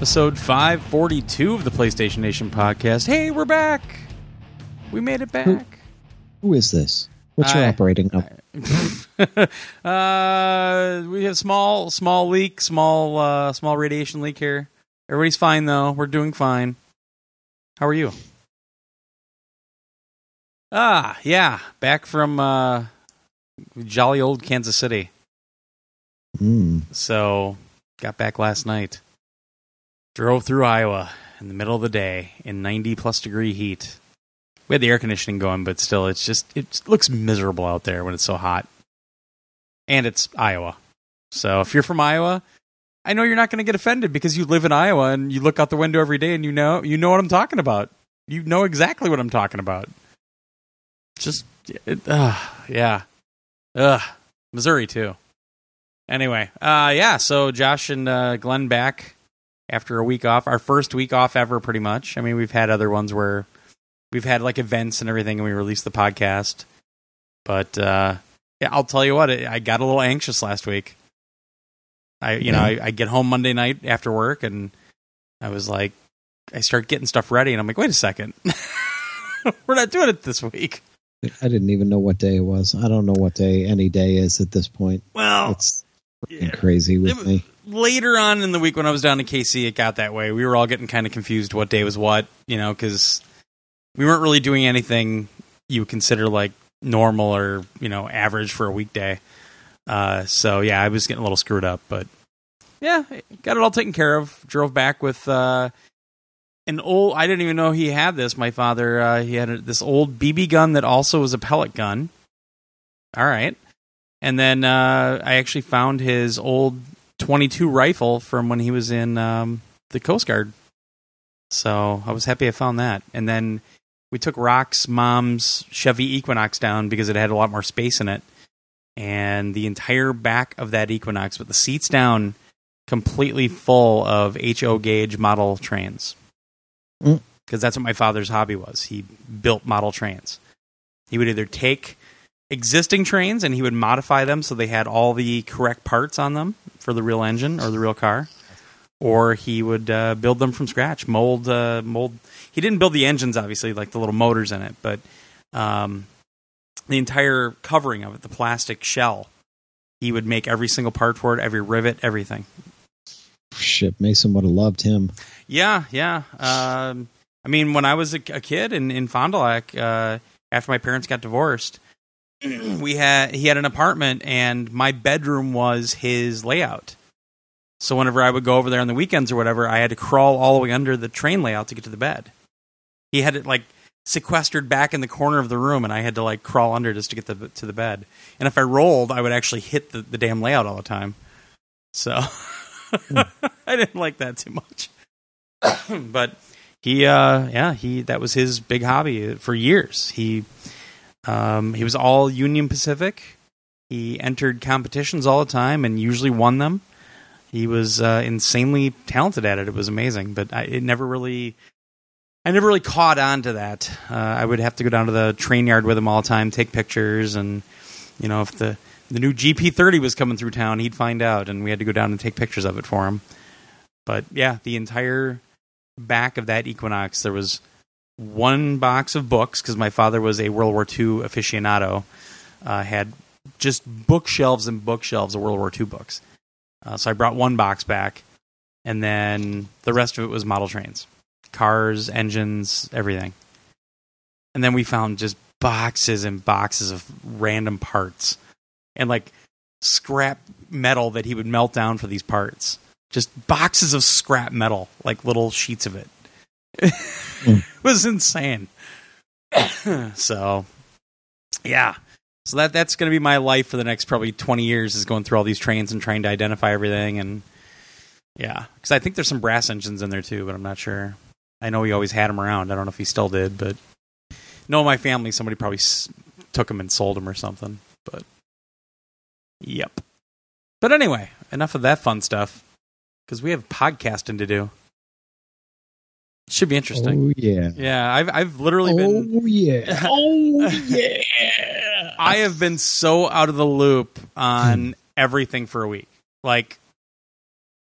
episode 542 of the PlayStation Nation podcast. Hey, we're back. We made it back. Who is this? What's your I- operating number? uh, we have small, small leak, small, uh, small radiation leak here. Everybody's fine though. We're doing fine. How are you? Ah, yeah, back from uh, jolly old Kansas City. Hmm. So, got back last night. Drove through Iowa in the middle of the day in 90 plus degree heat. We had the air conditioning going, but still, it's just, it looks miserable out there when it's so hot. And it's Iowa. So, if you're from Iowa, I know you're not going to get offended because you live in Iowa and you look out the window every day and you know, you know what I'm talking about. You know exactly what I'm talking about. Just, it, uh, yeah. Ugh. Missouri, too. Anyway, uh, yeah. So Josh and uh, Glenn back after a week off. Our first week off ever, pretty much. I mean, we've had other ones where we've had like events and everything, and we released the podcast. But uh, yeah, I'll tell you what, I got a little anxious last week. I, you know, I, I get home Monday night after work, and I was like, I start getting stuff ready, and I'm like, wait a second, we're not doing it this week. I didn't even know what day it was. I don't know what day any day is at this point. Well, It's yeah. crazy with It me. Later on in the week when I was down in KC, it got that way. We were all getting kind of confused what day was what, you know, because we weren't really doing anything you would consider like normal or you know average for a weekday. Uh, so yeah, I was getting a little screwed up, but yeah, got it all taken care of. Drove back with uh, an old. I didn't even know he had this. My father, uh, he had a, this old BB gun that also was a pellet gun. All right. And then uh, I actually found his old 22 rifle from when he was in um, the Coast Guard. So I was happy I found that. And then we took Rock's mom's Chevy Equinox down because it had a lot more space in it. And the entire back of that Equinox, with the seats down, completely full of HO gauge model trains. Mm. Because that's what my father's hobby was. He built model trains. He would either take existing trains and he would modify them so they had all the correct parts on them for the real engine or the real car or he would uh, build them from scratch mold uh, mold he didn't build the engines obviously like the little motors in it but um, the entire covering of it the plastic shell he would make every single part for it every rivet everything Shit, Mason would have loved him. Yeah, yeah. Um, I mean, when I was a, a kid in in Fond du Lac, uh, after my parents got divorced, we had he had an apartment, and my bedroom was his layout. So whenever I would go over there on the weekends or whatever, I had to crawl all the way under the train layout to get to the bed. He had it like sequestered back in the corner of the room, and I had to like crawl under just to get the, to the bed. And if I rolled, I would actually hit the, the damn layout all the time. So I didn't like that too much. but he, uh, yeah, he that was his big hobby for years. He um, he was all Union Pacific. He entered competitions all the time and usually won them. He was uh, insanely talented at it. It was amazing, but I, it never really, I never really caught on to that. Uh, I would have to go down to the train yard with him all the time, take pictures, and you know if the the new GP30 was coming through town, he'd find out, and we had to go down and take pictures of it for him. But yeah, the entire back of that Equinox, there was one box of books because my father was a World War II aficionado. Uh, had just bookshelves and bookshelves of World War II books. Uh, so I brought one box back, and then the rest of it was model trains, cars, engines, everything. And then we found just boxes and boxes of random parts and like scrap metal that he would melt down for these parts. Just boxes of scrap metal, like little sheets of it. Mm. it was insane. so, yeah. So that that's going to be my life for the next probably 20 years is going through all these trains and trying to identify everything and yeah, cuz I think there's some brass engines in there too, but I'm not sure. I know he always had them around. I don't know if he still did, but no, my family somebody probably s- took them and sold them or something, but yep. But anyway, enough of that fun stuff cuz we have podcasting to do. Should be interesting. Oh yeah. Yeah, I've I've literally been Oh yeah. Oh yeah. I have been so out of the loop on hmm. everything for a week. Like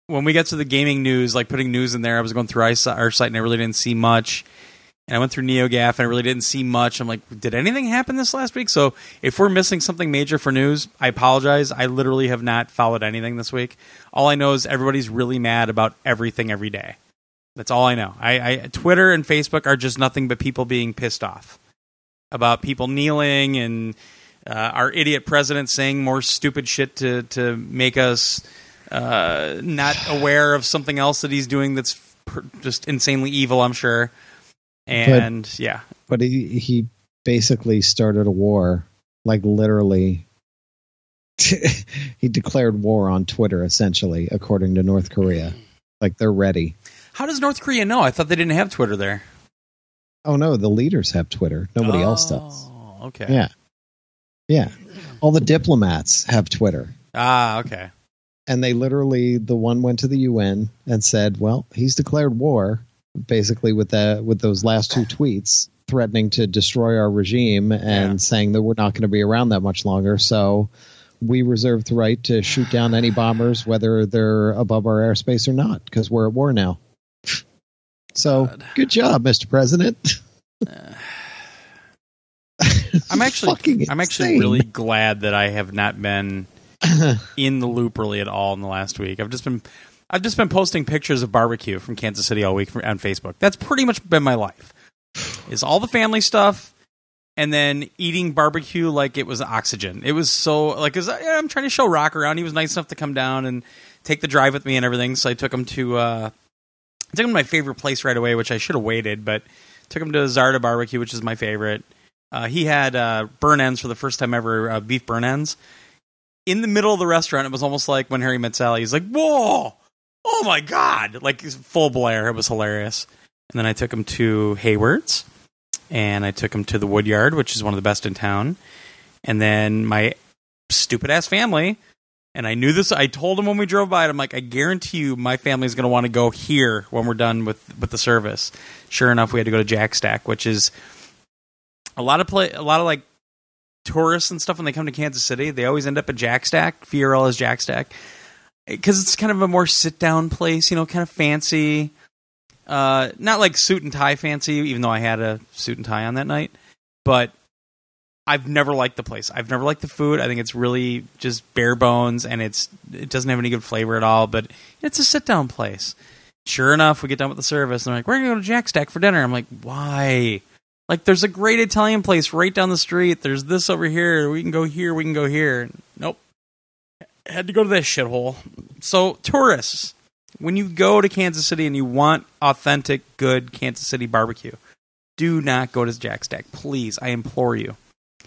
when we get to the gaming news, like putting news in there, I was going through our site and I really didn't see much. And I went through NeoGaf and I really didn't see much. I'm like, did anything happen this last week? So if we're missing something major for news, I apologize. I literally have not followed anything this week. All I know is everybody's really mad about everything every day. That's all I know. I, I Twitter and Facebook are just nothing but people being pissed off about people kneeling and uh, our idiot president saying more stupid shit to to make us uh, not aware of something else that he's doing that's per- just insanely evil. I'm sure. And yeah, But he he basically started a war, like literally. he declared war on Twitter, essentially, according to North Korea. Like they're ready. How does North Korea know? I thought they didn't have Twitter there. Oh no, the leaders have Twitter. Nobody else does. Oh, Okay. Yeah, yeah. All the diplomats have Twitter. Ah, okay. and they literally the one went to the UN and said, "Well, he's declared war." Basically, with that, with those last two tweets, threatening to destroy our regime and Yeah. saying that we're not going to be around that much longer. So, we reserve the right to shoot down any bombers, whether they're above our airspace or not, because we're at war now. So, God. good job, Mr. President. I'm actually I'm actually really glad that I have not been in the loop really at all in the last week. I've just been I've just been posting pictures of barbecue from Kansas City all week from, on Facebook. That's pretty much been my life. Is all the family stuff and then eating barbecue like it was oxygen. It was so like 'cause I, I'm trying to show Rock around. He was nice enough to come down and take the drive with me and everything. So I took him to uh, I took him to my favorite place right away, which I should have waited, but took him to Zarda Barbecue, which is my favorite. Uh, he had uh, burn ends for the first time ever, uh, beef burn ends. In the middle of the restaurant, it was almost like when Harry met Sally. He's like, "Whoa, oh my god!" Like full Blair. It was hilarious. And then I took him to Hayward's, and I took him to the Woodyard, which is one of the best in town. And then my stupid ass family, and I knew this. I told him when we drove by it. I'm like, I guarantee you, my family's going to want to go here when we're done with with the service. Sure enough, we had to go to Jack Stack, which is a lot of play, a lot of like tourists and stuff when they come to Kansas City. They always end up at Jack Stack. Fiorella Jack Stack because it's kind of a more sit down place. You know, kind of fancy. Uh, not like suit and tie fancy, even though I had a suit and tie on that night. But I've never liked the place. I've never liked the food. I think it's really just bare bones, and it's it doesn't have any good flavor at all. But it's a sit down place. Sure enough, we get done with the service, and they're like, "We're gonna go to Jack Stack for dinner." I'm like, "Why?" Like, there's a great Italian place right down the street. There's this over here. We can go here. We can go here. Nope. Had to go to this shithole. So, tourists, when you go to Kansas City and you want authentic, good Kansas City barbecue, do not go to Jack Stack. Please, I implore you.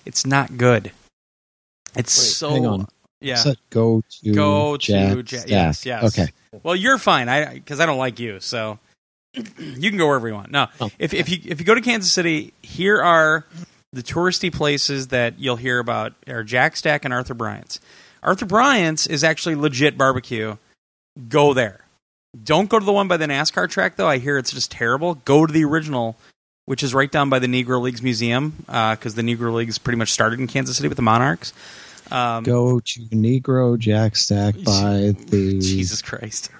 It's not good. It's Wait, so. hang on. Yeah. Go to Go to Ja- yes, yes. Okay. Well, you're fine. I because I don't like you, so you can go wherever you want. No, Oh. if if you if you go to Kansas City, here are the touristy places that you'll hear about are Jack Stack and Arthur Bryant's. Arthur Bryant's is actually legit barbecue. Go there. Don't go to the one by the NASCAR track though. I hear it's just terrible. Go to the original, which is right down by the Negro Leagues Museum, because the Negro Leagues pretty much started in Kansas City with the Monarchs. Um, Go to Negro Jack Stack by the Jesus Christ.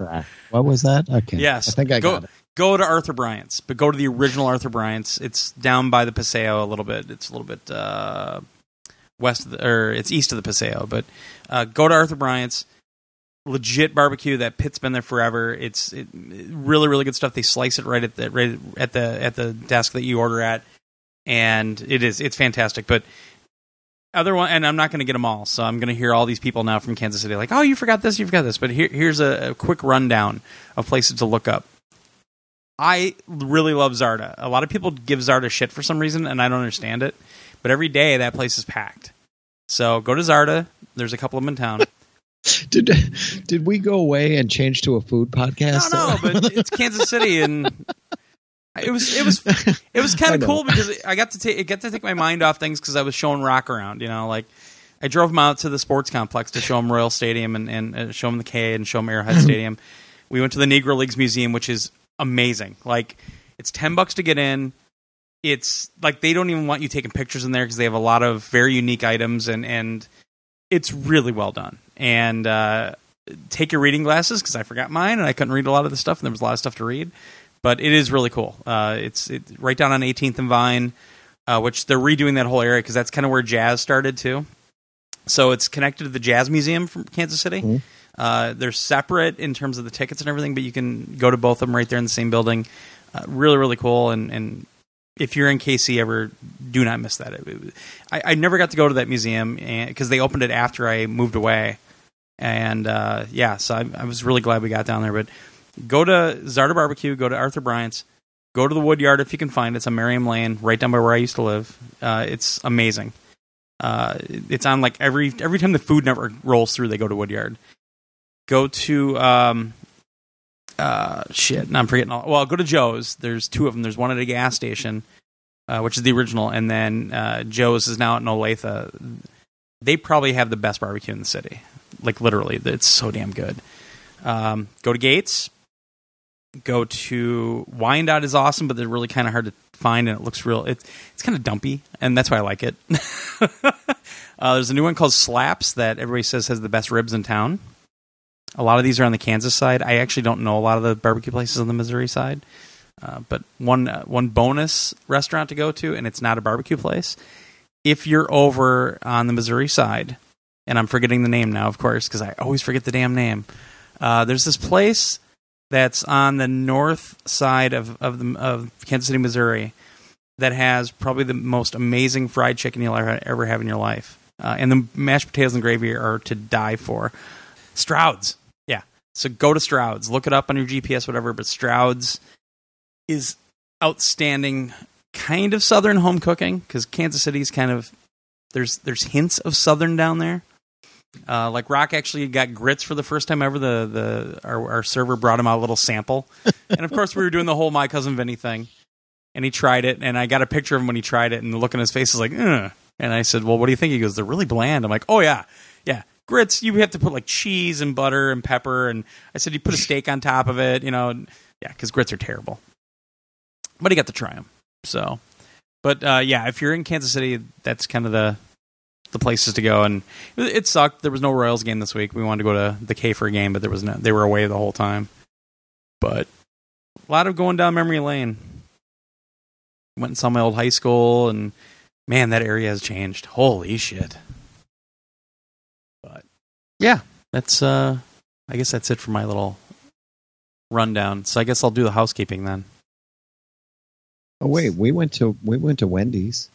What was that? Okay. Yes, I think I go, got it. Go to Arthur Bryant's, but go to the original Arthur Bryant's. It's down by the Paseo a little bit. It's a little bit uh, west of the, or it's east of the Paseo. But uh, go to Arthur Bryant's. Legit barbecue. That pit's been there forever. It's it, really really good stuff. They slice it right at the right at the at the desk that you order at, and it is it's fantastic. But other one, and I'm not going to get them all. So I'm going to hear all these people now from Kansas City like, oh, you forgot this, you forgot this. But here, here's a, a quick rundown of places to look up. I really love Zarda. A lot of people give Zarda shit for some reason, and I don't understand it. But every day that place is packed. So go to Zarda. There's a couple of them in town. Did did we go away and change to a food podcast? no, but it's Kansas City, and it was it was it was kind of cool because I got to take it got to take my mind off things because I was showing Rock around. You know, like I drove him out to the sports complex to show him Royal Stadium and, and uh, show him the K and show him Arrowhead Stadium. We went to the Negro Leagues Museum, which is amazing. Like it's ten bucks to get in. It's like they don't even want you taking pictures in there because they have a lot of very unique items and and it's really well done. And uh, take your reading glasses because I forgot mine and I couldn't read a lot of the stuff, and there was a lot of stuff to read. But it is really cool. Uh, it's it, right down on 18th and Vine, uh, which they're redoing that whole area because that's kind of where jazz started too. So it's connected to the Jazz Museum from Kansas City. Mhm. Uh, they're separate in terms of the tickets and everything, but you can go to both of them right there in the same building. Uh, really, really cool. And, and if you're in KC ever, do not miss that. I, I never got to go to that museum because they opened it after I moved away. And uh, yeah, so I, I was really glad we got down there. But go to Zarda Barbecue, go to Arthur Bryant's, go to the Wood Yard if you can find it. It's on Merriam Lane, right down by where I used to live. Uh, it's amazing. Uh, it's on like every every time the Food Network rolls through, they go to Woodyard. Go to um, uh, shit. Now I'm forgetting. All, well, go to Joe's. There's two of them. There's one at a gas station, uh, which is the original, and then uh, Joe's is now at Olathe. They probably have the best barbecue in the city. Like literally, it's so damn good. Um, go to Gates. Go to Wyandotte is awesome, but they're really kind of hard to find, and it looks real. It's it's kind of dumpy, and that's why I like it. uh, there's a new one called Slaps that everybody says has the best ribs in town. A lot of these are on the Kansas side. I actually don't know a lot of the barbecue places on the Missouri side, uh, but one uh, one bonus restaurant to go to, and it's not a barbecue place. If you're over on the Missouri side, and I'm forgetting the name now, of course, because I always forget the damn name. Uh, there's this place that's on the north side of of, the, of Kansas City, Missouri, that has probably the most amazing fried chicken you'll ever, ever have in your life. Uh, and the mashed potatoes and gravy are to die for. Stroud's, yeah. So go to Stroud's, look it up on your GPS, whatever. But Stroud's is outstanding, kind of southern home cooking because Kansas City's kind of there's there's hints of southern down there. Uh, like Rock actually got grits for the first time ever. The the our, our server brought him out a little sample, and of course we were doing the whole my cousin Vinny thing, and he tried it, and I got a picture of him when he tried it, and the look on his face is like, Ugh. and I said, well, what do you think? He goes, they're really bland. I'm like, oh yeah, yeah. Grits, you have to put like cheese and butter and pepper, and I said you put a steak on top of it, you know, and- yeah, because grits are terrible. But he got to try them, so. But uh, yeah, if you're in Kansas City, that's kind of the the places to go. And it, it sucked. There was no Royals game this week. We wanted to go to the K for a game, but there was no. They were away the whole time. But a lot of going down memory lane. Went and saw my old high school, and man, that area has changed. Holy shit! But yeah, that's. uh I guess that's it for my little rundown. So I guess I'll do the housekeeping then. Oh wait, we went to we went to Wendy's.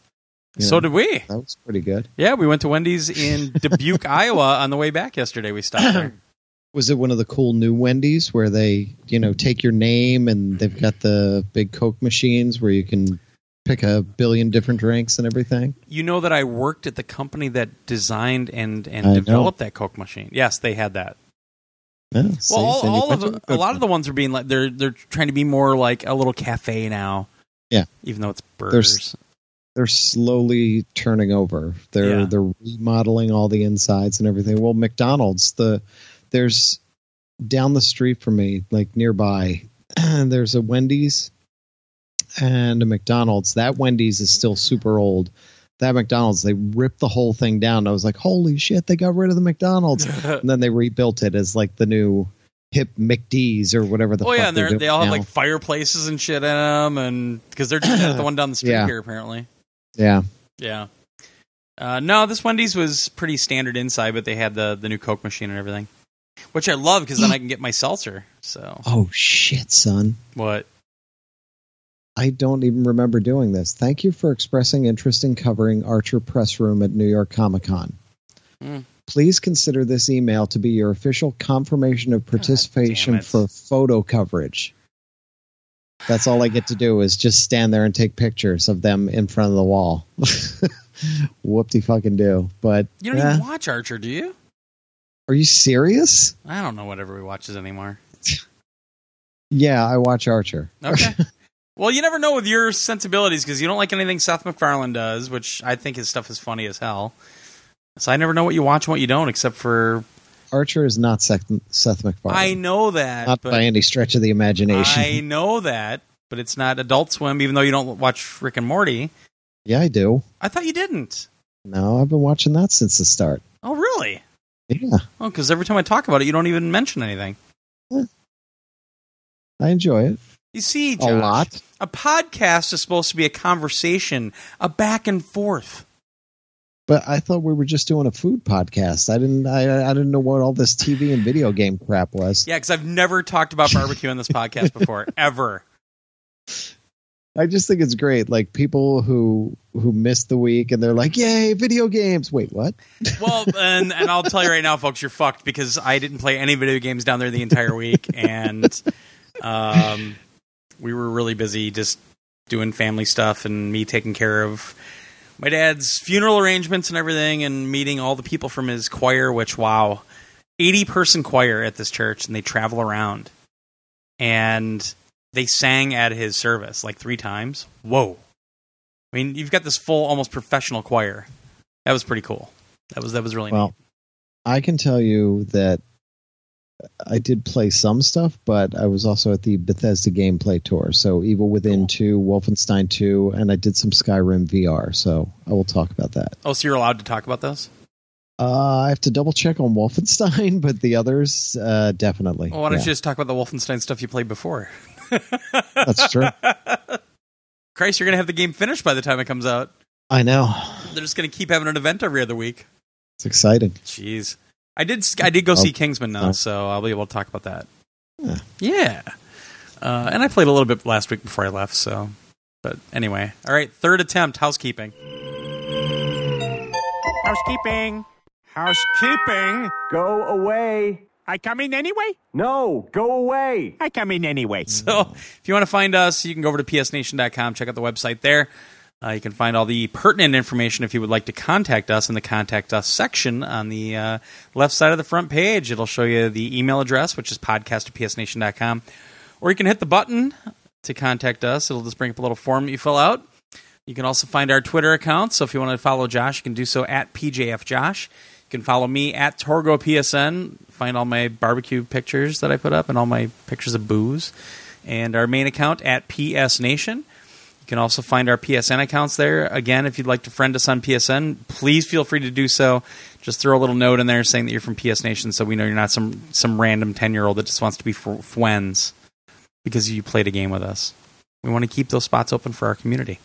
You So know, did we. that was pretty good. Yeah, we went to Wendy's in Dubuque, Iowa on the way back yesterday. We stopped there. Was it one of the cool new Wendy's where they, you know, take your name and they've got the big Coke machines where you can pick a billion different drinks and everything? You know that I worked at the company that designed and, and I know. developed that Coke machine. Yes, they had that. Yeah, see, Well, all, all of the, a lot of the ones are being like they're they're trying to be more like a little cafe now. Yeah. even though it's burgers. They're slowly turning over. They're Yeah. they're remodeling all the insides and everything. Well, McDonald's the there's down the street from me, like nearby, there's a Wendy's and a McDonald's. That Wendy's is still super old. That McDonald's, they ripped the whole thing down. I was like, holy shit, they got rid of the McDonald's. and then they rebuilt it as like the new hip McD's or whatever the oh fuck yeah, and they all have like fireplaces and shit in them, and because they're doing that the one down the street Yeah. here apparently. Yeah. Yeah. Uh, no, this Wendy's was pretty standard inside, but they had the the new Coke machine and everything, which I love because then I can get my seltzer. So Oh shit, son. what? I don't even remember doing this. Thank you for expressing interest in covering Archer Press Room at New York Comic Con. Hmm. Please consider this email to be your official confirmation of participation for photo coverage. That's all I get to do is just stand there and take pictures of them in front of the wall. Whoop de fucking do. But You don't eh, even watch Archer, do you? are you serious? I don't know whatever he watches anymore. Yeah, I watch Archer. Okay. well, you never know with your sensibilities because you don't like anything Seth MacFarlane does, which I think his stuff is funny as hell. So I never know what you watch and what you don't, except for Archer is not Seth, Seth MacFarlane. I know that. not by any stretch of the imagination. I know that, but it's not Adult Swim. Even though you don't watch Rick and Morty, yeah, I do. I thought you didn't. No, I've been watching that since the start. Oh, really? Yeah, oh, Well, because every time I talk about it, you don't even mention anything. I enjoy it You see, a lot. a podcast is supposed to be a conversation, a back and forth. But I thought we were just doing a food podcast. I didn't. I, I didn't know what all this TV and video game crap was. Yeah, because I've never talked about barbecue on this podcast before, ever. I just think it's great. Like people who who missed the week and they're like, "Yay, video games!" Wait, what? Well, and and I'll tell you right now, folks, you're fucked because I didn't play any video games down there the entire week, and um, we were really busy just doing family stuff and me taking care of my dad's funeral arrangements and everything, and meeting all the people from his choir. Which, wow, eighty person choir at this church, and they travel around, and they sang at his service like three times. Whoa! I mean, you've got this full, almost professional choir. That was pretty cool. That was that was really neat. Well, I can tell you that I did play some stuff, but I was also at the Bethesda gameplay tour. So Evil Within Cool. 2, Wolfenstein 2, and I did some Skyrim VR. So I will talk about that. Oh, so you're allowed to talk about those? Uh, I have to double check on Wolfenstein, but the others, uh, definitely. Well, why don't Yeah, you just talk about the Wolfenstein stuff you played before? That's true. Christ, you're gonna have the game finished by the time it comes out. I know. They're just gonna keep having an event every other week. It's exciting. Jeez, I did. I did go Oh. see Kingsman though, Oh. so I'll be able to talk about that. Yeah. Yeah, uh, and I played a little bit last week before I left. So, but anyway, all right. Third attempt, housekeeping. Housekeeping. Housekeeping? Go away. I come in anyway? No, go away. I come in anyway. So if you want to find us, you can go over to psnation.com, check out the website there. Uh, you can find all the pertinent information if you would like to contact us in the Contact Us section on the uh, left side of the front page. It'll show you the email address, which is podcast at psnation.com. Or you can hit the button to contact us. It'll just bring up a little form that you fill out. You can also find our Twitter account. So if you want to follow Josh, you can do so at PJFJosh. You can follow me at TorgoPSN. Find all my barbecue pictures that I put up and all my pictures of booze. And our main account at PS Nation. You can also find our PSN accounts there. Again, if you'd like to friend us on PSN, please feel free to do so. Just throw a little note in there saying that you're from PS Nation so we know you're not some, some random 10 year old that just wants to be f- friends because you played a game with us. We want to keep those spots open for our community.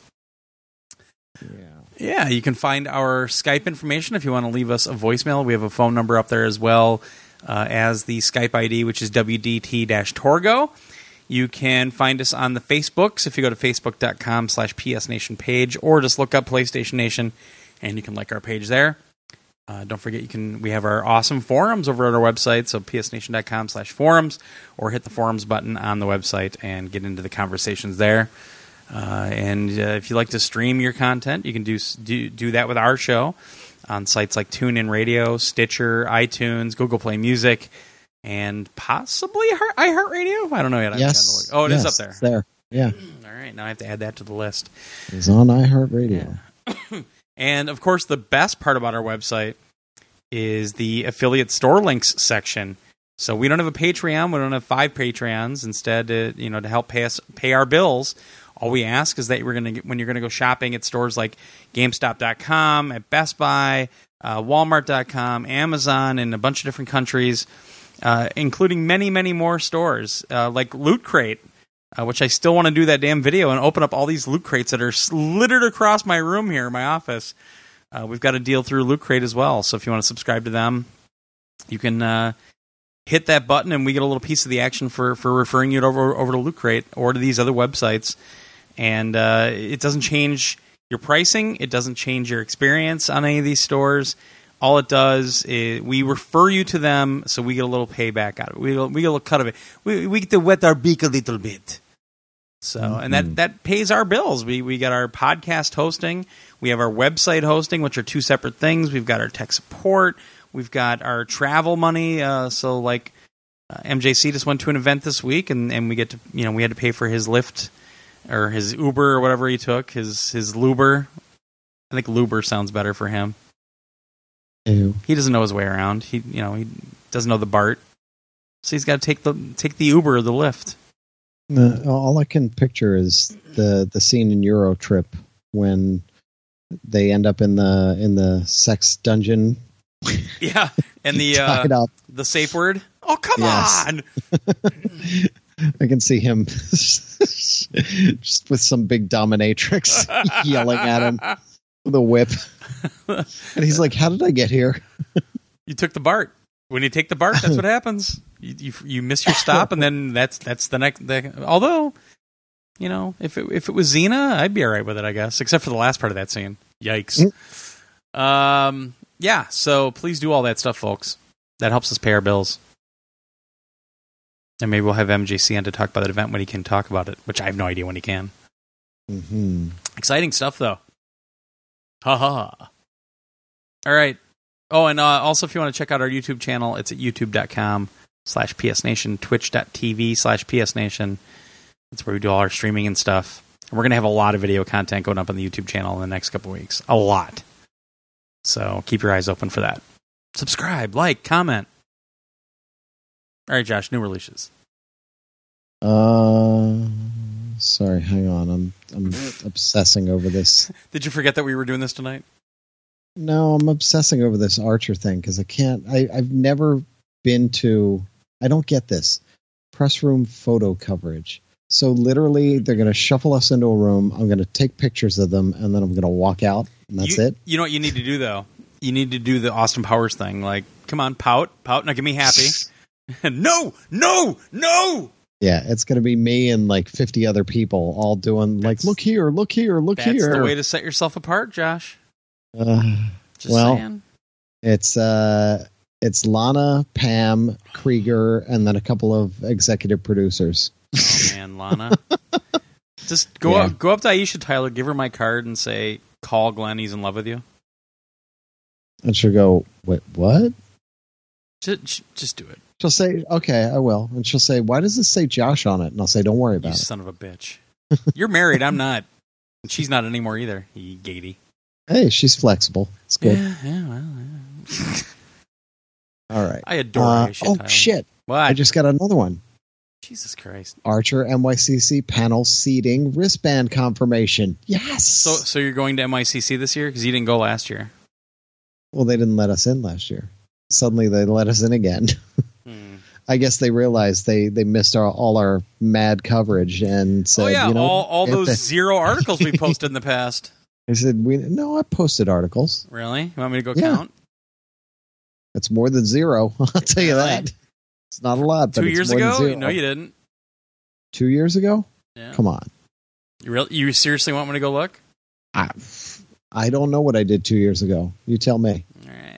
Yeah, you can find our Skype information if you want to leave us a voicemail. We have a phone number up there as well uh, as the Skype ID, which is WDT Torgo. You can find us on the Facebooks if you go to facebook.com slash PS Nation page or just look up PlayStation Nation and you can like our page there. Uh, don't forget you can we have our awesome forums over at our website, so psnation.com slash forums, or hit the forums button on the website and get into the conversations there. Uh, and uh, if you like to stream your content, you can do, do do that with our show on sites like TuneIn Radio, Stitcher, iTunes, Google Play Music, and possibly Heart- iHeartRadio. I don't know yet. I haven't Yes. to look. Oh, it is Yes, up there. It's there. Yeah. All right, now I have to add that to the list. It's on iHeartRadio. And of course, the best part about our website is the affiliate store links section. So we don't have a Patreon. We don't have five Patreons. Instead, uh, you know, to help pay us pay our bills, all we ask is that we're going to when you're going to go shopping at stores like GameStop.com, at Best Buy, uh, Walmart.com, Amazon, in a bunch of different countries, uh, including many, many more stores uh, like Loot Crate. Uh, which I still want to do that damn video and open up all these loot crates that are littered across my room here my office. Uh, we've got a deal through Loot Crate as well, so if you want to subscribe to them, you can uh, hit that button and we get a little piece of the action for for referring you over over to Loot Crate or to these other websites. And it doesn't change your pricing, it doesn't change your experience on any of these stores. All it does is we refer you to them, so we get a little payback out of it. We get, we get a little cut of it. We, we get to wet our beak a little bit. So, and that, that pays our bills. We, we got our podcast hosting, we have our website hosting, which are two separate things. We've got our tech support, we've got our travel money. Uh, so, like, uh, MJC just went to an event this week, and, and we get to, you know, we had to pay for his Lyft or his Uber or whatever he took, his, his Luber. I think Luber sounds better for him. Ew. He doesn't know his way around. He, you know, he doesn't know the BART, so he's got to take the take the Uber or the Lyft. Uh, all I can picture is the the scene in Euro Trip when they end up in the in the sex dungeon Yeah, and the uh, the safe word. Oh come Yes. on! I can see him just with some big dominatrix yelling at him with a whip. And he's like, How did I get here? You took the BART. When you take the BART, that's what happens. You, you you miss your stop, and then that's that's the next. The, although, you know, if it if it was Xena, I'd be all right with it, I guess, except for the last part of that scene. Yikes. Um. Yeah. So please do all that stuff, folks. That helps us pay our bills. And maybe we'll have MJC on to talk about the event when he can talk about it, which I have no idea when he can. hmm Exciting stuff, though. Ha ha. All right. Oh, and uh, also, if you want to check out our YouTube channel, it's at youtube.com slash psnation, twitch.tv slash psnation. That's where we do all our streaming and stuff. And we're going to have a lot of video content going up on the YouTube channel in the next couple weeks. A lot. So keep your eyes open for that. Subscribe, like, comment. All right, Josh, new releases. Uh, sorry, hang on. I'm I'm obsessing over this. Did you forget that we were doing this tonight? No, I'm obsessing over this Archer thing because I can't. I, I've never been to. I don't get this press room photo coverage. So literally, they're going to shuffle us into a room. I'm going to take pictures of them, and then I'm going to walk out, and that's you, it. You know what you need to do though? You need to do the Austin Powers thing. Like, come on, pout, pout, now get me happy. no, no, no. Yeah, it's going to be me and like 50 other people all doing like, That's- look here, look here, look That's here. the way to set yourself apart, Josh. Uh, Just Well, saying. it's uh, it's Lana, Pam, Krieger, and then a couple of executive producers. Oh man, Lana. Just go Yeah. up, go up to Aisha Tyler, give her my card, and say, "Call Glenn. He's in love with you." And she'll go, wait, what? Just, just do it, She'll say, okay, I will. And she'll say, why does this say Josh on it? And I'll say, don't worry you about it. son of a bitch. You're married. I'm not. And she's not anymore either. You gatey. Hey, she's flexible. It's good. Yeah, yeah, well, yeah. All right. I adore Uh, Aisha oh, shit. What? I just got another one. Jesus Christ. Archer NYCC panel seating wristband confirmation. Yes. So, so you're going to NYCC this year because you didn't go last year. well, they didn't let us in last year. Suddenly they let us in again. I guess they realized they, they missed our, all our mad coverage and oh, said, oh yeah, you know, all all those the- zero articles we posted in the past. I said, we no, I posted articles. Really? You want me to go Yeah. count? It's more than zero. I'll tell you that. It's not a lot. But Two it's years ago? No, you didn't. Two years ago? Yeah. Come on. You really? You seriously want me to go look? I, I don't know what I did two years ago. You tell me. All right.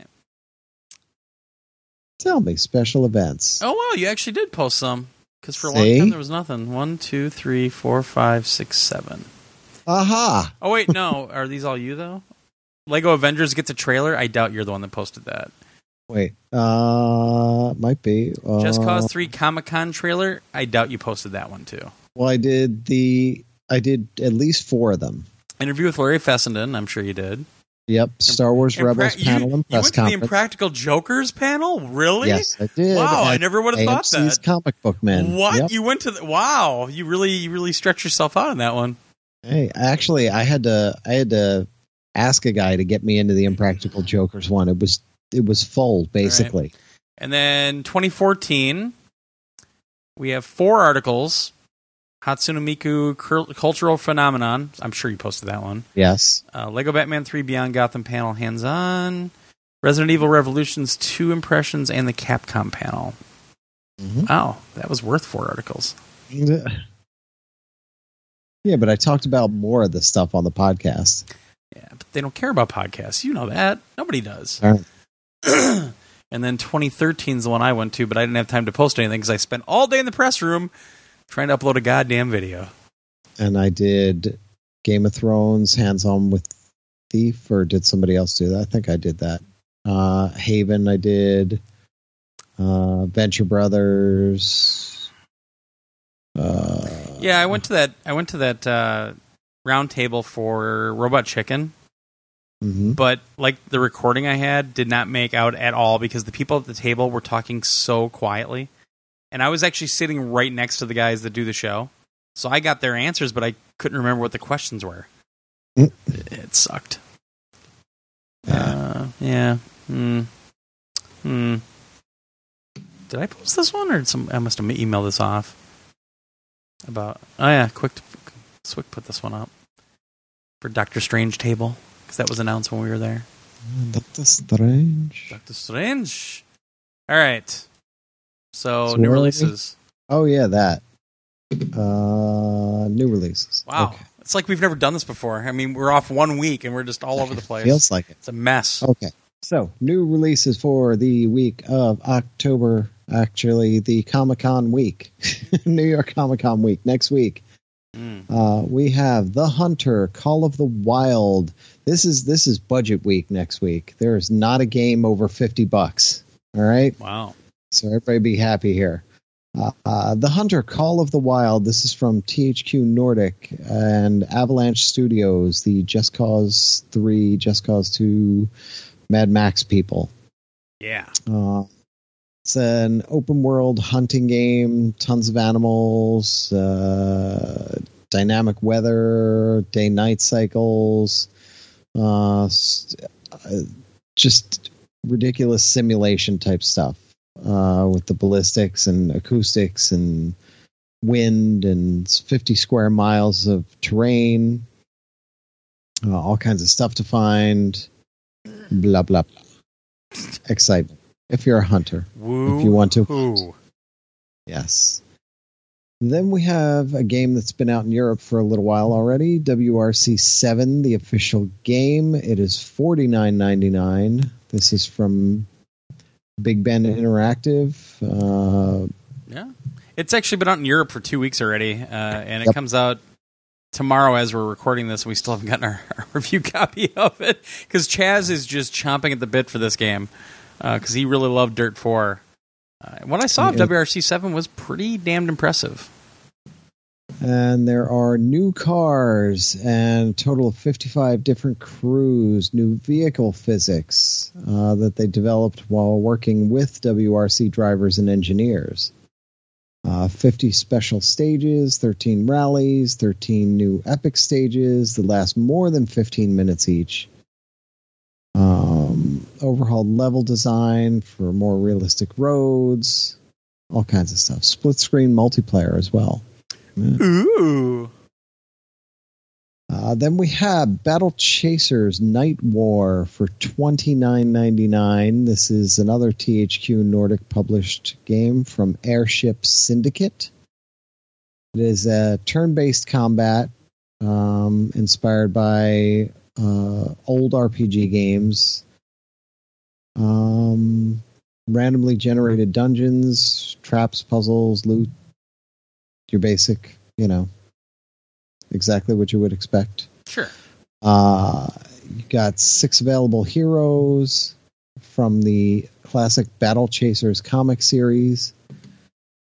Tell me. Special events. Oh wow, you actually did post some. Because for a See? long time there was nothing. One, two, three, four, five, six, seven. Aha. Oh wait, no. Are these all you though? Lego Avengers gets a trailer. I doubt you're the one that posted that. Wait. Uh, might be. Uh, Just Cause Three Comic Con trailer. I doubt you posted that one too. Well, I did the. I did at least four of them. Interview with Larry Fessenden. I'm sure you did. Yep. Star Wars Impra- Rebels you- panel and you press went to the. Impractical Jokers panel. Really? Yes, I did. Wow, I never would have thought that. Comic Book Men. What? Yep. You went to the Wow, you really you really stretched yourself out on that one. Hey, actually, I had to. I had to ask a guy to get me into the Impractical Jokers one. It was. It was full, basically. And then 2014 we have four articles. Hatsune Miku cur- cultural phenomenon. I'm sure you posted that one. Yes. Uh, Lego Batman 3 Beyond Gotham panel hands on. Resident Evil Revelations 2 impressions and the Capcom panel. Mhm. Wow, that was worth four articles. Yeah, but I talked about more of the stuff on the podcast. Yeah, but they don't care about podcasts. You know that. Nobody does. Right. and then 2013 is the one I went to, but I didn't have time to post anything because I spent all day in the press room trying to upload a goddamn video. And I did Game of Thrones, Hands On with Thief, or did somebody else do that? I think I did that. Uh, Haven, I did. Uh, Venture Brothers. Uh, Yeah, I went to that. I went to that uh, round table for Robot Chicken, mhm. but like the recording I had did not make out at all because the people at the table were talking so quietly, and I was actually sitting right next to the guys that do the show, so I got their answers, but I couldn't remember what the questions were. Mm. It, sucked. Yeah. Uh, yeah. Hmm. Hmm. Did I post this one, or some? I must have emailed this off. About oh yeah, quick, Swick put this one up for Doctor Strange table because that was announced when we were there. Doctor Strange. Doctor Strange. All right. So, new where are we? releases. Oh yeah, that. Uh, new releases. Wow, Okay. it's like we've never done this before. I mean, we're off one week and we're just all over the place. Feels like it. it's a mess. Okay. So, new releases for the week of October. Actually, the Comic Con week, New York Comic Con week next week. Mm. Uh, we have The Hunter, Call of the Wild. This is this is budget week next week. There is not a game over fifty bucks. All right, Wow. So everybody be happy here. Uh, uh, the Hunter, Call of the Wild. This is from THQ Nordic and Avalanche Studios, the Just Cause Three, Just Cause Two, Mad Max people. Yeah. Uh, it's an open world hunting game, tons of animals, uh, dynamic weather, day night cycles, uh, uh, just ridiculous simulation type stuff uh, with the ballistics and acoustics and wind and 50 square miles of terrain, uh, all kinds of stuff to find, blah, blah, blah. Excitement. If you're a hunter. Woo. If you want to. Yes. Then we have a game that's been out in Europe for a little while already. WRC seven, the official game. It is forty nine ninety nine. This is from Big Ben Interactive. Uh, Yeah. It's actually been out in Europe for two weeks already, uh, and it Yep. comes out tomorrow as we're recording this. We still haven't gotten our, our review copy of it because Chaz is just chomping at the bit for this game because he really loved Dirt 4. Uh, what I saw of WRC 7 was pretty damned impressive. And there are new cars and a total of 55 different crews, new vehicle physics uh, that they developed while working with WRC drivers and engineers. Uh, 50 special stages, 13 rallies, 13 new epic stages that last more than 15 minutes each. Um, overhauled level design for more realistic roads, all kinds of stuff. Split screen multiplayer as well. Yeah. Ooh. Uh, then we have Battle Chasers Night War for twenty nine ninety nine. This is another THQ Nordic published game from Airship Syndicate. It is a turn based combat um, inspired by uh, old RPG games. Um, randomly generated dungeons, traps, puzzles, loot. Your basic, you know, exactly what you would expect. Sure. Uh, you got six available heroes from the classic Battle Chasers comic series,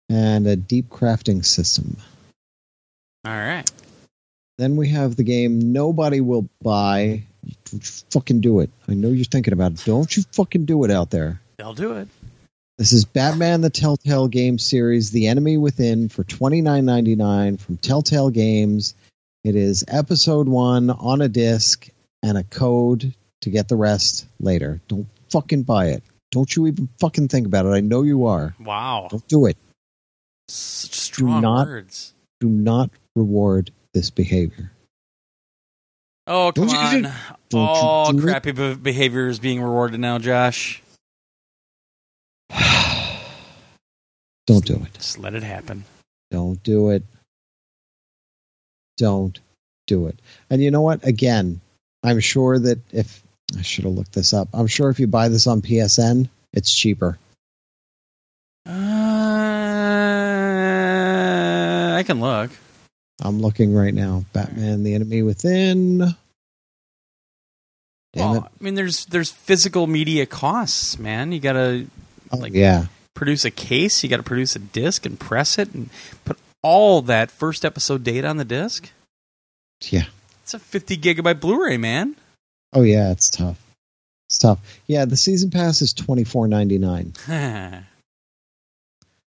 and a deep crafting system. All right. Then we have the game nobody will buy. Fucking do it. I know you're thinking about it. Don't you fucking do it out there. They'll do it. This is Batman the Telltale Game series, The Enemy Within for twenty nine ninety nine from Telltale Games. It is episode one on a disc and a code to get the rest later. Don't fucking buy it. Don't you even fucking think about it. I know you are. Wow. Don't do it. Such strong not- words. Do not reward this behavior. Oh, come on. All oh, do it. crappy be- behavior is being rewarded now, Josh. Don't do it. Just let it happen. Don't do it. Don't do it. And you know what? Again, I'm sure that if I should have looked this up, I'm sure if you buy this on PSN, it's cheaper. Uh, I can look. I'm looking right now. Batman: The Enemy Within. Damn Well, it! I mean, there's there's physical media costs, man. You got to Oh, like- yeah, produce a case, you got to produce a disc and press it, and put all that first episode data on the disc. yeah. It's a 50 gigabyte Blu-ray, man. Oh yeah, it's tough. It's tough. Yeah, the season pass is twenty four ninety nine.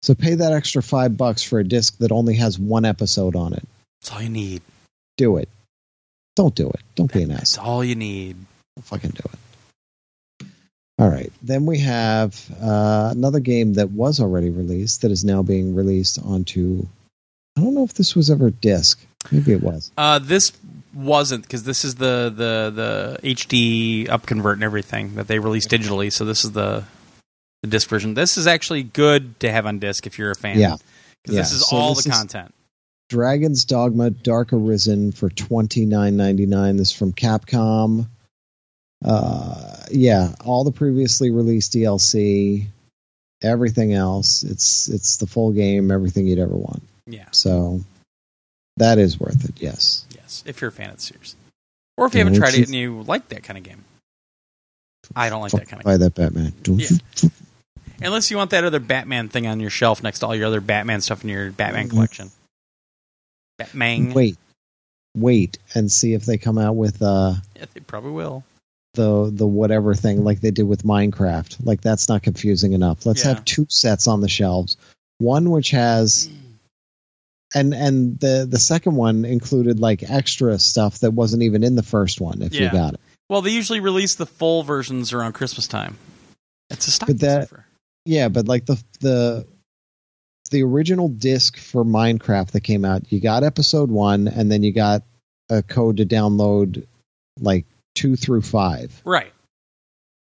So pay that extra five bucks for a disc that only has one episode on it. That's all you need. Do it. Don't do it. Don't be an That's ass. all you need. Don't fucking do it. All right. Then we have uh, another game that was already released that is now being released onto. I don't know if this was ever disc. Maybe it was. Uh, this wasn't because this is the the the HD upconvert and everything that they released digitally. So this is the the disc version. This is actually good to have on disc if you're a fan. Yeah. because this is So all this the is- content. Dragon's Dogma Dark Arisen for twenty nine ninety nine. This is from Capcom. Uh, yeah, all the previously released DLC, everything else. It's it's the full game, everything you'd ever want. Yeah. So that is worth it. Yes. Yes, if you're a fan of the series, or if you haven't tried it and you like that kind of game. I don't like that kind of Buy that Batman. Don't Yeah. you- Unless you want that other Batman thing on your shelf next to all your other Batman stuff in your Batman collection. Batman. Wait, wait, and see if they come out with uh Yeah, they probably will. The the whatever thing like they did with Minecraft. Like that's not confusing enough. Let's Yeah. have two sets on the shelves. One which has and and the the second one included like extra stuff that wasn't even in the first one if you got it. Well, they usually release the full versions around Christmas time. It's a stocking But that-. Yeah, but like the the the original disc for Minecraft that came out, you got episode 1 and then you got a code to download like 2 through 5. Right.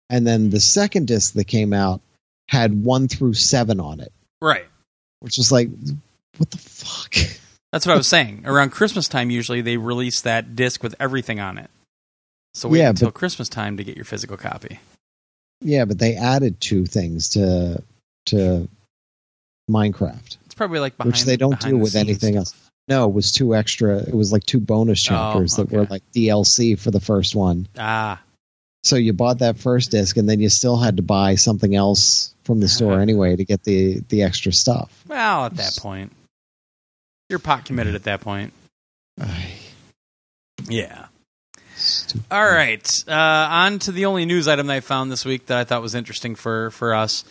And then the second disc that came out had 1 through 7 on it. Right. which was like, what the fuck? That's what I was saying. Around Christmas time, usually they release that disc with everything on it. So wait Yeah, until but- Christmas time to get your physical copy. yeah, but they added two things to to Minecraft, It's probably like behind which they don't do the with anything stuff. else. No, it was two extra. It was like two bonus chapters that were Oh, like DLC for the first one. Ah, So you bought that first disc, and then you still had to buy something else from the store anyway to get the the extra stuff. well, at that point, you're pot committed at that point. Yeah. stupid. All right. Uh, on to the only news item that I found this week that I thought was interesting for for us,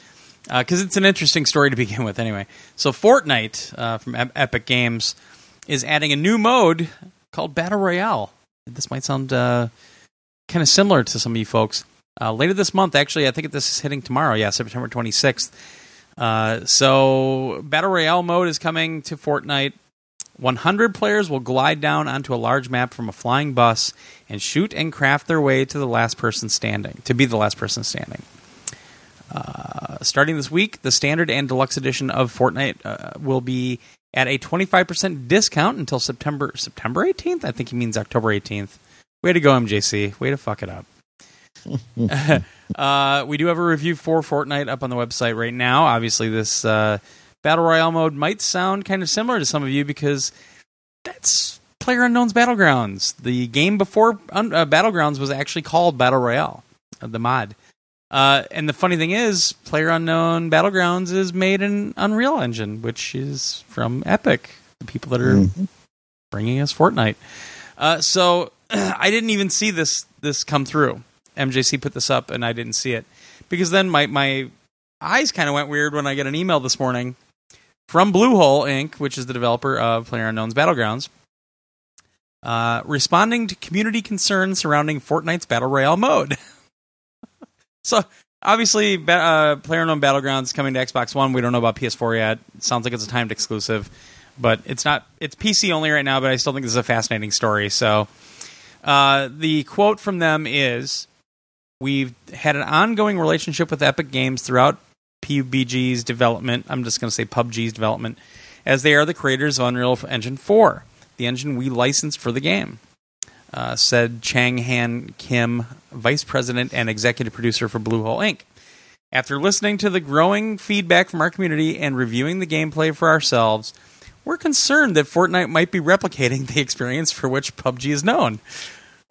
because it's an interesting story to begin with. Anyway, so Fortnite uh, from Ep- Epic Games is adding a new mode called Battle Royale. This might sound uh, kind of similar to some of you folks. Uh, later this month, actually, I think this is hitting tomorrow. Yeah, September 26th. Uh, so, Battle Royale mode is coming to Fortnite. 100 players will glide down onto a large map from a flying bus and shoot and craft their way to the last person standing, to be the last person standing. Uh, starting this week, the standard and deluxe edition of Fortnite uh, will be at a 25% discount until September September 18th. I think he means October 18th. Way to go, MJC. Way to fuck it up. uh, we do have a review for Fortnite up on the website right now. Obviously, this uh, battle royale mode might sound kind of similar to some of you because that's PlayerUnknown's Battlegrounds. The game before un- uh, Battlegrounds was actually called Battle Royale, uh, the mod. Uh, and the funny thing is, PlayerUnknown Battlegrounds is made in Unreal Engine, which is from Epic, the people that are Mhm. bringing us Fortnite. Uh, so I didn't even see this this come through. MJC put this up, and I didn't see it because then my my eyes kind of went weird when I get an email this morning from Bluehole Inc., which is the developer of PlayerUnknown's Battlegrounds, uh, responding to community concerns surrounding Fortnite's Battle Royale mode. so obviously, uh, PlayerUnknown Battlegrounds coming to Xbox One. We don't know about PS4 yet. Sounds like it's a timed exclusive, but it's not. It's PC only right now. But I still think this is a fascinating story. So uh, the quote from them is. We've had an ongoing relationship with Epic Games throughout PUBG's development. I'm just going to say PUBG's development, as they are the creators of Unreal Engine 4, the engine we licensed for the game. Uh, said Chang Han Kim, vice president and executive producer for Bluehole Inc. After listening to the growing feedback from our community and reviewing the gameplay for ourselves, we're concerned that Fortnite might be replicating the experience for which PUBG is known.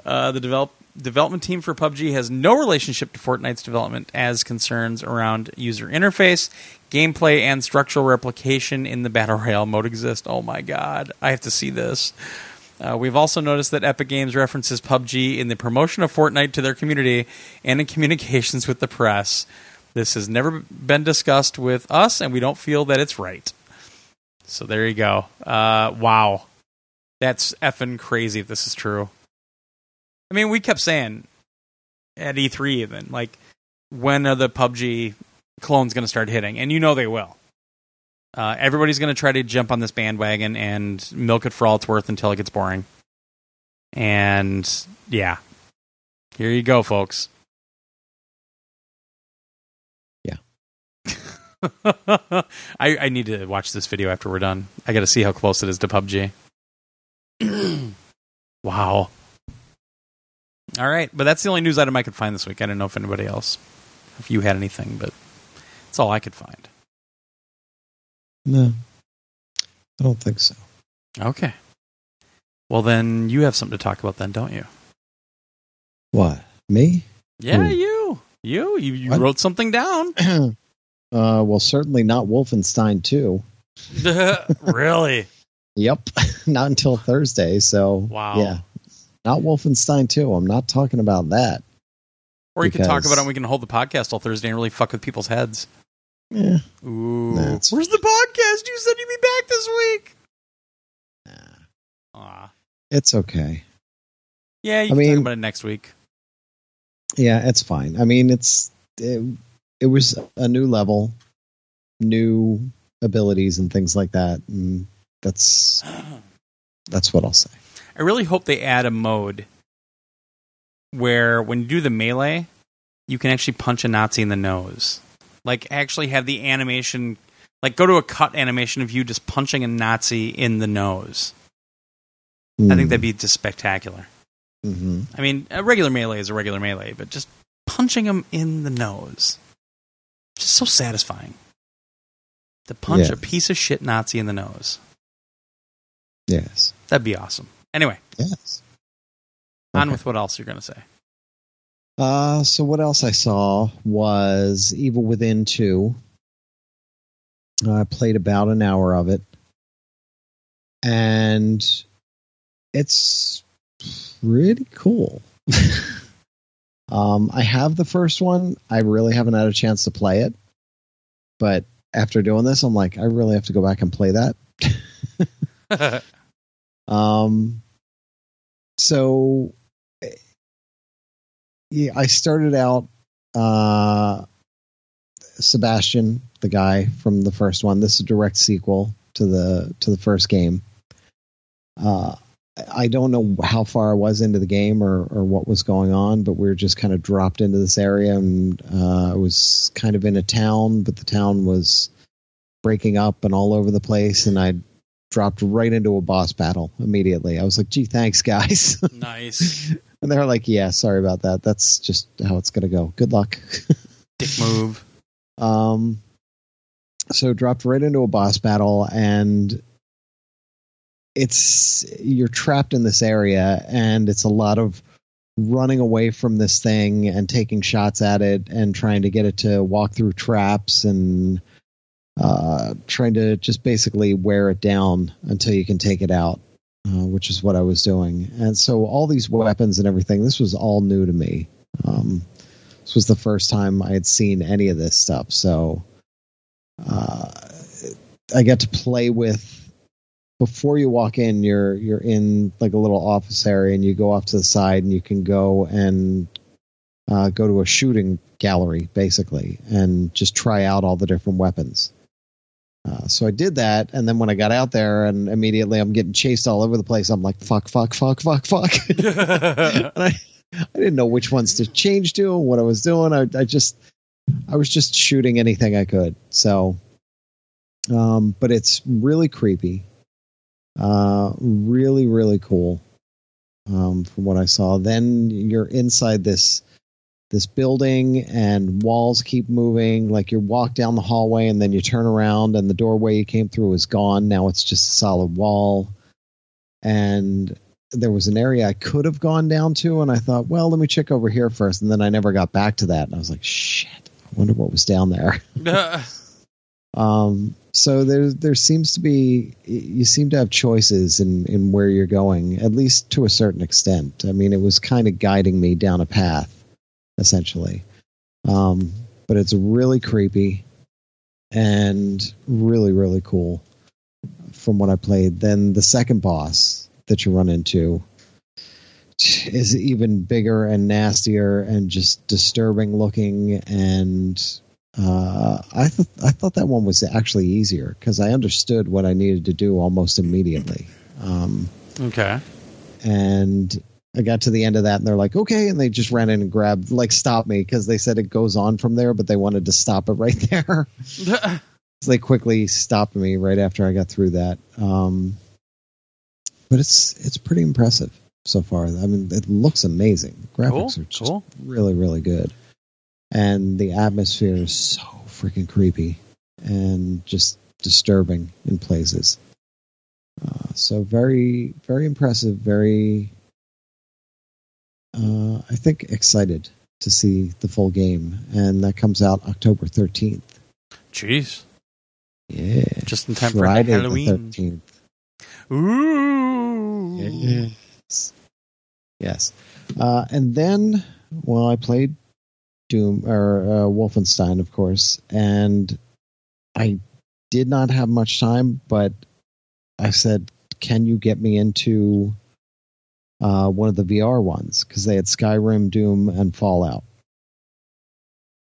Uh, the develop- development team for PUBG has no relationship to Fortnite's development as concerns around user interface, gameplay, and structural replication in the Battle Royale mode exist. Oh my god, I have to see this. Uh, we've also noticed that Epic Games references PUBG in the promotion of Fortnite to their community and in communications with the press. This has never been discussed with us, and we don't feel that it's right. So there you go. Uh, wow. That's effing crazy if this is true. I mean, we kept saying at E3 even, like, when are the PUBG clones going to start hitting? And you know they will. Uh, everybody's going to try to jump on this bandwagon and milk it for all it's worth until it gets boring. And yeah, here you go, folks. Yeah. I, I need to watch this video after we're done. I got to see how close it is to PUBG. wow. All right, but that's the only news item I could find this week. I don't know if anybody else, if you had anything, but that's all I could find. No, I don't think so. Okay. Well, then you have something to talk about, then, don't you? What me? Yeah, Ooh. you, you, you, you wrote something down. uh, well, certainly not Wolfenstein 2. really? Yep, not until Thursday. So, Wow. yeah, not Wolfenstein 2. I'm not talking about that. Or you can talk about it. and We can hold the podcast all Thursday and really fuck with people's heads. Yeah, Ooh, That's- where's the podcast? You said you'd be back this week. Aw. it's okay. Yeah, you I can mean- talk about it next week. Yeah, it's fine. I mean, it's it, it was a new level, new abilities and things like that, and that's that's what I'll say. I really hope they add a mode where when you do the melee, you can actually punch a Nazi in the nose. Like actually have the animation like go to a cut animation of you just punching a Nazi in the nose. I think that'd be just spectacular. hmm I mean, a regular melee is a regular melee, but just punching him in the nose. Just so satisfying. To punch a piece of shit Nazi in the nose. yes, That'd be awesome. Anyway, yes. on with what else you're going to say. Uh, so what else I saw was Evil Within 2. I played about an hour of it. And it's pretty cool. um, I have the first one. I really haven't had a chance to play it. But after doing this, I'm like, I really have to go back and play that. Um, so yeah, I started out uh, Sebastian, the guy from the first one. This is a direct sequel to the to the first game. Uh, I don't know how far I was into the game or, or what was going on, but we were just kind of dropped into this area, and uh, I was kind of in a town, but the town was breaking up and all over the place, and I dropped right into a boss battle immediately. I was like, "Gee, thanks, guys." nice. And they're like, "Yeah, sorry about that. That's just how it's gonna go. Good luck." Dick move. um, so dropped right into a boss battle, and it's you're trapped in this area, and it's a lot of running away from this thing and taking shots at it and trying to get it to walk through traps and uh, trying to just basically wear it down until you can take it out, uh, which is what I was doing. And so all these weapons and everything, this was all new to me. Um, this was the first time I had seen any of this stuff. So uh, I got to play with. Before you walk in, you're you're in like a little office area, and you go off to the side, and you can go and uh, go to a shooting gallery, basically, and just try out all the different weapons. Uh, so I did that, and then when I got out there, and immediately I'm getting chased all over the place. I'm like, fuck, fuck, fuck, fuck, fuck. and I, I didn't know which ones to change to and what I was doing. I, I just, I was just shooting anything I could. So, um, but it's really creepy, uh, really, really cool. Um, from what I saw, then you're inside this this building and walls keep moving. Like you walk down the hallway and then you turn around and the doorway you came through is gone. Now it's just a solid wall. And there was an area i could have gone down to and i thought well let me check over here first. And then i never got back to that. And i was like shit i wonder what was down there. Um, so there there seems to be you seem to have choices in in where you're going at least to a certain extent. I mean it was kind of guiding me down a path essentially. Um, but it's really creepy and really, really cool from what I played. Then the second boss that you run into is even bigger and nastier and just disturbing looking and uh, I th- I thought that one was actually easier because I understood what I needed to do almost immediately. Um, Okay. and I got to the end of that, and they're like, "Okay," and they just ran in and grabbed, like, stop me because they said it goes on from there, but they wanted to stop it right there. so they quickly stopped me right after I got through that. Um, but it's it's pretty impressive so far. I mean, it looks amazing. The Graphics Cool, are just cool. really really good, and the atmosphere is so freaking creepy and just disturbing in places. Uh, so very very impressive. Very, uh, I think excited to see the full game, and that comes out October thirteenth. Jeez. Yeah, Just in time Friday for the Halloween. thirteenth. Ooh. Yes. Yes. Uh, and then, well, I played Doom or uh, Wolfenstein, of course, and I did not have much time, but I said, "Can you get me into uh, one of the VR ones?" Because they had Skyrim, Doom, and Fallout.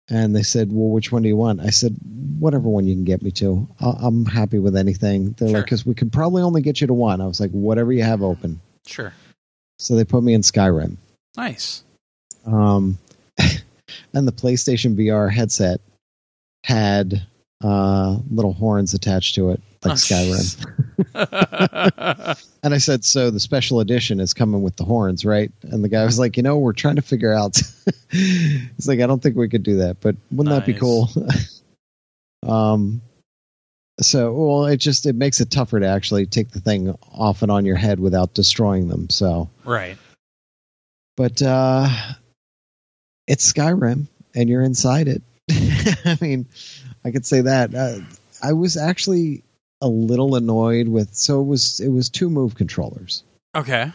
And they said, "Well, which one do you want?" I said, "Whatever one you can get me to. I- I'm happy with anything." They're like, "Because we can probably only get you to one." I was like, "Whatever you have open." Sure. So they put me in Skyrim. Nice. Um, and the PlayStation VR headset had uh, little horns attached to it, like Oh, Skyrim. And I said, "So the special edition is coming with the horns, right?" And the guy was like, "You know, we're trying to figure out." He's like, "I don't think we could do that, but wouldn't that be cool?" um. So, well, it just it makes it tougher to actually take the thing off and on your head without destroying them. So, right. but uh it's Skyrim and you're inside it. I mean, I could say that. Uh, I was actually a little annoyed with so it was it was two move controllers. Okay.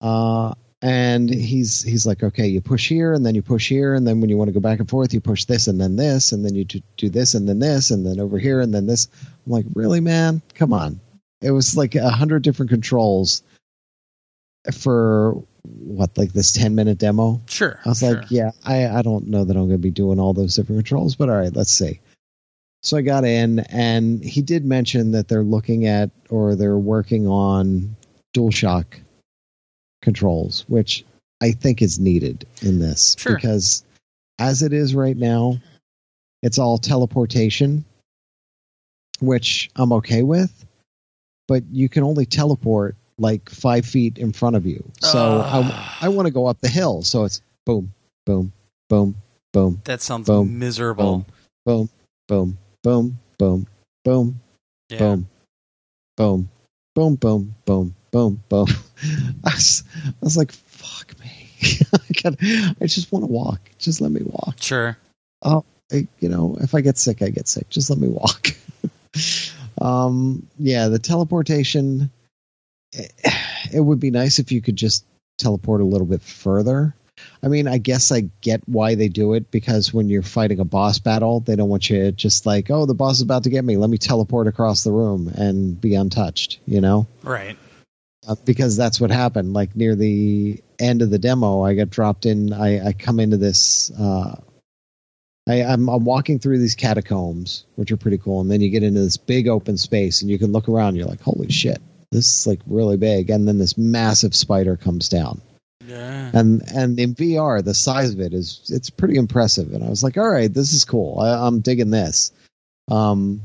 Uh and he's he's like, okay, you push here and then you push here and then when you want to go back and forth, you push this and then this and then you do, do this and then this and then over here and then this. I'm like, really, man? Come on! It was like a hundred different controls for what, like this ten minute demo. Sure. I was sure. like, yeah, I, I don't know that I'm going to be doing all those different controls, but all right, let's see. So I got in, and he did mention that they're looking at or they're working on DualShock controls, which I think is needed in this Sure. because as it is right now, it's all teleportation, which I'm okay with, but you can only teleport like five feet in front of you. So Ugh. I, ah. I want to go up the hill. So it's boom, boom, boom, boom, that sounds Boom. miserable. boom, boom, boom, boom, boom, Yeah. boom, boom, boom, boom, boom, boom, boom. I was, I was like, fuck me. I, got, I just want to walk. Just let me walk. Sure. I, you know, if I get sick, I get sick. Just let me walk. um, yeah, the teleportation. It, it would be nice if you could just teleport a little bit further. I mean, I guess I get why they do it because when you're fighting a boss battle, they don't want you just like, oh, the boss is about to get me. Let me teleport across the room and be untouched. You know Right. uh, because that's what happened. Like near the end of the demo, I got dropped in. I, I come into this. Uh, I, I'm, I'm walking through these catacombs, which are pretty cool, and then you get into this big open space, and you can look around. You're like, holy shit, this is like really big. And then this massive spider comes down, Yeah. and and in VR, the size of it is it's pretty impressive. And I was like, all right, this is cool. I, I'm digging this. Um,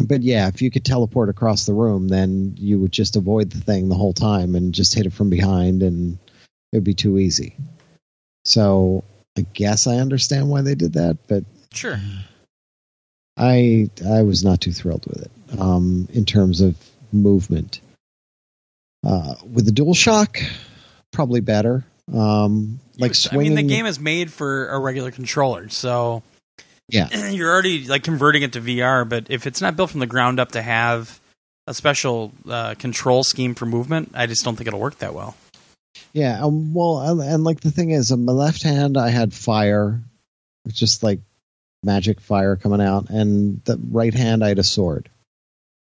but yeah, if you could teleport across the room, then you would just avoid the thing the whole time and just hit it from behind, and it'd be too easy. So I guess I understand why they did that, but Sure. I I was not too thrilled with it um, in terms of movement. Uh, with the DualShock, probably better. Um, like swinging. I mean, the game is made for a regular controller, so Yeah. you're already like converting it to VR. But if it's not built from the ground up to have a special uh, control scheme for movement, I just don't think it'll work that well. Yeah, um, well, and, and like the thing is, on my left hand, I had fire, just like magic fire coming out, and the right hand, I had a sword.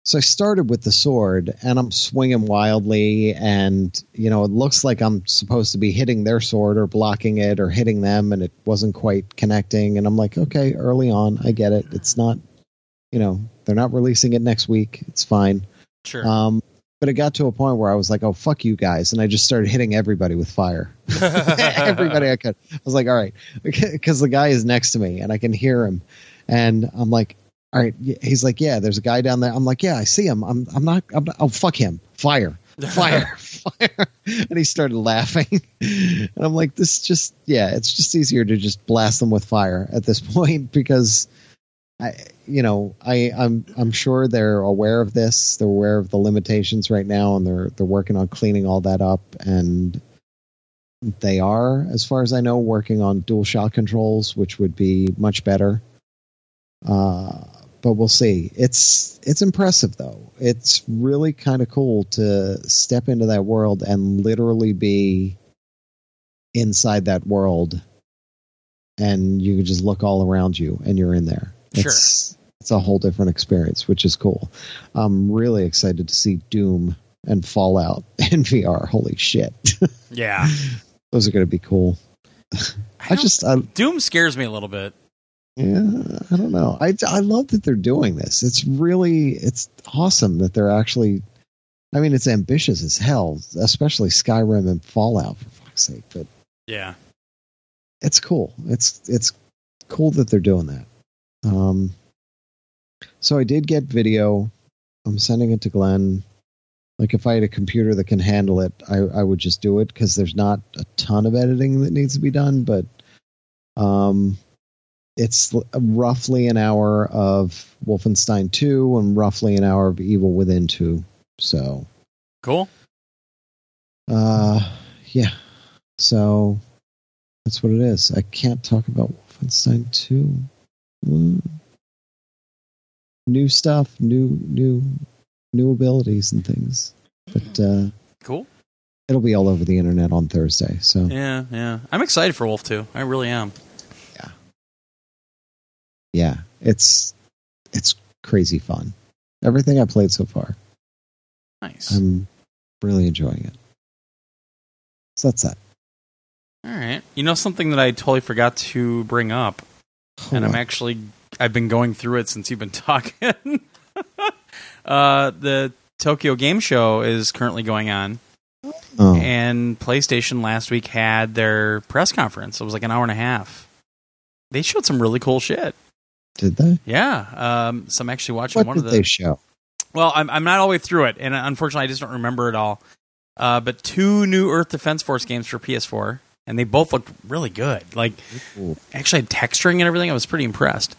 So I started with the sword, and I'm swinging wildly, and you know it looks like I'm supposed to be hitting their sword or blocking it or hitting them, and it wasn't quite connecting. And I'm like, okay, early on, I get it. It's not, you know, they're not releasing it next week. It's fine. Sure. Um, but it got to a point where I was like, "Oh fuck you guys," and I just started hitting everybody with fire. everybody I could. I was like, "All right," because the guy is next to me and I can hear him, and I'm like, "All right." He's like, "Yeah, there's a guy down there." I'm like, "Yeah, I see him. I'm. I'm not. I'm not oh fuck him. Fire." Fire, fire, and he started laughing, and I'm like, "This just, yeah, it's just easier to just blast them with fire at this point because I, you know, I, I'm I'm sure they're aware of this. They're aware of the limitations right now, and they're they're working on cleaning all that up. And they are, as far as I know, working on DualShock controls, which would be much better. Uh, but we'll see. It's it's impressive though. It's really kind of cool to step into that world and literally be inside that world, and you can just look all around you, and you're in there. Sure. It's, it's a whole different experience, which is cool. I'm really excited to see Doom and Fallout in VR. Holy shit. yeah. Those are going to be cool. I, don't- just, I, Doom scares me a little bit. Yeah, I don't know. I, I love that they're doing this. It's really, it's awesome that they're actually, I mean, it's ambitious as hell, especially Skyrim and Fallout, for fuck's sake, but Yeah. it's cool. It's, it's cool that they're doing that. Um, so I did get video. I'm sending it to Glenn. Like if I had a computer that can handle it, I, I would just do it because there's not a ton of editing that needs to be done. But um, it's roughly an hour of Wolfenstein 2 and roughly an hour of Evil Within 2. So Cool. uh, yeah. So that's what it is. I can't talk about Wolfenstein 2. Mm. New stuff, new new new abilities and things. But uh Cool. it'll be all over the internet on Thursday. So Yeah, yeah. I'm excited for Wolf 2. I really am. Yeah, it's it's crazy fun. Everything I played so far. Nice. I'm really enjoying it. So that's that. All right. You know something that I totally forgot to bring up, and I'm actually I've been going through it since you've been talking. uh, the Tokyo Game Show is currently going on, oh, and PlayStation last week had their press conference. It was like an hour and a half. They showed some really cool shit. Did they? Yeah. Um, so I'm actually watching What one did of the. they show? Well, I'm I'm not all the way through it, and unfortunately, I just don't remember it all. Uh, but two new Earth Defense Force games for PS4, and they both looked really good. Like Ooh. actually had texturing and everything. I was pretty impressed.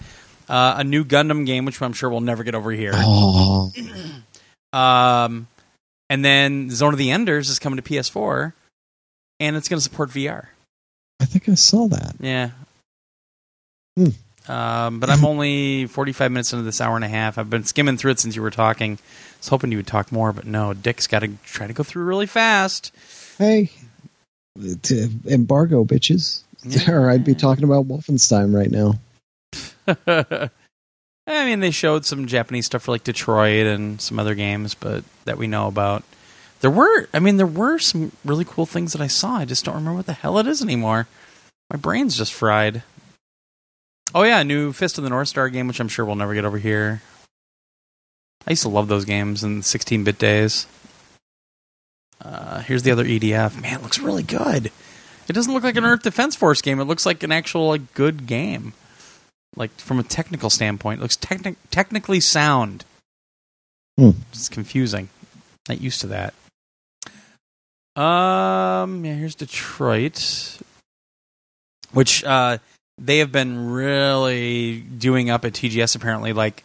Uh, a new Gundam game, which I'm sure we'll never get over here. Oh, Um, and then Zone of the Enders is coming to PS4, and it's going to support VR. I think I saw that. Yeah. Hmm. Um, but I'm only 45 minutes into this hour and a half. I've been skimming through it since you were talking. I was hoping you would talk more, but no. Dick's got to try to go through really fast. Hey, to embargo bitches. Yeah. Or I'd be talking about Wolfenstein right now. I mean, they showed some Japanese stuff for like Detroit and some other games, but that we know about. There were, I mean, there were some really cool things that I saw. I just don't remember what the hell it is anymore. My brain's just fried. Oh yeah, new Fist of the North Star game, which I'm sure we'll never get over here. I used to love those games in 16-bit days. Uh, here's the other EDF. Man, it looks really good. It doesn't look like an Earth Defense Force game. It looks like an actual like good game like from a technical standpoint, it looks techni- technically sound. Hmm. It's confusing. Not used to that. Um, yeah, here's Detroit, which uh, they have been really doing up at TGS. Apparently, like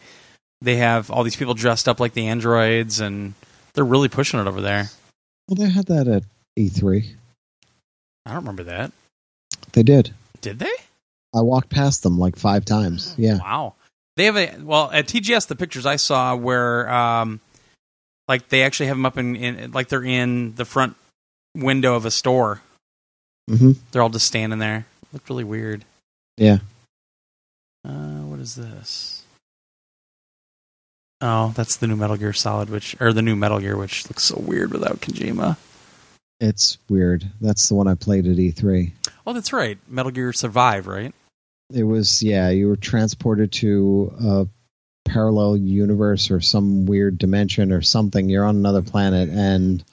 they have all these people dressed up like the androids, and they're really pushing it over there. Well, they had that at E3. I don't remember that. They did. Did they? I walked past them like five times. Yeah. Wow. They have a well at TGS. The pictures I saw where um, like they actually have them up in, in like they're in the front window of a store. hmm They're all just standing there. Looked really weird. Yeah. Uh, what is this? Oh, that's the new Metal Gear Solid, which or the new Metal Gear, which looks so weird without Kojima. It's weird. That's the one I played at E3. Oh, that's right, Metal Gear Survive, right? It was yeah, you were transported to a parallel universe or some weird dimension or something. You're on another planet and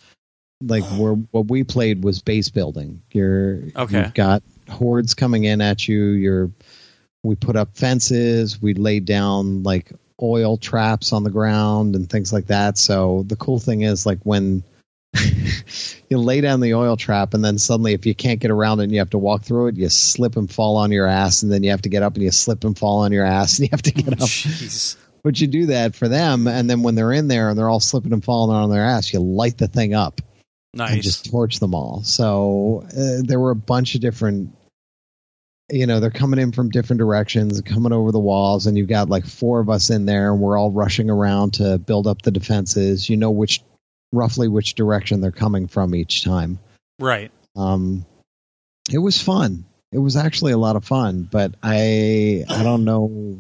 like where what we played was base building. You're Okay. you've got hordes coming in at you. You're we put up fences, we laid down like oil traps on the ground and things like that. So the cool thing is like when you lay down the oil trap and then suddenly if you can't get around it and you have to walk through it, you slip and fall on your ass and then you have to get up and you slip and fall on your ass and you have to get up. Jeez. But you do that for them and then when they're in there and they're all slipping and falling on their ass, you light the thing up and just torch them all. So uh, there were a bunch of different, you know, they're coming in from different directions, coming over the walls, and you've got like four of us in there, and we're all rushing around to build up the defenses. You know which, roughly which direction they're coming from each time. right. Um, it was fun. It was actually a lot of fun, but I I don't know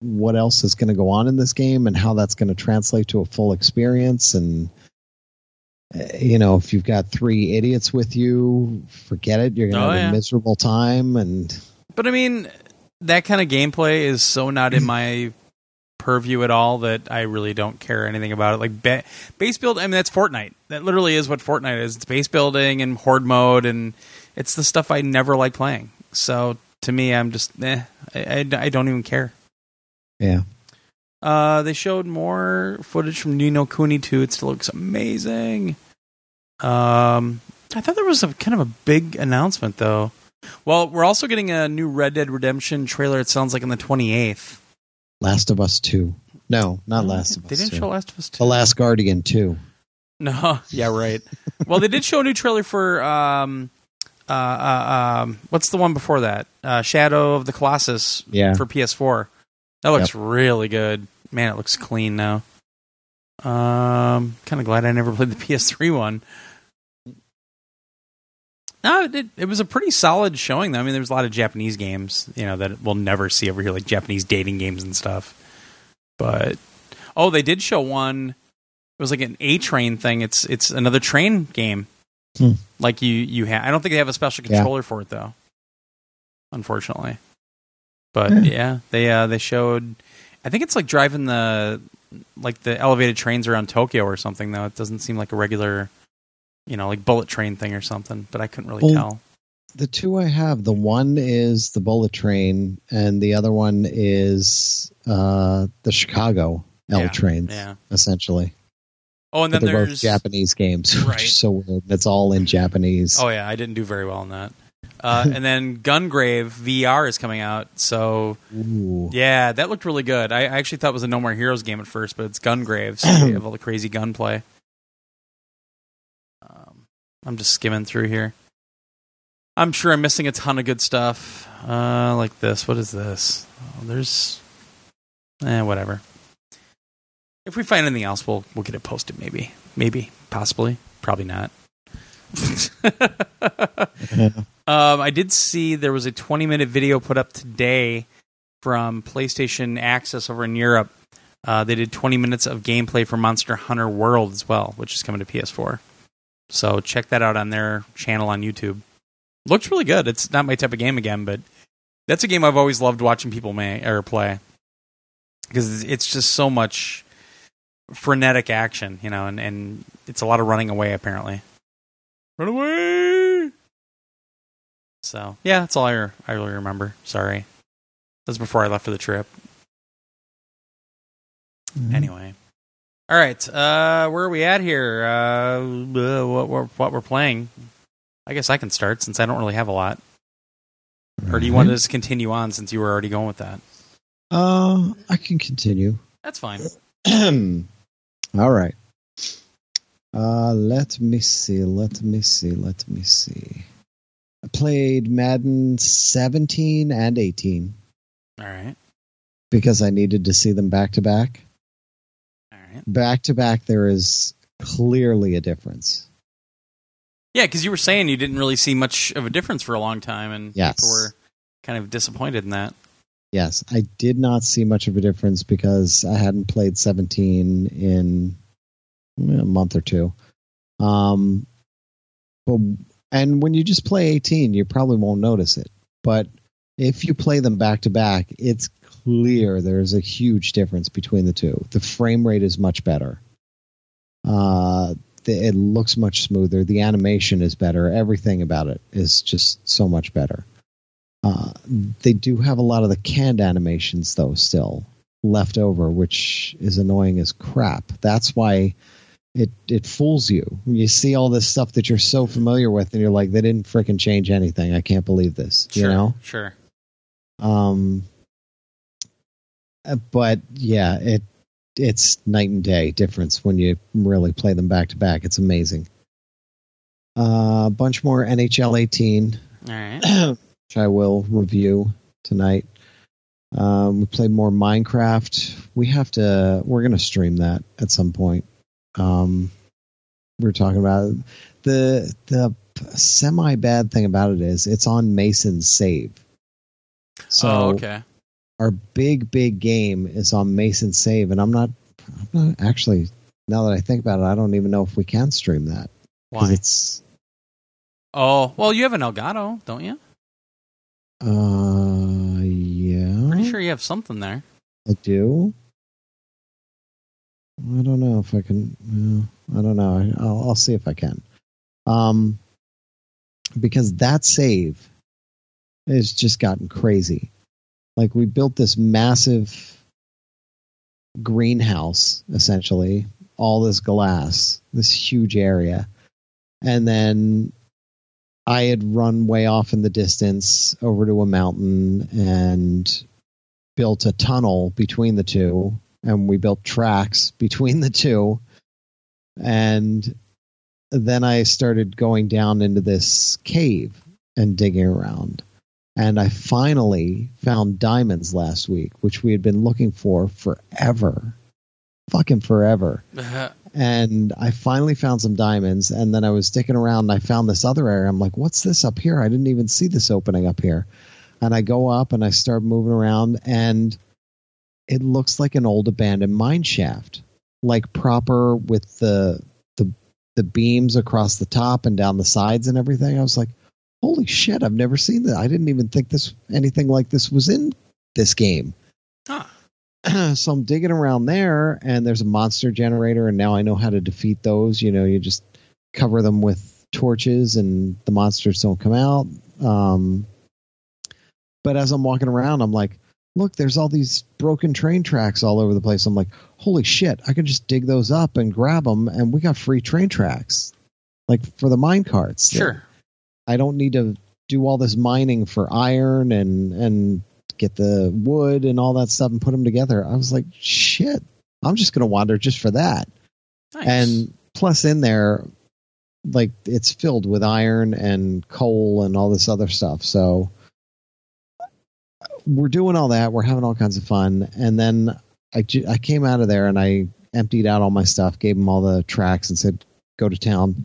what else is going to go on in this game and how that's going to translate to a full experience and you know if you've got three idiots with you forget it you're going to Oh, have yeah. a miserable time and But I mean, that kind of gameplay is so not in my purview at all that I really don't care anything about it. Like ba- base build, I mean, that's Fortnite. That literally is what Fortnite is. It's base building and horde mode, and it's the stuff I never like playing. So to me, I'm just, eh, I, I, I don't even care. yeah Uh, they showed more footage from Ni no Kuni 2. It still looks amazing. Um, I thought there was a kind of a big announcement though. Well, we're also getting a new Red Dead Redemption trailer. It sounds like on the 28th. last of us 2 no not last of us They didn't 2. show Last of Us 2. the last guardian 2 No, yeah, right. well, they did show a new trailer for um, uh, uh, um, what's the one before that? Uh, Shadow of the Colossus yeah for PS4. That looks really good. Man, it looks clean now. Um, kind of glad I never played the PS3 one. No, it, it was a pretty solid showing. Though. I mean, there was a lot of Japanese games, you know, that we'll never see over here, like Japanese dating games and stuff. But oh, they did show one. It was like an A train thing. It's it's another train game. Hmm. Like you you have. I don't think they have a special Yeah. controller for it though. Unfortunately, but Yeah. yeah, they uh they showed. I think it's like driving the like the elevated trains around Tokyo or something. Though it doesn't seem like a regular, you know, like bullet train thing or something. But I couldn't really Well, tell. the two I have, the one is the bullet train, and the other one is uh, the Chicago L Yeah, trains, Yeah. essentially. Oh, and But then they're both there's Japanese games, Right. which is so weird. It's all in Japanese. Oh yeah, I didn't do very well in that. Uh, and then Gungrave VR is coming out, so Ooh. yeah, that looked really good. I I actually thought it was a No More Heroes game at first, but it's Gungrave, so you have all the crazy gunplay. Um, I'm just skimming through here. I'm sure I'm missing a ton of good stuff, uh, like this. What is this? Oh, there's, eh, whatever. If we find anything else, we'll we'll get it posted. Maybe, maybe, possibly, probably not. Um, I did see there was a 20 minute video put up today from PlayStation Access over in Europe. Uh, they did 20 minutes of gameplay for Monster Hunter World as well, which is coming to PS4. So check that out on their channel on YouTube. Looks really good. It's not my type of game again, but that's a game I've always loved watching people may or play because it's just so much frenetic action, you know, and, and it's a lot of running away apparently. Run away! So yeah, that's all I, re- I really remember. Sorry, that's before I left for the trip. Mhm. Anyway, all right, uh, where are we at here? Uh, uh, what, we're, what we're playing? I guess I can start since I don't really have a lot. Or do you want to just continue on since you were already going with that? Uh, I can continue. That's fine. All right. Uh, let me see. Let me see. Let me see. I played Madden 17 and 18 All right, because I needed to see them back to back. all right. Back to back, there is clearly a difference. Yeah, because you were saying you didn't really see much of a difference for a long time, and Yes. people were kind of disappointed in that. Yes, I did not see much of a difference because I hadn't played 17 in a month or two. Um, but and when you just play 18, you probably won't notice it. But if you play them back to back, it's clear there's a huge difference between the two. The frame rate is much better. Uh, the, it looks much smoother. The animation is better. Everything about it is just so much better. Uh, they do have a lot of the canned animations though still left over, which is annoying as crap. That's why it it fools you. You see all this stuff that you're so familiar with, and you're like, they didn't freaking change anything. I can't believe this. Sure, You know. sure. Um, uh, but yeah, it it's night and day difference when you really play them back to back. It's amazing. Uh, a bunch more NHL 18 All right. which I will review tonight. Um, we played more Minecraft. We have to. We're going to stream that at some point. Um, we are talking about it. the the semi bad thing about it is it's on Mason's save. So oh, okay. our big big game is on Mason's save, and I'm not. I'm not actually. Now that I think about it, I don't even know if we can stream that Why? it's. Oh, well, you have an Elgato, don't you? Uh, yeah. Pretty sure you have something there. I do. I don't know if I can. Uh, I don't know. I, I'll, I'll see if I can. Um, because that save has just gotten crazy. Like we built this massive greenhouse, essentially, all this glass, this huge area, and then I had run way off in the distance over to a mountain and built a tunnel between the two and we built tracks between the two and then i started going down into this cave and digging around and i finally found diamonds last week which we had been looking for forever fucking forever uh-huh. and I finally found some diamonds. And then I was sticking around and I found this other area. I'm like, what's this up here? I didn't even see this opening up here. And I go up and I start moving around, and it looks like an old abandoned mine shaft, like proper with the the the beams across the top and down the sides and everything. I was like, holy shit! I've never seen that. I didn't even think this anything like this was in this game Huh. so I'm digging around there, and there's a monster generator, and now I know how to defeat those. You know, you just cover them with torches, and the monsters don't come out. Um, but as I'm walking around, I'm like, look, there's all these broken train tracks all over the place. I'm like, holy shit, I can just dig those up and grab them, and we got free train tracks, like for the mine carts. Sure. I don't need to do all this mining for iron and and get the wood and all that stuff and put them together. I was like, shit, I'm just gonna wander just for that. Nice. And plus, in there, like it's filled with iron and coal and all this other stuff. So we're doing all that. We're having all kinds of fun. And then I I came out of there and I emptied out all my stuff, gave him all the tracks, and said, go to town.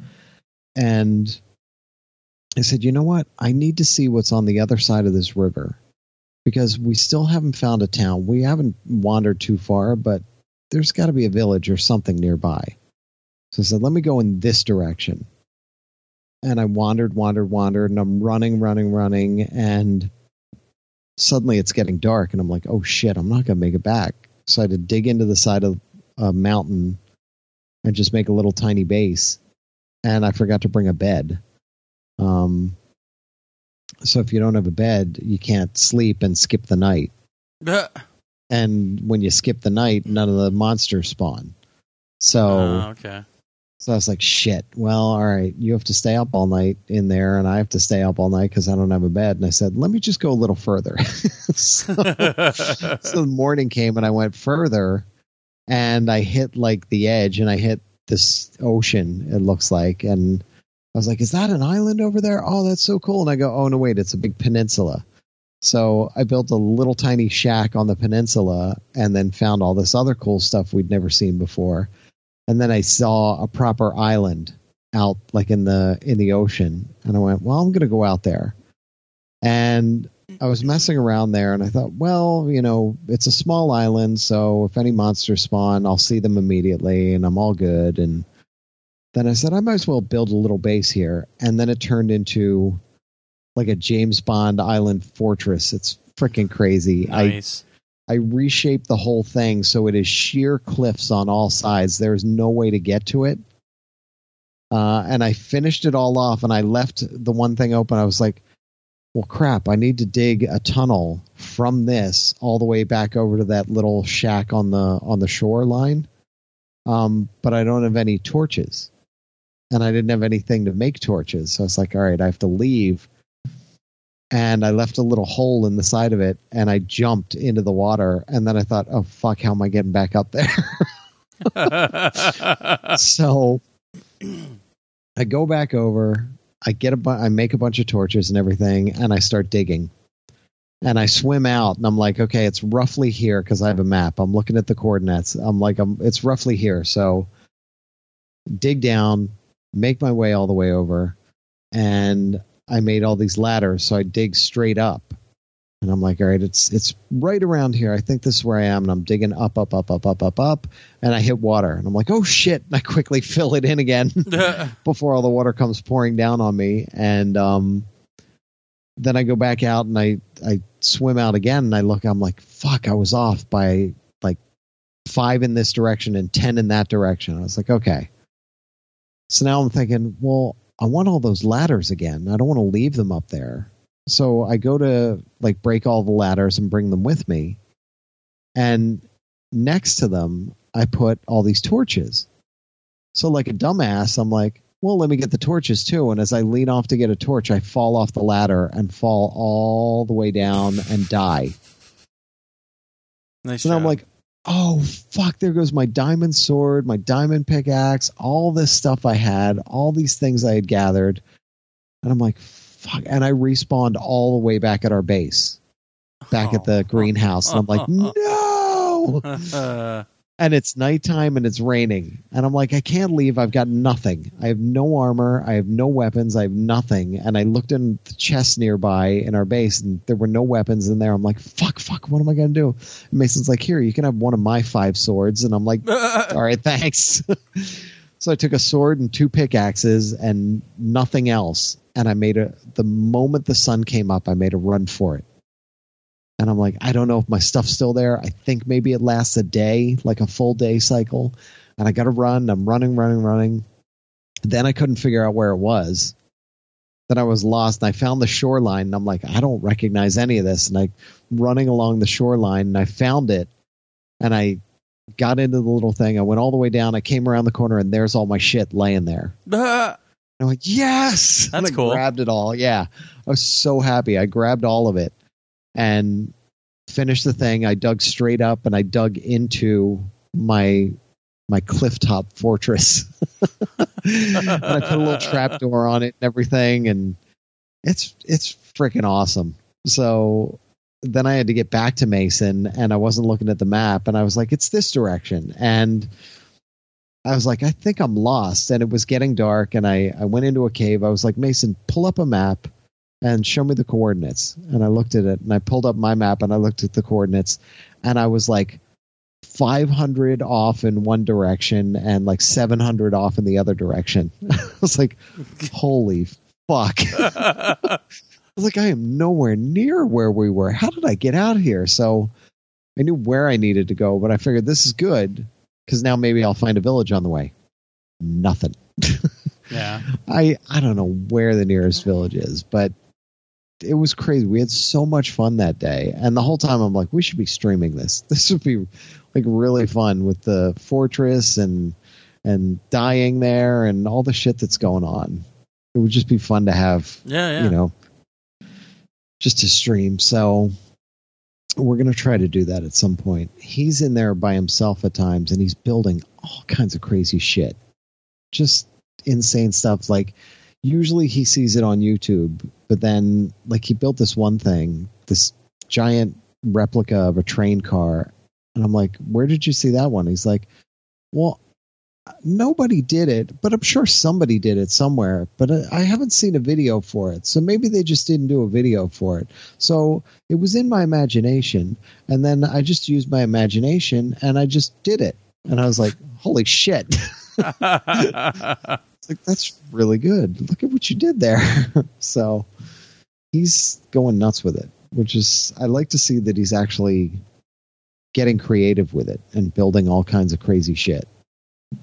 And I said, you know what? I need to see what's on the other side of this river because we still haven't found a town. We haven't wandered too far, but there's got to be a village or something nearby. So I said, let me go in this direction. And I wandered, wandered, wandered, and I'm running, running, running. And suddenly it's getting dark, and I'm like, oh shit, I'm not going to make it back. So I had to dig into the side of a mountain and just make a little tiny base. And I forgot to bring a bed. Um, so if you don't have a bed, you can't sleep and skip the night. And when you skip the night, none of the monsters spawn. So Oh, okay. So I was like, shit. Well, all right, you have to stay up all night in there, and I have to stay up all night because I don't have a bed. And I said, let me just go a little further. so, so the morning came, and I went further, and I hit like the edge, and I hit this ocean. It looks like, and I was like, is that an island over there? Oh, that's so cool. And I go, oh no, wait, it's a big peninsula. So I built a little tiny shack on the peninsula, and then found all this other cool stuff we'd never seen before and then I saw a proper island out like in the in the ocean, and I went, well, I'm going to go out there. And I was messing around there and I thought, well, you know, it's a small island, so if any monsters spawn, I'll see them immediately and I'm all good. And then I said, I might as well build a little base here. And then it turned into like a James Bond island fortress. It's freaking crazy. Nice. I I reshaped the whole thing so it is sheer cliffs on all sides. There's no way to get to it. Uh, and I finished it all off and I left the one thing open. I was like, well, crap, I need to dig a tunnel from this all the way back over to that little shack on the on the shoreline. Um, but I don't have any torches. And I didn't have anything to make torches. So I was like, all right, I have to leave. And I left a little hole in the side of it and I jumped into the water. And then I thought, oh, fuck, how am I getting back up there? so I go back over. I get a bu- I make a bunch of torches and everything, and I start digging. And I swim out, and I'm like, okay, it's roughly here because I have a map. I'm looking at the coordinates. I'm like, I'm, it's roughly here. So dig down, make my way all the way over, and I made all these ladders. So I dig straight up, and I'm like, all right, it's it's right around here. I think this is where I am, and I'm digging up, up, up, up, up, up, up, and I hit water, and I'm like, oh shit! And I quickly fill it in again before all the water comes pouring down on me, and um, then I go back out and I I swim out again, and I look, I'm like, fuck, I was off by like five in this direction and ten in that direction. I was like, okay. So now I'm thinking, well, I want all those ladders again. I don't want to leave them up there. So I go to like break all the ladders and bring them with me. And next to them, I put all these torches. So like a dumbass, I'm like, well, let me get the torches too. And as I lean off to get a torch, I fall off the ladder and fall all the way down and die. nice So now I'm like, oh fuck, there goes my diamond sword, my diamond pickaxe, all this stuff I had, all these things I had gathered. And I'm like, fuck. And I respawned all the way back at our base, back at the greenhouse. And I'm like, no. And it's nighttime and it's raining. And I'm like, I can't leave. I've got nothing. I have no armor. I have no weapons. I have nothing. And I looked in the chest nearby in our base and there were no weapons in there. I'm like, fuck, fuck, what am I going to do? And Mason's like, here, you can have one of my five swords. And I'm like, all right, thanks. so I took a sword and two pickaxes and nothing else. And I made a, the moment the sun came up, I made a run for it. And I'm like, I don't know if my stuff's still there. I think maybe it lasts a day, like a full day cycle. And I got to run. I'm running, running, running. Then I couldn't figure out where it was. Then I was lost and I found the shoreline and I'm like, I don't recognize any of this. And I running along the shoreline and I found it and I got into the little thing. I went all the way down. I came around the corner and there's all my shit laying there. I'm like, yes. and That's I cool. grabbed it all. Yeah. I was so happy. I grabbed all of it and finished the thing. I dug straight up and I dug into my my cliff top fortress. and I put a little trap door on it and everything and it's it's freaking awesome. So then I had to get back to Mason and I wasn't looking at the map and I was like, it's this direction. And I was like, I think I'm lost. And it was getting dark and I, I went into a cave. I was like, Mason, pull up a map and show me the coordinates. And I looked at it and I pulled up my map and I looked at the coordinates and I was like 500 off in one direction and like 700 off in the other direction. I was like, holy fuck. I was like, I am nowhere near where we were. How did I get out here? So I knew where I needed to go, but I figured this is good because now maybe I'll find a village on the way. Nothing. yeah. I I don't know where the nearest village is, but it was crazy. We had so much fun that day, and the whole time I'm like, we should be streaming this. This would be like really fun with the fortress and and dying there and all the shit that's going on. It would just be fun to have Yeah. Yeah. you know, just to stream. So we're going to try to do that at some point. He's in there by himself at times and he's building all kinds of crazy shit. Just insane stuff. Like, usually he sees it on YouTube, but then, like, he built this one thing, this giant replica of a train car. And I'm like, where did you see that one? He's like, well, nobody did it, but I'm sure somebody did it somewhere. But I I haven't seen a video for it, so maybe they just didn't do a video for it. So it was in my imagination, and then I just used my imagination and I just did it, and I was like, "Holy shit!" like that's really good. Look at what you did there. so he's going nuts with it, which is I like to see that he's actually getting creative with it and building all kinds of crazy shit.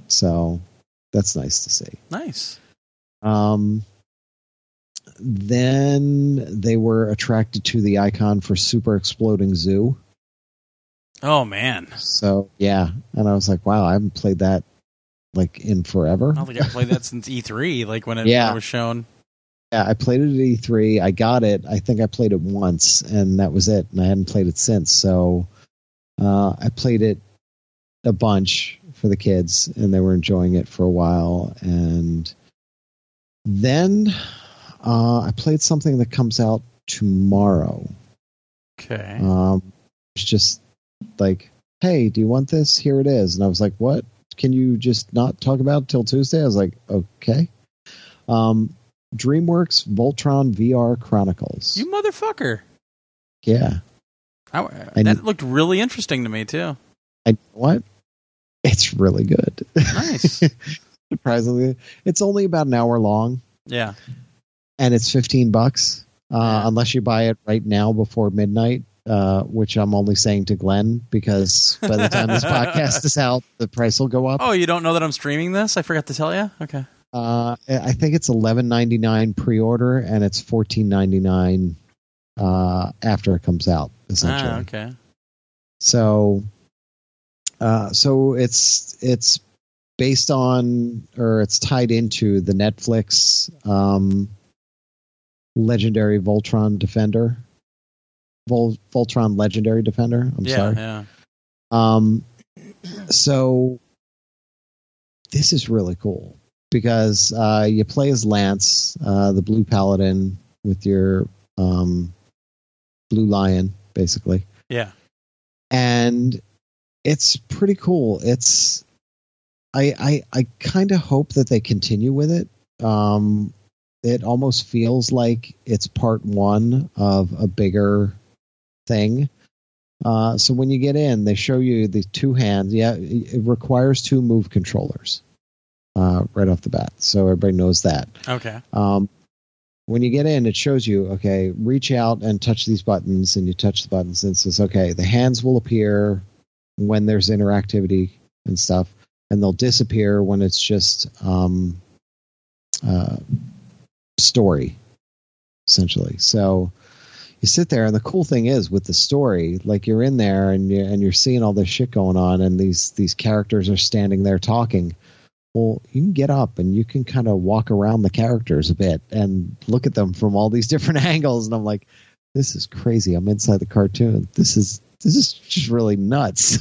So that's nice to see. nice. Um, then they were attracted to the icon for Super Exploding Zoo. Oh man, So yeah, and I was like, wow, I haven't played that like in forever. I don't think I played that since E3. Like when it, Yeah. when it was shown. Yeah, I played it at E3. I got it. I think I played it once, and that was it. And I hadn't played it since. So uh, I played it a bunch for the kids, and they were enjoying it for a while. And then uh, I played something that comes out tomorrow. Okay. Um, it's just like, hey, do you want this? Here it is. And I was like, what? Can you just not talk about it till Tuesday? I was like, okay. Um, DreamWorks Voltron VR Chronicles. you motherfucker. yeah. I, I that looked really interesting to me too. I what? It's really good. Nice. Surprisingly, it's only about an hour long, Yeah. and it's fifteen bucks. Uh, Yeah. Unless you buy it right now before midnight, uh, which I'm only saying to Glenn because by the time this podcast is out, the price will go up. Oh, you don't know that I'm streaming this? I forgot to tell you. Okay. Uh, I think it's eleven ninety nine pre order, and it's fourteen ninety nine uh, after it comes out. Essentially, Ah, okay. so uh, so it's it's based on or it's tied into the Netflix um, legendary Voltron Defender, Vol- Voltron Legendary Defender. I'm yeah, sorry. yeah. Um, so this is really cool because uh, you play as Lance, uh, the Blue Paladin, with your um, Blue Lion, basically, Yeah. and it's pretty cool. It's I I, I kind of hope that they continue with it. Um, it almost feels like it's part one of a bigger thing. Uh, so when you get in, they show you the two hands. Yeah, it requires two move controllers uh, right off the bat, so everybody knows that. Okay. Um, when you get in, it shows you okay, reach out and touch these buttons, and you touch the buttons, and it says okay, the hands will appear when there's interactivity and stuff, and they'll disappear when it's just um, uh, story, essentially. So you sit there, and the cool thing is with the story, like you're in there and you're, and you're seeing all this shit going on, and these these characters are standing there talking. Well, you can get up and you can kind of walk around the characters a bit and look at them from all these different angles, and I'm like, this is crazy. I'm inside the cartoon. This is this is just really nuts.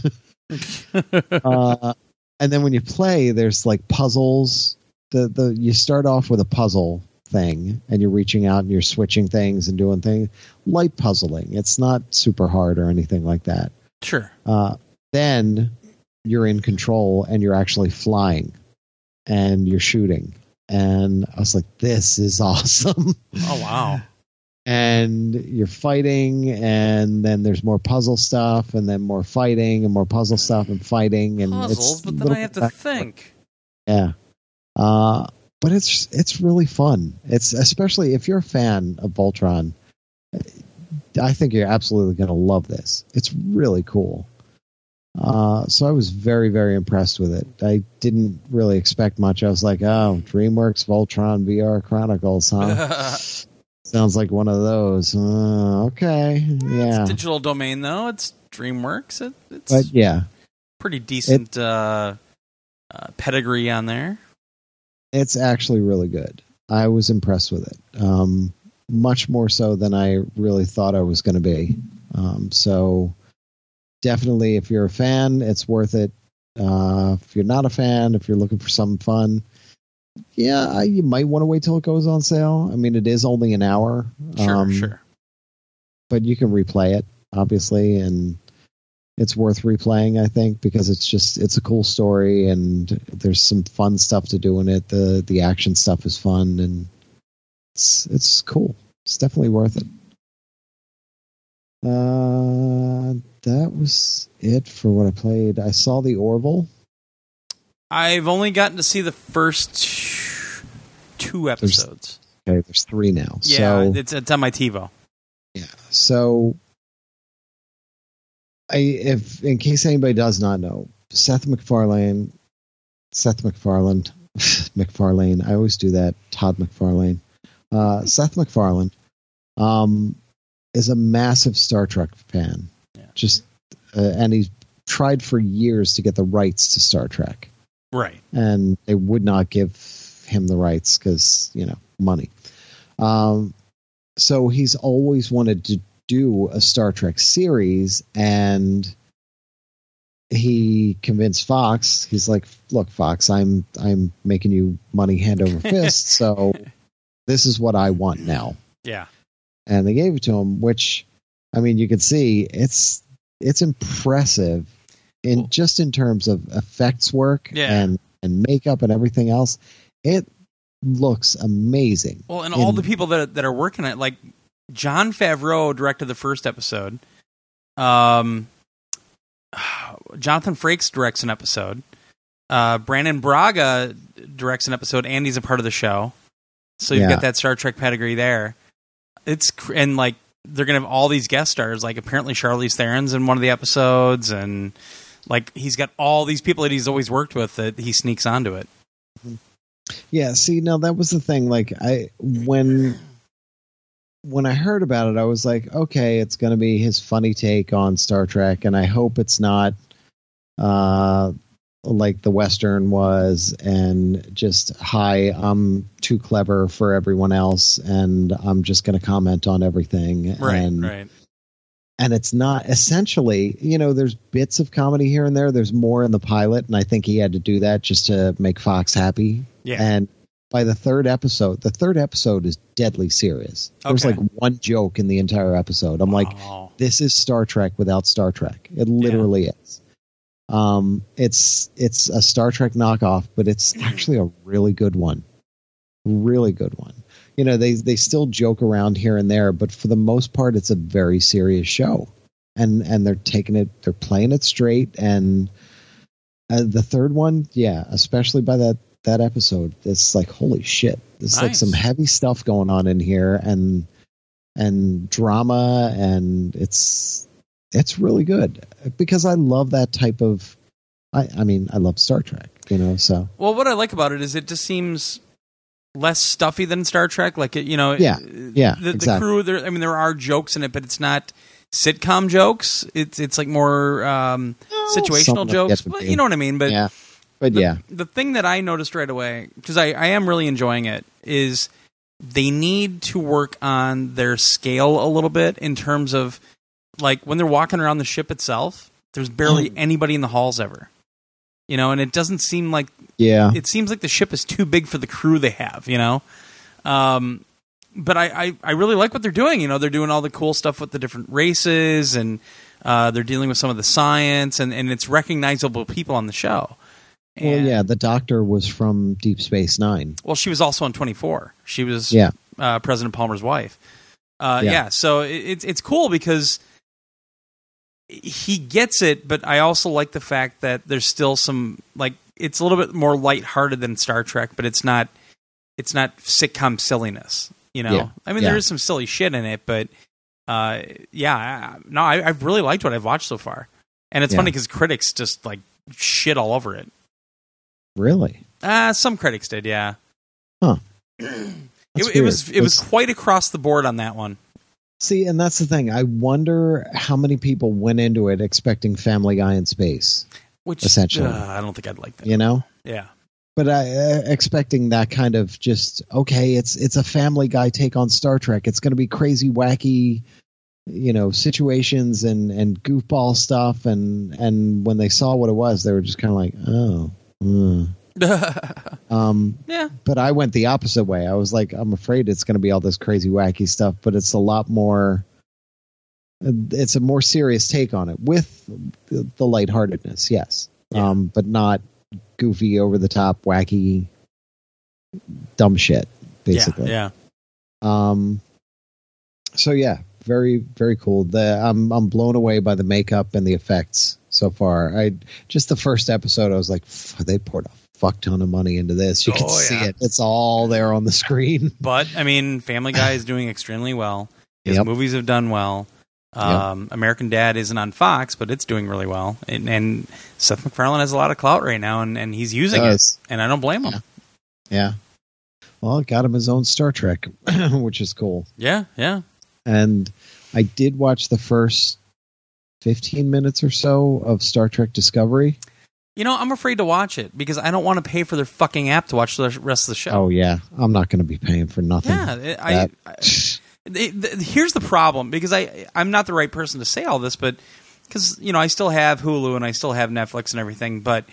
uh, and then when you play, there's like puzzles. The the you start off with a puzzle thing, and you're reaching out and you're switching things and doing things. Light puzzling. It's not super hard or anything like that. Sure. Uh, then you're in control and you're actually flying, and you're shooting. And I was like, this is awesome Oh wow. and you're fighting and then there's more puzzle stuff and then more fighting and more puzzle stuff and fighting and Puzzles, it's but then I have to back- think. yeah uh but it's it's really fun it's especially if you're a fan of voltron i think you're absolutely going to love this it's really cool uh, so I was very, very impressed with it. I didn't really expect much. I was like, "Oh, DreamWorks Voltron VR Chronicles, huh? Sounds like one of those." Uh, okay, yeah, It's digital domain though. It's DreamWorks. It, it's but yeah, pretty decent uh, uh, pedigree on there. It's actually really good. I was impressed with it, um, much more so than I really thought I was going to be. Um, so definitely, if you're a fan, it's worth it. Uh, if you're not a fan, if you're looking for some fun, yeah, I, you might want to wait till it goes on sale. I mean, it is only an hour, Sure, um, sure. but you can replay it obviously, and it's worth replaying. I think because it's just it's a cool story and there's some fun stuff to do in it. The the action stuff is fun and it's it's cool. It's definitely worth it. Uh, that was it for what I played. I saw the Orville. I've only gotten to see the first two episodes. Okay, there's three now. yeah, so it's it's on my TiVo. Yeah. So, I if in case anybody does not know, Seth MacFarlane, Seth MacFarlane, MacFarlane. I always do that. Todd McFarlane. Uh, Seth MacFarlane, um, is a massive Star Trek fan. Yeah. Just uh, and he's tried for years to get the rights to Star Trek Right. and they would not give him the rights because you know money. Um, so he's always wanted to do a Star Trek series, and he convinced Fox. He's like, "Look, Fox, I'm I'm making you money hand over fist, so this is what I want now." Yeah. And they gave it to him, which I mean, you can see it's it's impressive in Well- just in terms of effects work Yeah. and and makeup and everything else. It looks amazing. Well, and all In- the people that that are working it, like Jon Favreau directed the first episode. Um, Jonathan Frakes directs an episode. Uh, Brannon Braga directs an episode, and he's a part of the show. So you've Yeah. got that Star Trek pedigree there. It's cr- and like they're gonna have all these guest stars. Like apparently Charlize Theron's in one of the episodes, and like he's got all these people that he's always worked with that he sneaks onto it. Yeah, see, now that was the thing. Like, I when when I heard about it, I was like, okay, it's going to be his funny take on Star Trek, and I hope it's not uh, like the Western was, and just hi, I'm too clever for everyone else, and I'm just going to comment on everything, Right, and right. and it's not essentially you know there's bits of comedy here and there there's more in the pilot and i think he had to do that just to make fox happy Yeah. and by the third episode the third episode is deadly serious. There's like one joke in the entire episode. I'm like Oh. this is star trek without star trek. It literally is. Um it's it's a star trek knockoff but it's actually a really good one. Really good one. You know they they still joke around here and there but for the most part it's a very serious show. And and they're taking it they're playing it straight. And uh, the third one yeah especially by that that episode it's like holy shit there's like some heavy stuff going on in here and and drama and it's it's really good because i love that type of i i mean i love star trek you know so Well, what I like about it is it just seems less stuffy than Star Trek. Like it, you know, Yeah, yeah, The, the exactly. crew, there. I mean, there are jokes in it, but it's not sitcom jokes. It's it's like more um, situational jokes. But you know what I mean. But yeah but the, yeah the thing that I noticed right away because I, I am really enjoying it is they need to work on their scale a little bit in terms of like when they're walking around the ship itself. There's barely Mm. anybody in the halls ever. You know, and it doesn't seem like yeah it seems like the ship is too big for the crew they have, you know. Um, but I, I, I really like what they're doing. You know, they're doing all the cool stuff with the different races, and uh, they're dealing with some of the science, and, and it's recognizable people on the show. Well yeah the doctor was from deep space nine Well, she was also on Twenty Four. She was Yeah. uh, President Palmer's wife. Uh, Yeah. yeah. so it, it's it's cool because he gets it, but I also like the fact that there's still some like it's a little bit more lighthearted than Star Trek, but it's not it's not sitcom silliness. You know, Yeah. I mean, Yeah. there is some silly shit in it, but uh, yeah, I- no, I, I've really liked what I've watched so far, and it's funny because critics just like shit all over it. Really Uh, some critics did, yeah. Huh. It, it was it was quite across the board on that one. see and that's the thing i wonder how many people went into it expecting family guy in space Which Essentially. uh, I don't think I'd like that. you know Yeah, but I uh, expecting that kind of just okay, it's it's a Family Guy take on Star Trek. It's going to be crazy, wacky, you know, situations and and goofball stuff. And and when they saw what it was, they were just kind of like, oh, mm. um. yeah, But I went the opposite way. I was like, I'm afraid it's going to be all this crazy, wacky stuff, but it's a lot more. it's a more serious take on it with the, the lightheartedness, yes, Yeah. um, but not goofy, over the top, wacky, dumb shit. Basically, Yeah, yeah. Um, so yeah, very very cool. The I'm I'm blown away by the makeup and the effects so far. I just the first episode, I was like, they poured a fuck ton of money into this. You can Oh, see yeah. it. It's all there on the screen. But I mean, Family Guy is doing extremely well. His Yep. movies have done well. Um, American Dad isn't on Fox, but it's doing really well. And, and Seth MacFarlane has a lot of clout right now, and, and he's using Does. it. And I don't blame him. Yeah. Well, it got him his own Star Trek, which is cool. Yeah, yeah. And I did watch the first 15 minutes or so of Star Trek Discovery. You know, I'm afraid to watch it because I don't want to pay for their fucking app to watch the rest of the show. Oh yeah, I'm not going to be paying for nothing. yeah. I, I, it- th- here's the problem because I I'm not the right person to say all this, but because you know I still have Hulu and I still have Netflix and everything, but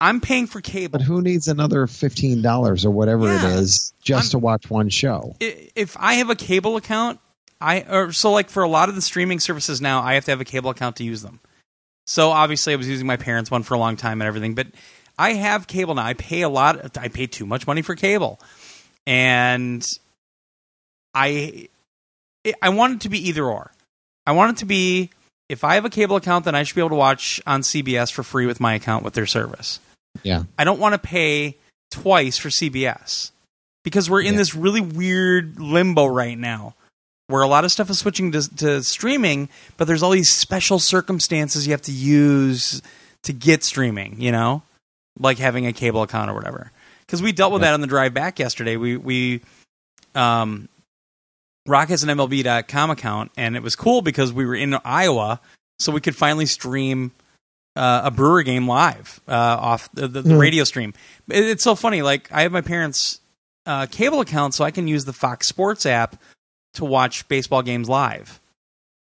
I'm paying for cable. But who needs another fifteen dollars or whatever Yeah. it is just I'm- to watch one show? If I have a cable account, I or so like for a lot of the streaming services now, I have to have a cable account to use them. So obviously, I was using my parents' one for a long time and everything, but I have cable now. I pay a lot. I pay too much money for cable, and I I want it to be either or. I want it to be if I have a cable account, then I should be able to watch on CBS for free with my account with their service. Yeah. I don't want to pay twice for CBS because we're in Yeah. this really weird limbo right now where a lot of stuff is switching to, to streaming, but there's all these special circumstances you have to use to get streaming, you know, like having a cable account or whatever. Because we dealt with that on the drive back yesterday. We, we, um, Rock has an MLB.com account, and it was cool because we were in Iowa, so we could finally stream uh, a Brewer game live uh, off the, the, the Hmm. radio stream. It, it's so funny. Like I have my parents' uh, cable account, so I can use the Fox Sports app to watch baseball games live.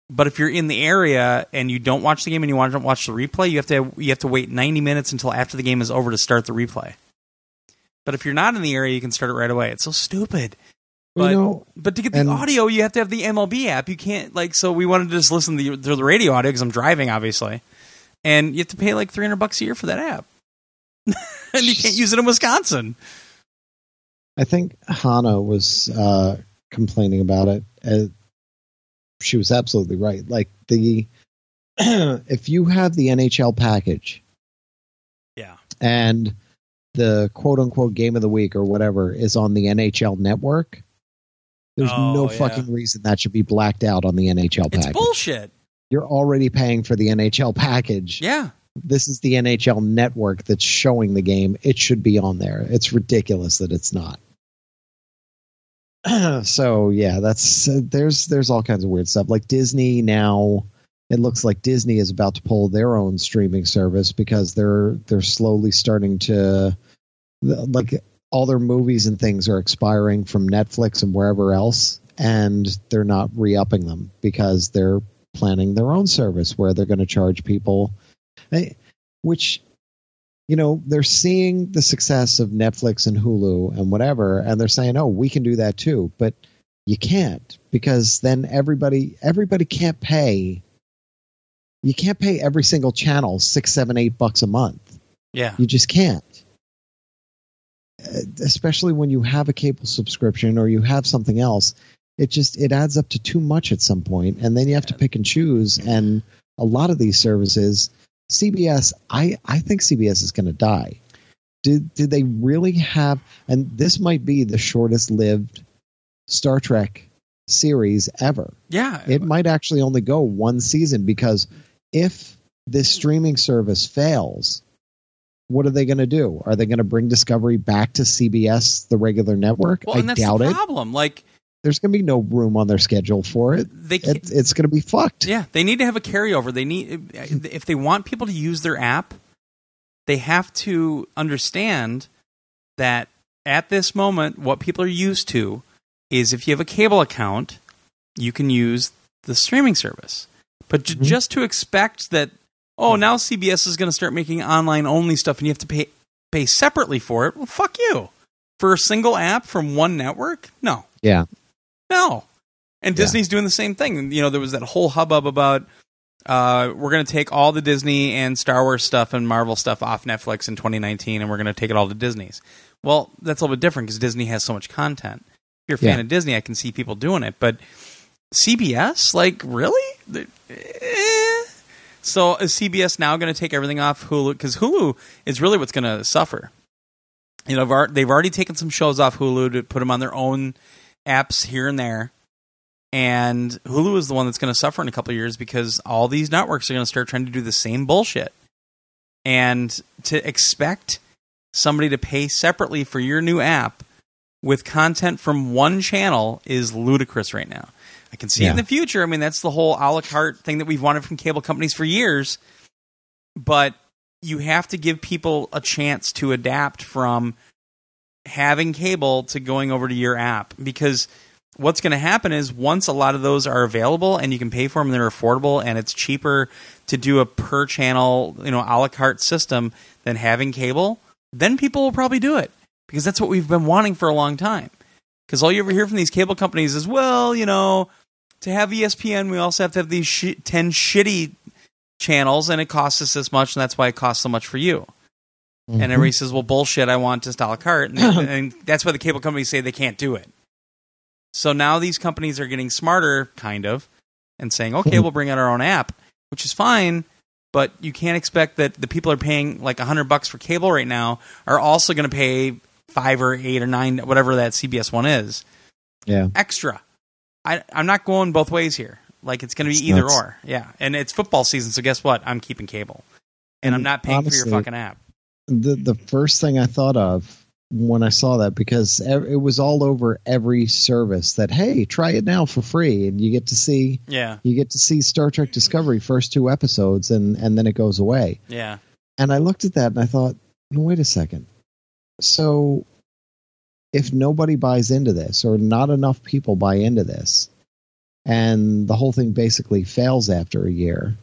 But if you're in the area and you don't watch the game and you want to watch the replay, you have to you have to wait 90 minutes until after the game is over to start the replay. But if you're not in the area, you can start it right away. It's so stupid. But you know, but to get the and- audio, you have to have the MLB app. You can't like so. We wanted to just listen to the, to the radio audio because I'm driving, obviously, and you have to pay like 300 bucks a year for that app, and you can't use it in Wisconsin. I think Hana was uh, complaining about it. Uh, she was absolutely right. Like the if you have the NHL package Yeah, and the quote unquote game of the week or whatever is on the NHL network, there's Oh, no yeah. fucking reason that should be blacked out on the NHL it's package. bullshit. You're already paying for the NHL package. Yeah, This is the NHL network that's showing the game. It should be on there. It's ridiculous that it's not. so yeah, that's uh, there's there's all kinds of weird stuff. Like Disney now, it looks like Disney is about to pull their own streaming service because they're they're slowly starting to like all their movies and things are expiring from Netflix and wherever else, and they're not re-upping them because they're planning their own service where they're going to charge people, eh, which you know they're seeing the success of Netflix and Hulu and whatever, and they're saying, "Oh, we can do that too," but you can't because then everybody everybody can't pay. You can't pay every single channel six, seven, eight bucks a month. yeah, You just can't. Uh, Especially when you have a cable subscription or you have something else, it just it adds up to too much at some point, and then you have to pick and choose. And a lot of these services, CBS, I I think CBS is going to die. Did did they really have? And this might be the shortest lived Star Trek series ever yeah. it might actually only go one season because if this streaming service fails, what are they going to do? Are they going to bring Discovery back to CBS, the regular network? well, I doubt it. problem. Like There's going to be no room on their schedule for it. they can't, it it's going to be fucked. Yeah, they need to have a carryover. They need if they want people to use their app, they have to understand that at this moment what people are used to is if you have a cable account, you can use the streaming service. But j- Mhm. just to expect that oh, now CBS is going to start making online only stuff and you have to pay pay separately for it. Well, fuck you. For a single app from one network? No. Yeah. No. And Yeah. Disney's doing the same thing. You know, there was that whole hubbub about uh, we're going to take all the Disney and Star Wars stuff and Marvel stuff off Netflix in 2019, and we're going to take it all to Disney's. Well, that's a little bit different because Disney has so much content. If you're a fan Yeah. of Disney, I can see people doing it, but CBS, like, really? Eh. So is CBS now going to take everything off Hulu? Because Hulu is really what's going to suffer. You know, they've already taken some shows off Hulu to put them on their own apps here and there. And Hulu is the one that's going to suffer in a couple of years because all these networks are going to start trying to do the same bullshit. And to expect somebody to pay separately for your new app with content from one channel is ludicrous right now. I can see it in the future. I mean, that's the whole a la carte thing that we've wanted from cable companies for years. But you have to give people a chance to adapt from having cable to going over to your app because what's going to happen is once a lot of those are available and you can pay for them and they're affordable and it's cheaper to do a per channel you know a la carte system than having cable then people will probably do it because that's what we've been wanting for a long time. Because all you ever hear from these cable companies is well you know to have espn we also have to have these shi 10 shitty channels and it costs us this much and that's why it costs so much for you Mm-hmm. and everybody says, "Well, bullshit! I want to just a la carte," and, and that's why the cable companies say they can't do it. So now these companies are getting smarter, kind of, and saying, "Okay, we'll bring out our own app," which is fine, but you can't expect that the people are paying like a hundred bucks for cable right now are also going to pay five or eight or nine, whatever that CBS one is, yeah. extra. I, I'm not going both ways here. Like it's going to be It's either nuts. or. Yeah, and it's football season, so guess what? I'm keeping cable, and I'm not paying for your fucking app. The the first thing I thought of when I saw that because it was all over every service that hey try it now for free. And you get to see Yeah, you get to see Star Trek Discovery first two episodes and and then it goes away. Yeah. and I looked at that and I thought wait a second. So if nobody buys into this or not enough people buy into this and the whole thing basically fails after a year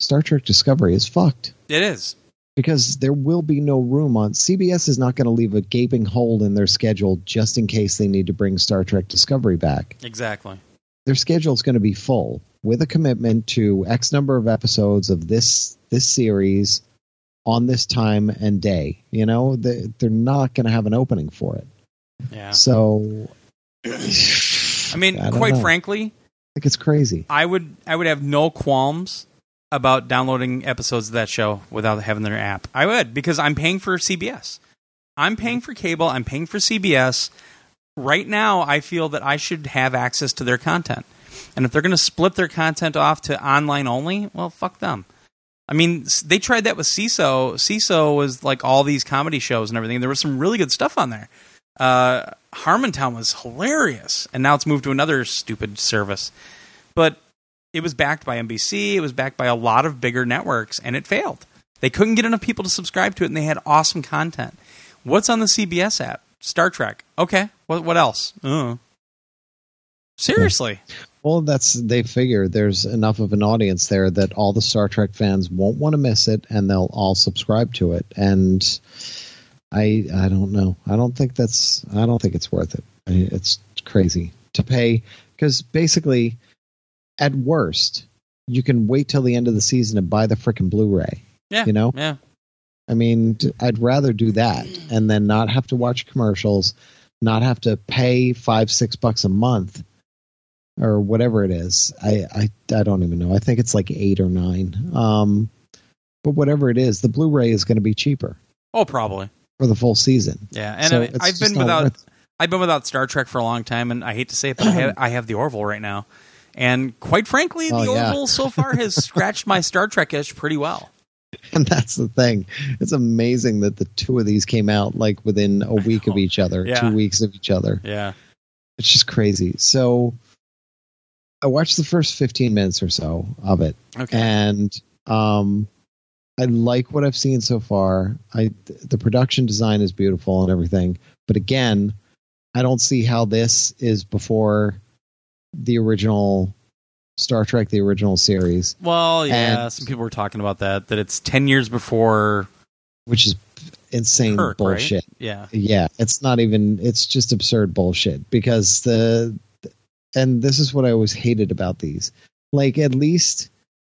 Star Trek Discovery is fucked. It is. Because there will be no room on CBS is not going to leave a gaping hole in their schedule just in case they need to bring Star Trek Discovery back. Exactly. Their schedule is going to be full with a commitment to X number of episodes of this this series on this time and day. You know, they, they're not going to have an opening for it. Yeah. So, I mean, I quite know. frankly, I think it's crazy. I would I would have no qualms about downloading episodes of that show without having their app. I would because I'm paying for CBS. I'm paying for cable, I'm paying for CBS. Right now, I feel that I should have access to their content. And if they're going to split their content off to online only, well, fuck them. I mean, they tried that with Seeso. Seeso was like all these comedy shows and everything. There was some really good stuff on there. Uh, Harmontown was hilarious, and now it's moved to another stupid service. But it was backed by NBC. It was backed by a lot of bigger networks, and it failed. They couldn't get enough people to subscribe to it, and they had awesome content. What's on the CBS app? Star Trek. Okay. What what else? Uh. Seriously. Well, that's they figure there's enough of an audience there that all the Star Trek fans won't want to miss it, and they'll all subscribe to it. And I, I don't know. I don't think that's. I don't think it's worth it. It's crazy to pay because basically, at worst, you can wait till the end of the season and buy the freaking Blu-ray. Yeah. You know? Yeah. I mean, I'd rather do that and then not have to watch commercials, not have to pay five, six bucks a month or whatever it is. I, I, I don't even know. I think it's like eight or nine. Um, but whatever it is, the Blu-ray is going to be cheaper Oh, probably. for the full season. Yeah. And So I, I've been without I've been without Star Trek for a long time, and I hate to say it, but I have, I have the Orville right now. And quite frankly, the Oh, yeah. Orville so far has scratched my Star Trek itch pretty well. And that's the thing. It's amazing that the two of these came out like within a week of each other, Yeah. two weeks of each other. Yeah. It's just crazy. So I watched the first 15 minutes or so of it. Okay. and um, I like what I've seen so far. I the production design is beautiful and everything, but again, I don't see how this is before the original Star Trek, the original series, Well, yeah, And- some people were talking about that. That it's ten years before which is insane Kirk, right? bullshit. Yeah, Yeah, it's not even. It's just absurd bullshit because the and this is what I always hated about these. Like at least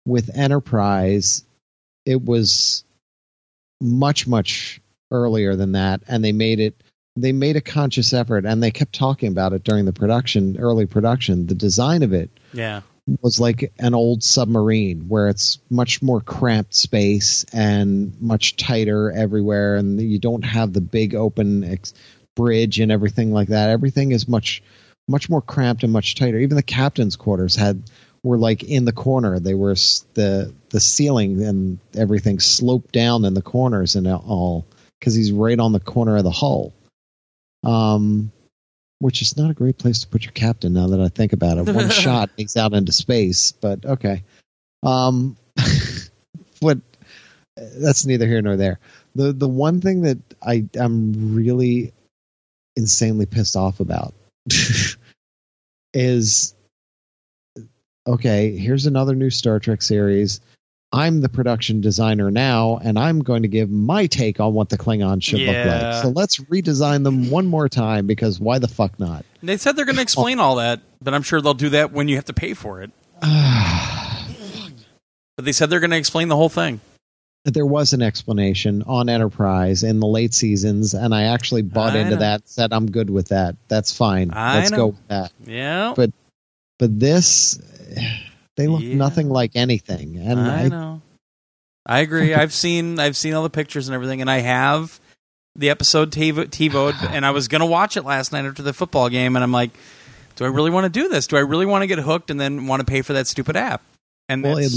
with Enterprise, it was much much earlier than that, and they made it. They made a conscious effort, and they kept talking about it during the production, early production. The design of it Yeah. was like an old submarine where it's much more cramped space and much tighter everywhere and you don't have the big open ex- bridge and everything like that everything is much much more cramped and much tighter even the captain's quarters had were like in the corner they were the the ceiling and everything sloped down in the corners and all because he's right on the corner of the hull um which is not a great place to put your captain now that I think about it. One shot he's out into space, but okay. Um, what? That's neither here nor there. the The one thing that I am really insanely pissed off about is okay. Here's another new Star Trek series. I'm the production designer now, and I'm going to give my take on what the Klingons should look like. So let's redesign them one more time because why the fuck not? They said they're going to explain all that, but I'm sure they'll do that when you have to pay for it. But they said they're going to explain the whole thing. there was an explanation on Enterprise in the late seasons, and I actually bought I into know. that. Said I'm good with that. That's fine. I Let's know. go with that. Yeah. But But this, they look Yeah. nothing like anything, and I I, know. I agree. I've seen I've seen all the pictures and everything, and I have the episode TiVo, TiVoed, and I was gonna watch it last night after the football game, and I'm like, do I really want to do this? Do I really want to get hooked and then want to pay for that stupid app? And well, it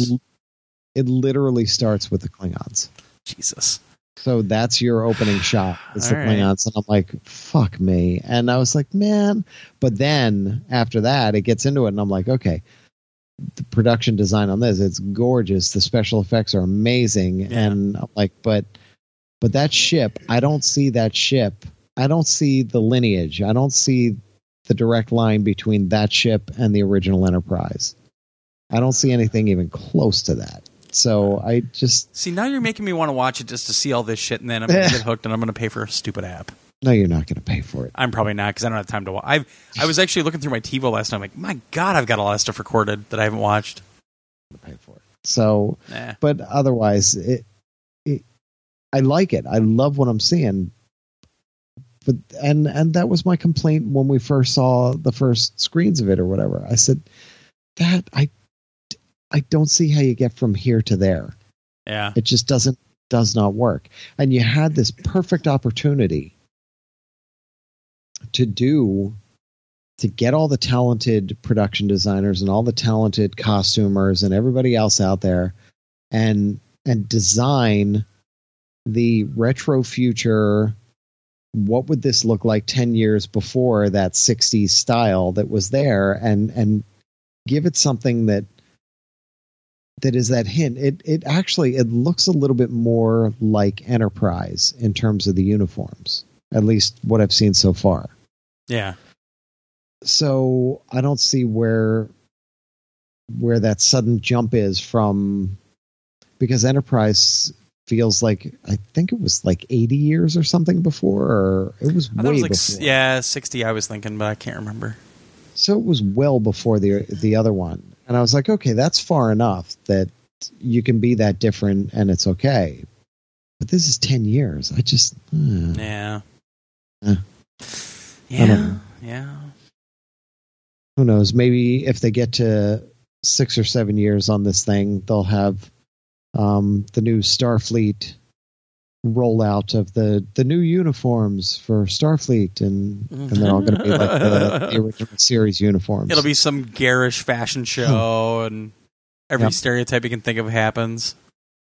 it literally starts with the Klingons. Jesus. So that's your opening shot. It's the right. Klingons, and I'm like, fuck me. And I was like, man. But then after that, it gets into it, and I'm like, okay, the production design on this, it's gorgeous. The special effects are amazing, Yeah. and I'm like, but, but that ship, I don't see that ship. I don't see the lineage. I don't see the direct line between that ship and the original Enterprise. I don't see anything even close to that. So I just See, now you're making me want to watch it just to see all this shit, and then I'm gonna get hooked, and I'm gonna pay for a stupid app. No, you're not going to pay for it. I'm probably not because I don't have time to watch. I I was actually looking through my TiVo last night. I'm like, my God, I've got a lot of stuff recorded that I haven't watched. pay for it. So, Nah. but otherwise, it, it, I like it. I love what I'm seeing. But and and that was my complaint when we first saw the first screens of it or whatever. I said that I I don't see how you get from here to there. Yeah. It just doesn't does not work. And you had this perfect opportunity to do to get all the talented production designers and all the talented costumers and everybody else out there and and design the retro future what would this look like 10 years before that 60s style that was there and and give it something that that is that hint. It it actually it looks a little bit more like enterprise in terms of the uniforms at least what i've seen so far Yeah. so I don't see where where that sudden jump is from because Enterprise feels like I think it was like 80 years or something before or it was thought it was like before. yeah, sixty. I was thinking, but I can't remember. So it was well before the the other one. And I was like, okay, that's far enough that you can be that different and it's okay. But this is 10 years. I just uh, Yeah. Eh. Yeah. Yeah. who knows? Maybe if they get to six or seven years on this thing, they'll have um, the new Starfleet rollout of the the new uniforms for Starfleet, and and they're all going to be like the, the original series uniforms. It'll be some garish fashion show, and every Yep. stereotype you can think of happens.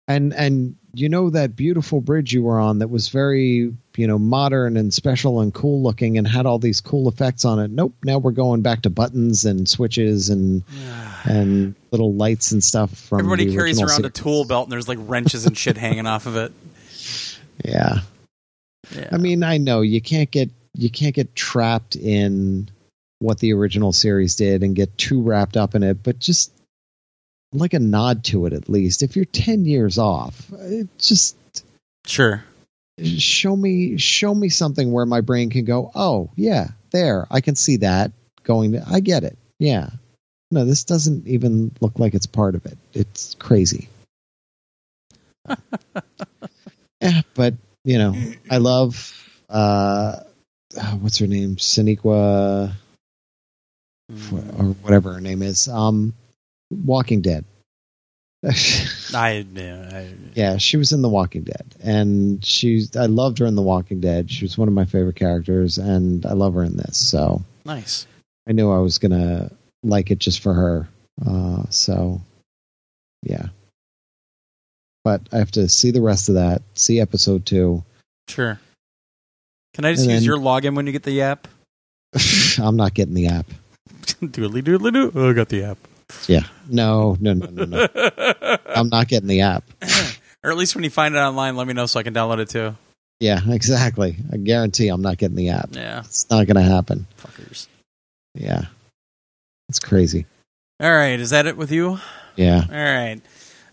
and and you know that beautiful bridge you were on that was very you know modern and special and cool looking and had all these cool effects on it. Nope, now we're going back to buttons and switches and and little lights and stuff from Everybody carries around a tool belt, and there's like wrenches and shit hanging off of it. Yeah. Yeah. I mean, I know you can't get you can't get trapped in what the original series did and get too wrapped up in it, but just like a nod to it at least. If you're 10 years off, it just sure. show me show me something where my brain can go, "Oh, yeah, there. I can see that going to, I get it. Yeah. No, this doesn't even look like it's part of it. It's crazy. yeah, but you know, I love uh uh, what's her name? Siniqua or whatever her name is. Um Walking Dead. I, yeah, I Yeah, she was in The Walking Dead, and she's. I loved her in The Walking Dead. She was one of my favorite characters, and I love her in this. So nice. I knew I was gonna like it just for her. Uh, so yeah, but I have to see the rest of that. See episode two. Sure. Can I just And use then- your login when you get the app? I'm not getting the app. doodly doodly doo. Oh, I got the app. Yeah, no, no, no, no, no. I'm not getting the app. or at least when you find it online, let me know so I can download it too. Yeah, exactly. I guarantee I'm not getting the app. Yeah, It's not gonna happen. fuckers. Yeah, it's crazy. All right, is that it with you? Yeah. All right.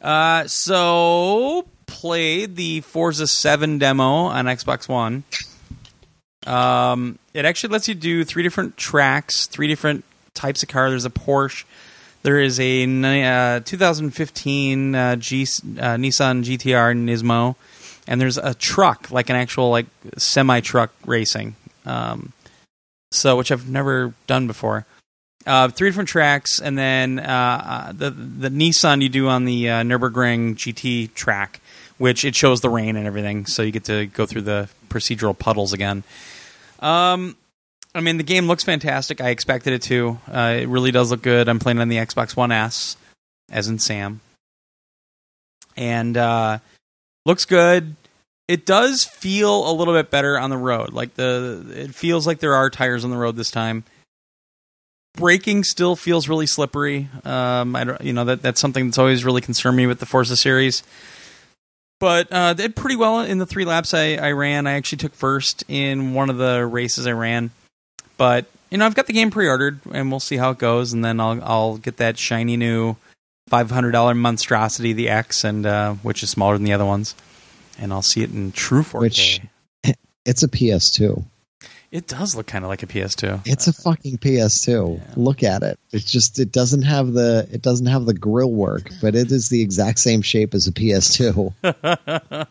Uh, so played the Forza 7 demo on Xbox One. Um, it actually lets you do three different tracks, three different types of car. There's a Porsche. There is a uh, 2015 uh, G, uh, Nissan GTR Nismo, and there's a truck, like an actual like semi truck racing. Um, so which I've never done before. Uh, three different tracks, and then uh, the the Nissan you do on the Nurburgring GT track, which it shows the rain and everything, so you get to go through the procedural puddles again. Um, I mean, the game looks fantastic. I expected it to. Uh, it really does look good. I'm playing on the Xbox One S, as in Sam, and uh, looks good. It does feel a little bit better on the road. Like the, it feels like there are tires on the road this time braking still feels really slippery. Um, I don't, you know, that that's something that's always really concerned me with the Forza series. But uh, did pretty well in the three laps I, I ran. I actually took first in one of the races I ran. But you know, I've got the game pre-ordered, and we'll see how it goes. And then I'll I'll get that shiny new five hundred dollar monstrosity, the X, and uh, which is smaller than the other ones. And I'll see it in true 4K. Which- It's a PS2. it does look kind of like a PS2. It's a fucking PS2. Yeah. Look at it. It's just it doesn't have the it doesn't have the grill work, but it is the exact same shape as a PS2.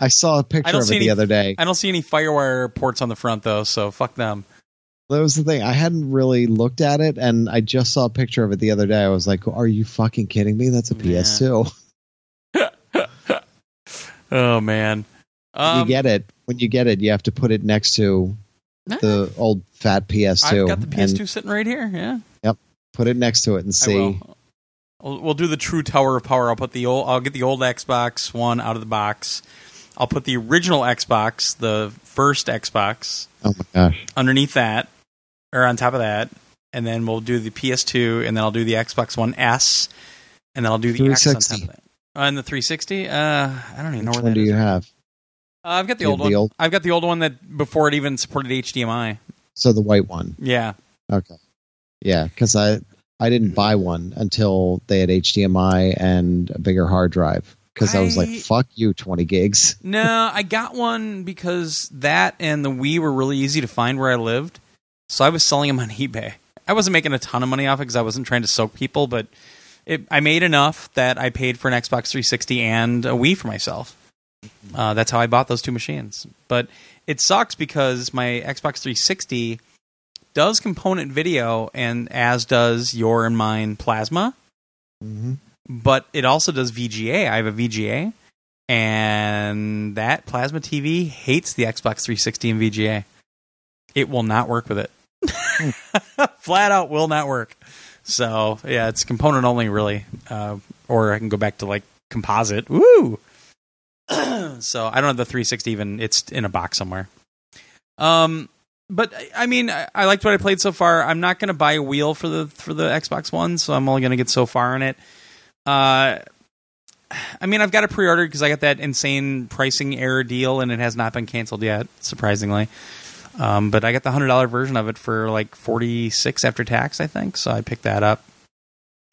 I saw a picture of it the other day. I don't see any FireWire ports on the front though, so fuck them. That was the thing. I hadn't really looked at it, and I just saw a picture of it the other day. I was like, "Are you fucking kidding me? That's a Yeah. PS2." Oh man. Um, you get it when you get it. You have to put it next to the old fat PS2. I've got the PS2 and sitting right here. Yeah, Yep. put it next to it and see. We'll, we'll do the true Tower of Power. I'll put the old. I'll get the old Xbox One out of the box. I'll put the original Xbox, the first Xbox, Oh my gosh! underneath that, or on top of that, and then we'll do the PS2, and then I'll do the Xbox One S, and then I'll do the X on top of that. And the 360, uh, I don't even know Which where one that do is. you have? Uh, I've got the You old have one. the old- I've got the old one that before it even supported HDMI. So the white one. Yeah, Okay. Yeah, because I I didn't buy one until they had HDMI and a bigger hard drive. Because I, was like, I- "Fuck you, twenty gigs." No, I got one because that and the Wii were really easy to find where I lived. So I was selling them on eBay. I wasn't making a ton of money off it because I wasn't trying to soak people, but it, I made enough that I paid for an Xbox 360 and a Wii for myself. Uh, that's how I bought those two machines. But it sucks because my Xbox 360 does component video, and as does your and mine Plasma Mm-hmm. but it also does VGA. I have a VGA, and that plasma TV hates the Xbox 360 and VGA. It will not work with it. Flat out will not work. So yeah, it's component only, really. Uh, or I can go back to like composite. Woo! so I don't have the 360 even. It's in a box somewhere. Um, but I mean, I, I liked what I played so far. I'm not going to buy a wheel for the for the Xbox One, so I'm only going to get so far in it. Uh, I mean, I've got it pre-ordered because I got that insane pricing error deal, and it has not been canceled yet, surprisingly. Um, but I got the hundred dollar version of it for like forty six after tax, I think. So I picked that up.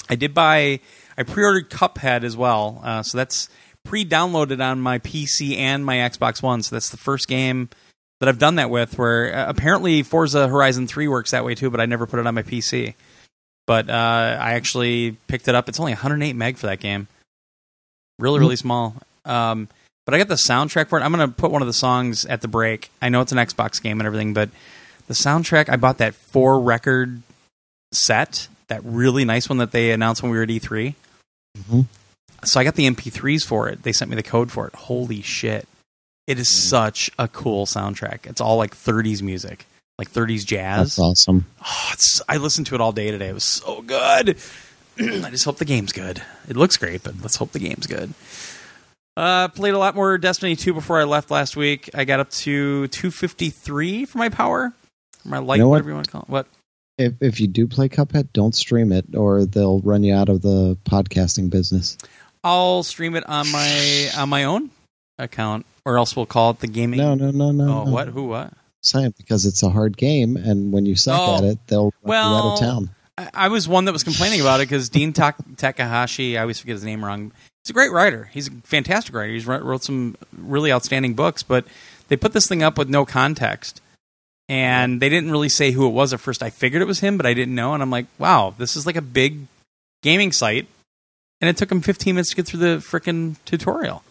I did buy. I pre-ordered Cuphead as well, uh, so that's pre-downloaded on my PC and my Xbox One. So that's the first game that I've done that with. Where uh, apparently Forza Horizon Three works that way too, but I never put it on my PC. But uh, I actually picked it up. It's only 108 meg for that game. Really, really small. Um, but I got the soundtrack for it. I'm going to put one of the songs at the break. I know it's an Xbox game and everything, but the soundtrack, I bought that four record set, that really nice one that they announced when we were at E3. Mhm. So I got the MP3s for it. They sent me the code for it. Holy shit. It is such a cool soundtrack. It's all like 30s music, like 30s jazz. That's awesome. Oh, it's, I listened to it all day today. It was so good. I just hope the game's good. It looks great, but let's hope the game's good. Uh, played a lot more Destiny 2 before I left last week. I got up to 253 for my power, my light, You know what? whatever you want to call it. What? If if you do play Cuphead, don't stream it, or they'll run you out of the podcasting business. I'll stream it on my on my own account, or else we'll call it the gaming. No, no, no, no. oh, no. what? Who? What? Saying because it's a hard game, and when you suck Oh. at it, they'll run you out of town. I, I was one that was complaining about it because Dean Tak- Takahashi, I always forget his name wrong. He's a great writer. He's a fantastic writer. He's wrote, wrote some really outstanding books, but they put this thing up with no context. And they didn't really say who it was at first. I figured it was him, but I didn't know. And I'm like, wow, this is like a big gaming site. And it took him 15 minutes to get through the freaking tutorial.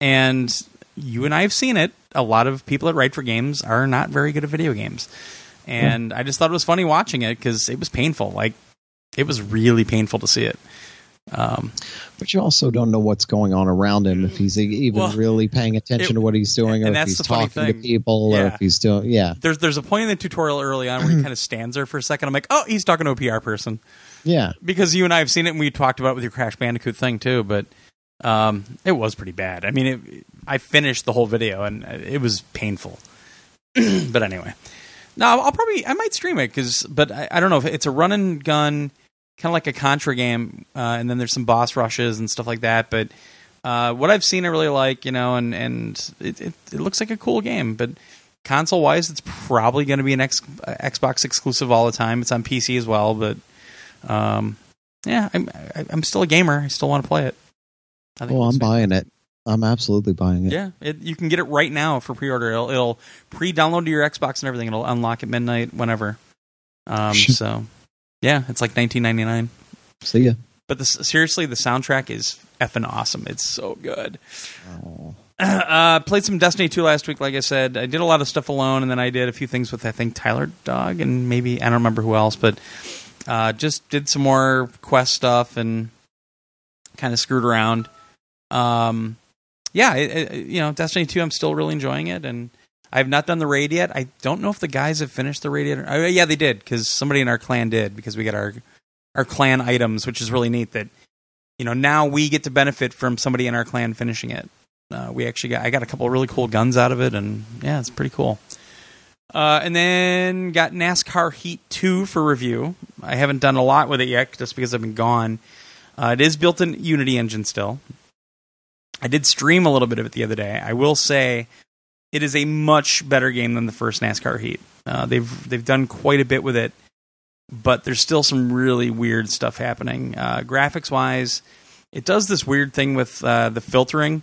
And you and I have seen it. A lot of people that write for games are not very good at video games. And hmm. I just thought it was funny watching it because it was painful. Like, it was really painful to see it. Um, But you also don't know what's going on around him if he's even Well, really paying attention it- to what he's doing, or if he's talking to people, or if he's doing yeah, there's there's a point in the tutorial early on where he kind of stands there for a second. I'm like, oh, he's talking to a PR person yeah. because you and I have seen it and we talked about it with your Crash Bandicoot thing too. But um, it was pretty bad. I mean, it, I finished the whole video and it was painful. but anyway, no, I'll probably I might stream it because, but I, I don't know if it's a run and gun, kind of like a Contra game, uh, and then there's some boss rushes and stuff like that. But uh, what I've seen, I really like, you know, and and it, it, it looks like a cool game. But console wise, it's probably going to be an X, uh, Xbox exclusive all the time. It's on PC as well, but um, yeah, I'm I, I'm still a gamer. I still want to play it. I think Oh, I'm buying it. I'm absolutely buying it. yeah, it, you can get it right now for pre-order. It'll, it'll pre-download to your Xbox and everything. It'll unlock at midnight whenever. Um, so, yeah, it's like 19.99. See ya. But the, seriously, the soundtrack is effing awesome. It's so good. Oh. Uh, played some Destiny 2 last week. Like I said, I did a lot of stuff alone, and then I did a few things with I think Tyler Dog and maybe I don't remember who else, but uh, just did some more quest stuff and kind of screwed around. Um, yeah, it, it, you know, Destiny 2, I'm still really enjoying it, and I have not done the raid yet. I don't know if the guys have finished the raid yet. Oh, yeah, they did because somebody in our clan did because we got our our clan items, which is really neat. That you know now we get to benefit from somebody in our clan finishing it. Uh, we actually got I got a couple really cool guns out of it, and yeah, it's pretty cool. Uh, and then got NASCAR Heat 2 for review. I haven't done a lot with it yet just because I've been gone. Uh, it is built in Unity engine still. I did stream a little bit of it the other day. I will say it is a much better game than the first NASCAR Heat. Uh, they've they've done quite a bit with it, but there's still some really weird stuff happening. Uh, graphics wise, it does this weird thing with uh, the filtering,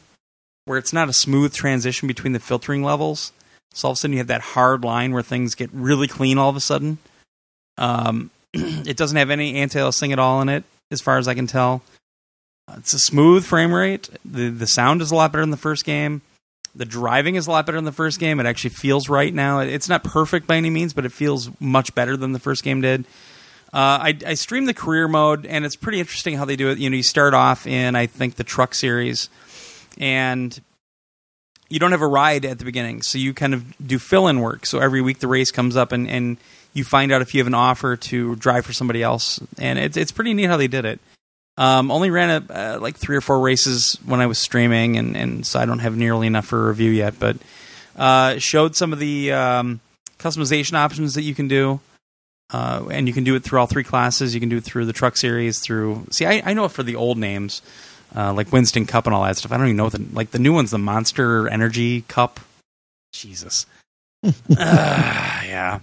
where it's not a smooth transition between the filtering levels. So all of a sudden you have that hard line where things get really clean all of a sudden. Um, it doesn't have any anti-aliasing at all in it, as far as I can tell. Uh, It's a smooth frame rate. The the sound is a lot better than the first game. The driving is a lot better than the first game. It actually feels right now. It's not perfect by any means, but it feels much better than the first game did. Uh, I, I stream the career mode, and it's pretty interesting how they do it. You know, you start off in I think the truck series, and you don't have a ride at the beginning, so you kind of do fill-in work. So every week the race comes up, and, and you find out if you have an offer to drive for somebody else, and it's it's pretty neat how they did it. Um, only ran a, uh, like three or four races when I was streaming, and, and so I don't have nearly enough for a review yet. But uh, showed some of the um, customization options that you can do, uh, and you can do it through all three classes. You can do it through the truck series. Through see, I, I know it for the old names, uh, like Winston Cup and all that stuff. I don't even know what the like the new one's the Monster Energy Cup. Jesus, Ah, yeah.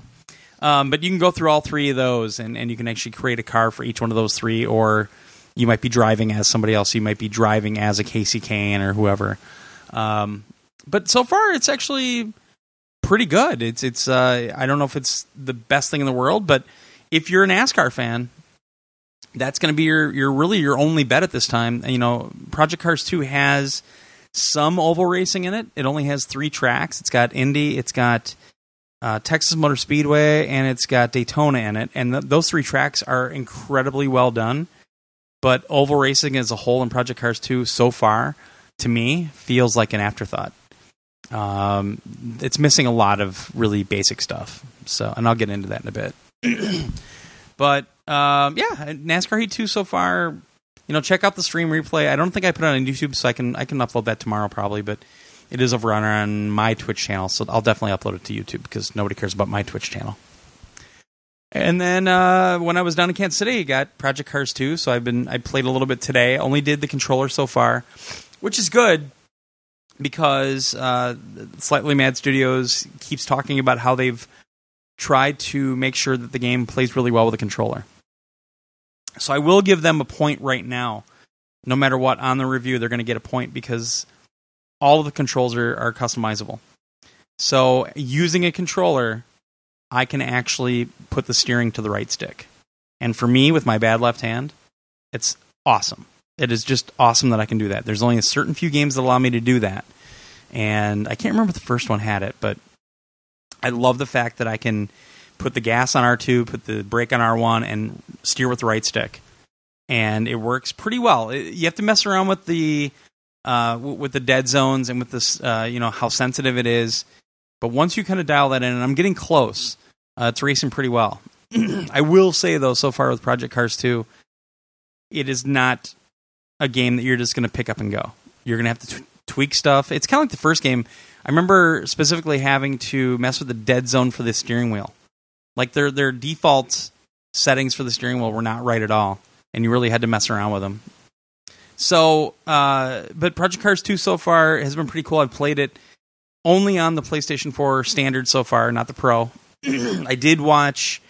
Um, but you can go through all three of those, and, and you can actually create a car for each one of those three, or you might be driving as somebody else. You might be driving as a Kasey Kahne or whoever. Um, but so far, it's actually pretty good. It's it's. Uh, I don't know if it's the best thing in the world, but if you're a NASCAR fan, that's going to be your your really your only bet at this time. You know, Project Cars 2 has some oval racing in it. It only has three tracks. It's got Indy, it's got uh, Texas Motor Speedway, and it's got Daytona in it. And th- those three tracks are incredibly well done. But oval racing as a whole in Project Cars 2 so far, to me, feels like an afterthought. Um, it's missing a lot of really basic stuff. So, and I'll get into that in a bit. but um, yeah, NASCAR Heat 2 so far. You know, check out the stream replay. I don't think I put it on YouTube, so I can I can upload that tomorrow probably. But it is over on, on my Twitch channel, so I'll definitely upload it to YouTube because nobody cares about my Twitch channel. And then uh, when I was down in Kansas City, I got Project Cars 2, so I've been I played a little bit today. Only did the controller so far, which is good because uh, Slightly Mad Studios keeps talking about how they've tried to make sure that the game plays really well with a controller. So I will give them a point right now. No matter what on the review, they're going to get a point because all of the controls are, are customizable. So using a controller, I can actually put the steering to the right stick. And for me, with my bad left hand, it's awesome. It is just awesome that I can do that. There's only a certain few games that allow me to do that. And I can't remember if the first one had it, but I love the fact that I can put the gas on R2, put the brake on R1, and steer with the right stick. And it works pretty well. It, you have to mess around with the uh, with the dead zones and with this, uh, you know, how sensitive it is. But once you kind of dial that in, and I'm getting close, uh, it's racing pretty well. I will say though, so far with Project Cars 2, it is not a game that you're just going to pick up and go. You're going to have to t- tweak stuff. It's kind of like the first game. I remember specifically having to mess with the dead zone for the steering wheel. Like their their default settings for the steering wheel were not right at all, and you really had to mess around with them. So, uh, but Project Cars 2 so far has been pretty cool. I've played it only on the PlayStation 4 standard so far, not the Pro. I did watch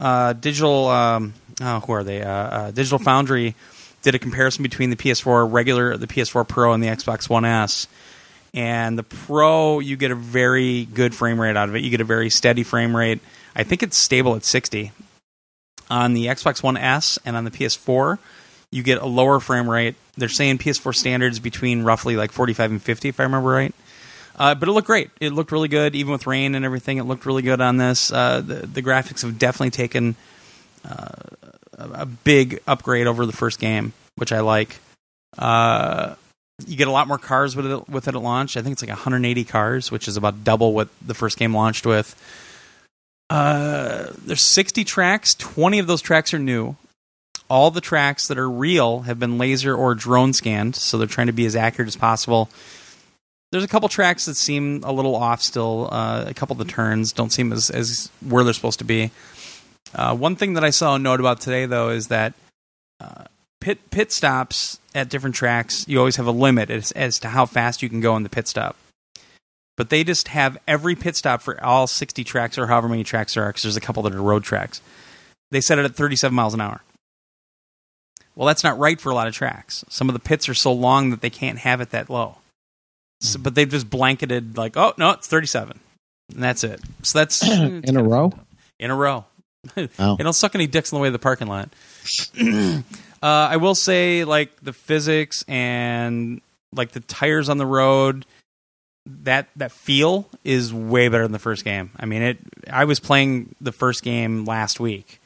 uh, Digital. Um, oh, who are they? Uh, uh, Digital Foundry did a comparison between the PS4 regular, the PS4 Pro, and the Xbox One S. And the Pro, you get a very good frame rate out of it. You get a very steady frame rate. I think it's stable at 60. On the Xbox One S and on the PS4, you get a lower frame rate. They're saying PS4 standards between roughly like 45 and 50, if I remember right. Uh, but it looked great. It looked really good, even with rain and everything. It looked really good on this. Uh, the, the graphics have definitely taken uh, a big upgrade over the first game, which I like. Uh, you get a lot more cars with it, with it at launch. I think it's like 180 cars, which is about double what the first game launched with. Uh, there's 60 tracks. 20 of those tracks are new. All the tracks that are real have been laser or drone scanned, so they're trying to be as accurate as possible. There's a couple tracks that seem a little off still. Uh, a couple of the turns don't seem as, as where they're supposed to be. Uh, one thing that I saw a note about today, though, is that uh, pit pit stops at different tracks, you always have a limit as, as to how fast you can go in the pit stop. But they just have every pit stop for all 60 tracks or however many tracks there are, because there's a couple that are road tracks. They set it at 37 miles an hour. Well, that's not right for a lot of tracks. Some of the pits are so long that they can't have it that low. So, but they've just blanketed like, oh no, it's 37, and that's it. So that's in a row. in a row. Oh. They don't suck any dicks in the way of the parking lot. uh, I will say, like the physics and like the tires on the road, that that feel is way better than the first game. I mean, it. I was playing the first game last week,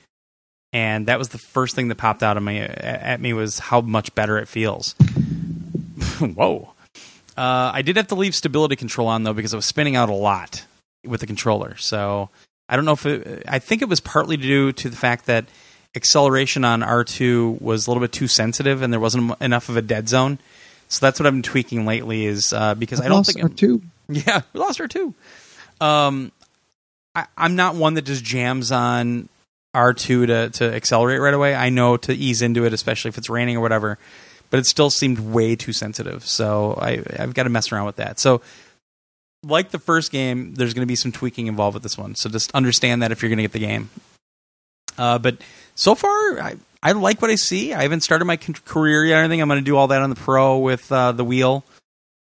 and that was the first thing that popped out of me at me was how much better it feels. Whoa. Uh, I did have to leave stability control on though because I was spinning out a lot with the controller. So I don't know if it, I think it was partly due to the fact that acceleration on R2 was a little bit too sensitive and there wasn't enough of a dead zone. So that's what I've been tweaking lately is uh, because I don't Lost think R2. yeah, we lost her too. Um, I, I'm not one that just jams on R2 to, to accelerate right away. I know to ease into it, especially if it's raining or whatever, but it still seemed way too sensitive. So I, I've got to mess around with that. So, like the first game, there's going to be some tweaking involved with this one. So just understand that if you're going to get the game. Uh, but so far, I, I like what I see. I haven't started my career yet or anything. I'm going to do all that on the Pro with uh, the wheel.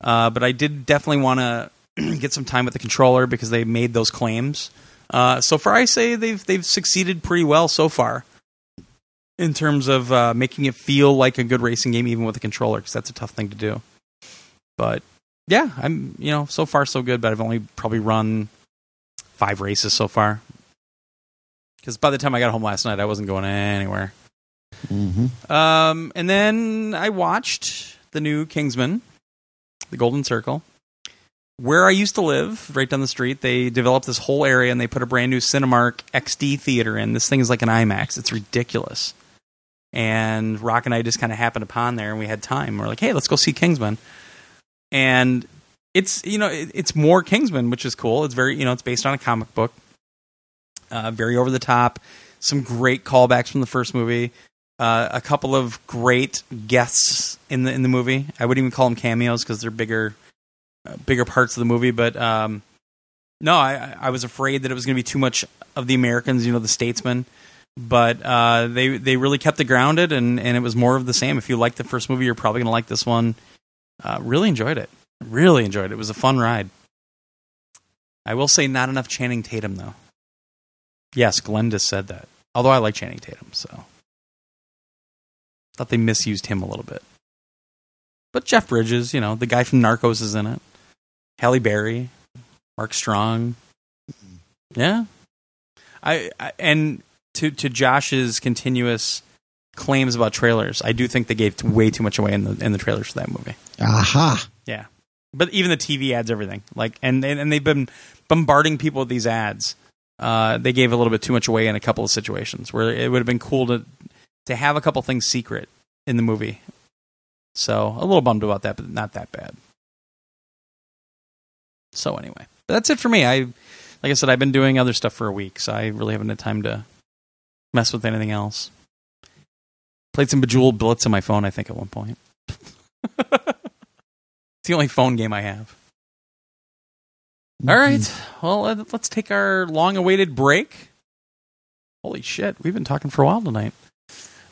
Uh, but I did definitely want to get some time with the controller because they made those claims. Uh, so far, I say they've they've succeeded pretty well so far. In terms of uh, making it feel like a good racing game, even with a controller, because that's a tough thing to do. But yeah, I'm you know so far so good, but I've only probably run five races so far. Because by the time I got home last night, I wasn't going anywhere. Mm-hmm. Um, and then I watched the new Kingsman, the Golden Circle. Where I used to live, right down the street, they developed this whole area and they put a brand new Cinemark XD theater in. This thing is like an IMAX. It's ridiculous. And Rock and I just kind of happened upon there and we had time. We're like, hey, let's go see Kingsman. And it's, you know, it, it's more Kingsman, which is cool. It's very, you know, it's based on a comic book. Uh, very over the top. Some great callbacks from the first movie. Uh, a couple of great guests in the in the movie. I wouldn't even call them cameos because they're bigger uh, bigger parts of the movie. But um, no, I, I was afraid that it was going to be too much of the Americans, you know, the statesmen. But uh, they they really kept it grounded, and, and it was more of the same. If you liked the first movie, you're probably going to like this one. Uh, really enjoyed it. Really enjoyed it. It was a fun ride. I will say, not enough Channing Tatum though. Yes, Glenda said that. Although I like Channing Tatum, so thought they misused him a little bit. But Jeff Bridges, you know, the guy from Narcos is in it. Halle Berry, Mark Strong. Yeah. I, I and to to Josh's continuous claims about trailers, I do think they gave way too much away in the in the trailers for that movie. Aha. Yeah. But even the TV ads, everything like, and and, and they've been bombarding people with these ads. Uh, they gave a little bit too much away in a couple of situations where it would have been cool to to have a couple things secret in the movie. So a little bummed about that, but not that bad. So anyway, but that's it for me. I, like I said, I've been doing other stuff for a week, so I really haven't had time to mess with anything else. Played some Bejeweled Blitz on my phone, I think, at one point. it's the only phone game I have. All right. Well, let- let's take our long awaited break. Holy shit. We've been talking for a while tonight.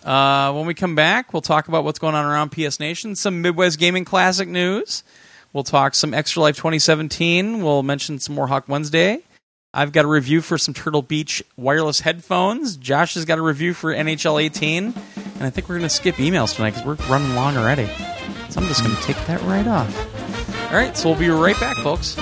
Uh, when we come back, we'll talk about what's going on around PS Nation, some Midwest Gaming Classic news. We'll talk some Extra Life 2017. We'll mention some more Hawk Wednesday. I've got a review for some Turtle Beach wireless headphones. Josh has got a review for NHL 18. And I think we're going to skip emails tonight because we're running long already. So I'm just going to take that right off. All right, so we'll be right back, folks.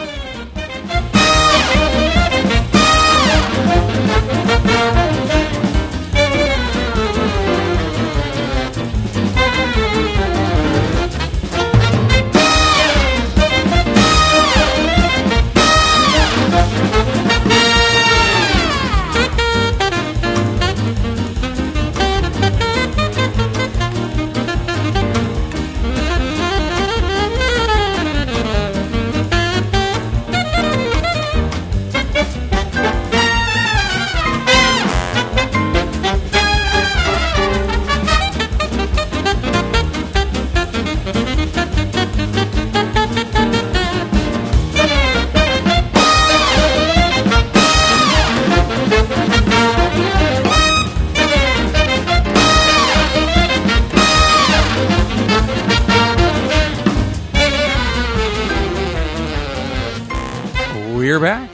We're back,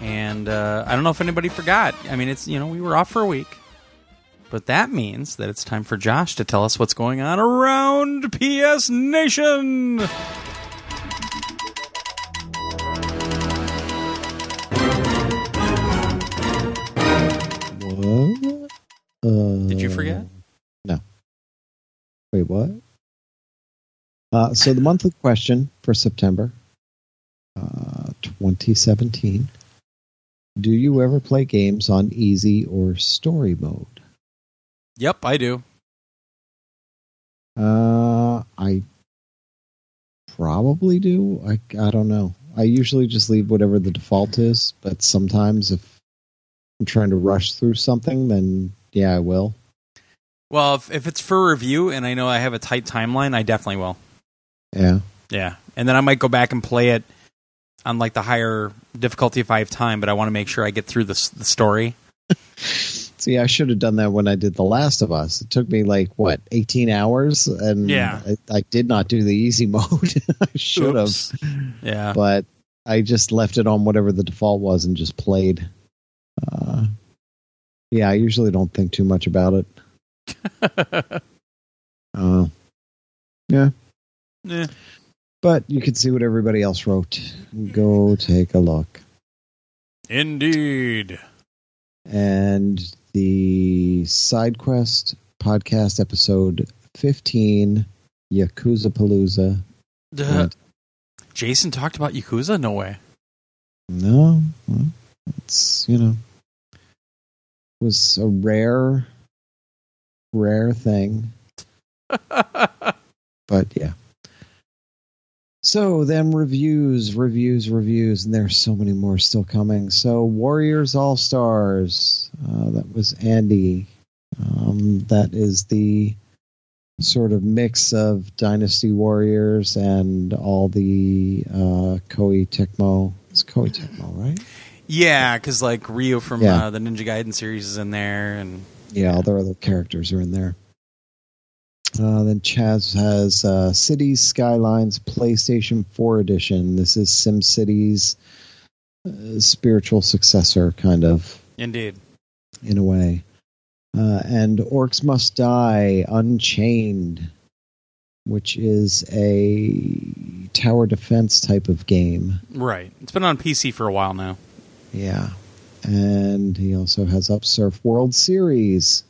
and uh, I don't know if anybody forgot. I mean, it's you know we were off for a week, but that means that it's time for Josh to tell us what's going on around PS Nation. What? Uh, Did you forget? No. Wait, what? Uh, so the monthly question for September uh, 2017 Do you ever play games on easy or story mode? Yep, I do. Uh, I probably do. I, I don't know. I usually just leave whatever the default is, but sometimes if I'm trying to rush through something, then yeah, I will. Well, if, if it's for review and I know I have a tight timeline, I definitely will. Yeah. Yeah, and then I might go back and play it on like the higher difficulty if I have time, but I want to make sure I get through the the story. See, I should have done that when I did The Last of Us. It took me like what, 18 hours, and Yeah. I, I did not do the easy mode. I should have, Yeah. but I just left it on whatever the default was and just played. Uh, yeah, I usually don't think too much about it. Uh, yeah, Eh. But you can see what everybody else wrote. Go take a look. Indeed. And the side quest podcast episode 15, Yakuza Palooza. Duh. Jason talked about Yakuza? No way. No, it's you know was a rare, rare thing. But yeah. So then reviews, reviews, reviews, and there's so many more still coming. So Warriors All Stars, uh, that was Andy. Um, that is the sort of mix of Dynasty Warriors and all the uh, Koei Tecmo. It's Koei Tecmo, right? yeah, because like Ryu from Yeah. uh, the Ninja Gaiden series is in there, and Yeah, all their other characters are in there. Uh, then Chaz has uh, Cities Skylines PlayStation 4 edition. This is SimCity's uh, spiritual successor, kind of, indeed. in a way. Uh, and Orcs Must Die Unchained, which is a tower defense type of game. Right. It's been on PC for a while now. Yeah. And he also has Upsurf World Series,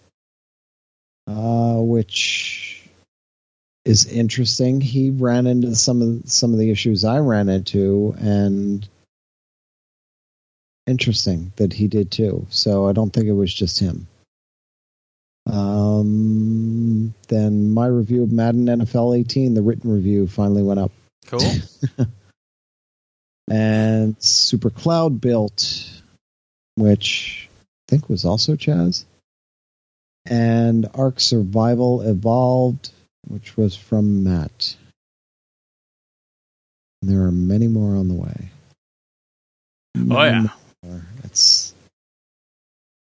uh, which is interesting. He ran into some of some of the issues I ran into, and interesting that he did too. So I don't think it was just him. Um, then my review of Madden NFL 18, the written review, finally went up Cool. and Super Cloudbuilt, which I think was also Chaz, and Ark Survival Evolved, which was from Matt. And there are many more on the way. Oh, yeah. more. It's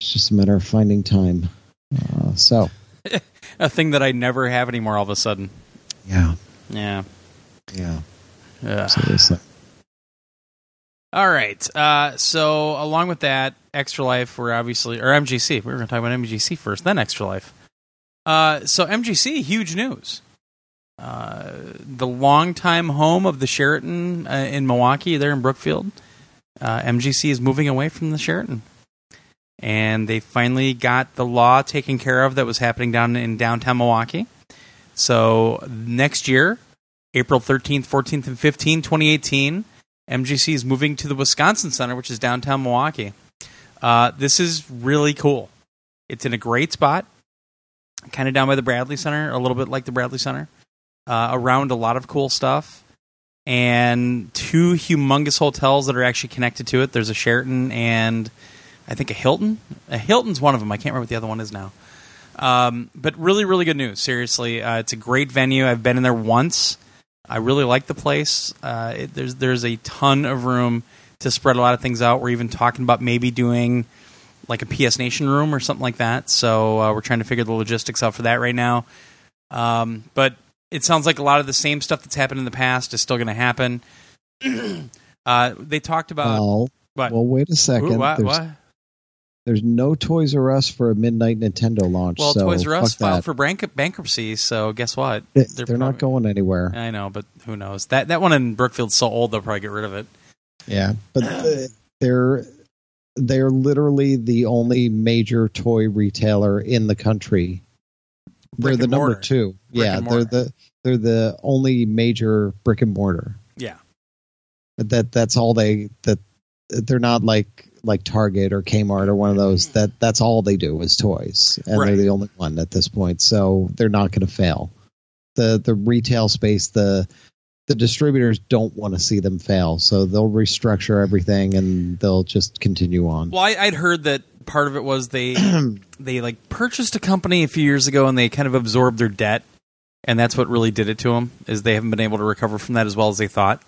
it's just a matter of finding time. Uh, so a thing that I never have anymore all of a sudden. yeah, Yeah. yeah, Ugh. seriously. All right. Uh, so along with that, Extra Life, we're obviously or MGC. We were going to talk about MGC first, then Extra Life. Uh, so MGC, huge news. Uh, the longtime home of the Sheraton uh, in Milwaukee, there in Brookfield, uh, MGC is moving away from the Sheraton, and they finally got the law taken care of that was happening down in downtown Milwaukee. So next year, April 13th, 14th, and 15th, 2018, MGC is moving to the Wisconsin Center, which is downtown Milwaukee. Uh, this is really cool. It's in a great spot, kind of down by the Bradley Center, a little bit like the Bradley Center, uh, around a lot of cool stuff, and two humongous hotels that are actually connected to it. There's a Sheraton and I think a Hilton. A Hilton's one of them. I can't remember what the other one is now. Um, but really, really good news. Seriously, uh, it's a great venue. I've been in there once. I really like the place. Uh, it, there's there's a ton of room to spread a lot of things out. We're even talking about maybe doing like a PS Nation room or something like that. So uh, we're trying to figure the logistics out for that right now. Um, but it sounds like a lot of the same stuff that's happened in the past is still going to happen. uh, they talked about well, well, wait a second. Ooh, what, there's, what? there's no Toys R Us for a midnight Nintendo launch. Well, so Toys R Us filed that. for bank- bankruptcy, so guess what? They- They're They're, not going anywhere. I know, but who knows? That that one in Brookfield's so old they'll probably get rid of it. Yeah, but the, they're they're literally the only major toy retailer in the country. Brick they're the number two. Brick yeah, they're the they're the only major brick and mortar. Yeah. That that's all they that they're not like like Target or Kmart or one of those that that's all they do is toys and Right. they're the only one at this point so they're not going to fail. The the retail space the the distributors don't want to see them fail so they'll restructure everything and they'll just continue on. Well, I, I'd heard that part of it was they they like purchased a company a few years ago and they kind of absorbed their debt, and that's what really did it to them. Is they haven't been able to recover from that as well as they thought.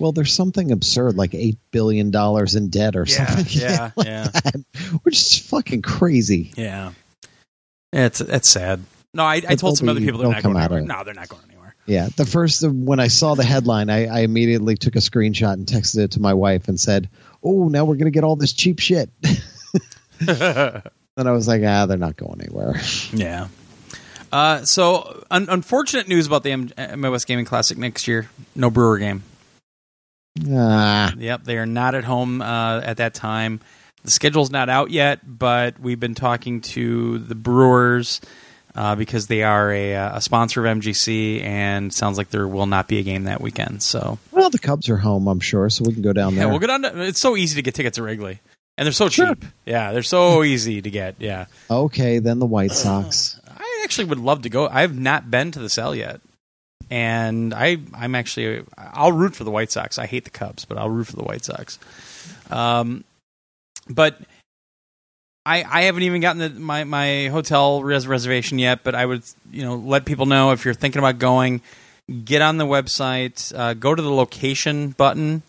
Well, there's something absurd like 8 billion dollars in debt or Yeah, something yeah, like yeah. that, which is fucking crazy. Yeah, it's it's sad. No, I, I told some other people they're not going anywhere. No, they're not going anywhere. Yeah, the first when I saw the headline, I, I immediately took a screenshot and texted it to my wife and said, "Oh, now we're gonna get all this cheap shit." and I was like, "Ah, they're not going anywhere." yeah, Uh, so, un- unfortunate news about the M- MOS Gaming Classic next year. No Brewer game. Ah, Yep, they are not at home uh, at that time. The schedule's not out yet, but we've been talking to the Brewers uh, because they are a, a sponsor of MGC, and sounds like there will not be a game that weekend. So, well, the Cubs are home, I'm sure, so we can go down yeah, there. we'll get on. To, it's so easy to get tickets at Wrigley, and they're so Sure. cheap. Yeah, they're so easy to get. Yeah, okay, then the White Sox. I actually would love to go. I have not been to the cell yet, and I I'm actually I'll root for the White Sox. I hate the Cubs, but I'll root for the White Sox. Um, but I I haven't even gotten the, my my hotel res- reservation yet. But I would you know let people know if you're thinking about going, get on the website, uh, go to the location button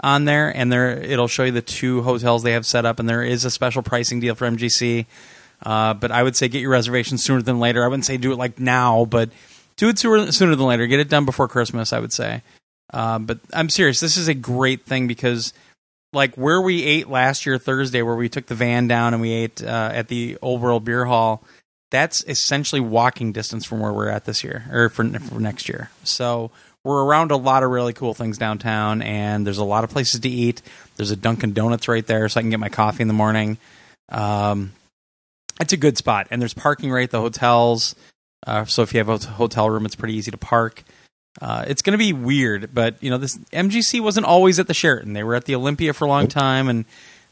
on there, and there it'll show you the two hotels they have set up, and there is a special pricing deal for MGC. Uh, but I would say get your reservation sooner than later. I wouldn't say do it like now, but do it sooner, sooner than later. Get it done before Christmas. I would say. Uh, but I'm serious. This is a great thing because, like, where we ate last year Thursday, where we took the van down and we ate uh, at the Old World Beer Hall, that's essentially walking distance from where we're at this year or for, for next year. So we're around a lot of really cool things downtown, and there's a lot of places to eat. There's a Dunkin' Donuts right there, so I can get my coffee in the morning. Um, it's a good spot, and there's parking right at the hotels. Uh, so if you have a hotel room, it's pretty easy to park. Uh, it's going to be weird, but you know this MGC wasn't always at the Sheraton. They were at the Olympia for a long time, and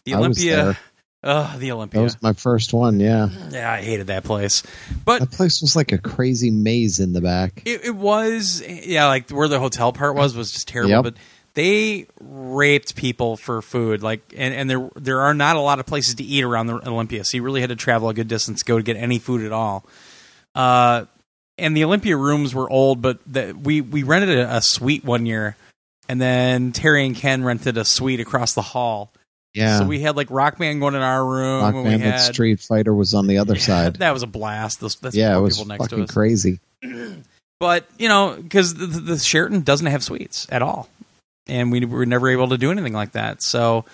the I Olympia. Ugh, the That Olympia. was my first one, yeah. yeah, I hated that place. But That place was like a crazy maze in the back. It, it was, yeah, like where the hotel part was was just terrible. Yep. But they raped people for food, like, and, and there there are not a lot of places to eat around the Olympia, so you really had to travel a good distance to go to get any food at all. Uh, and the Olympia rooms were old, but the, we we rented a, a suite one year, and then Terry and Ken rented a suite across the hall. Yeah. So we had like Rock Band going in our room, Rock and Band had Street Fighter was on the other side. That was a blast. Those, that's yeah, it was people next to fucking crazy. But you know, because the, the Sheraton doesn't have suites at all, and we were never able to do anything like that. So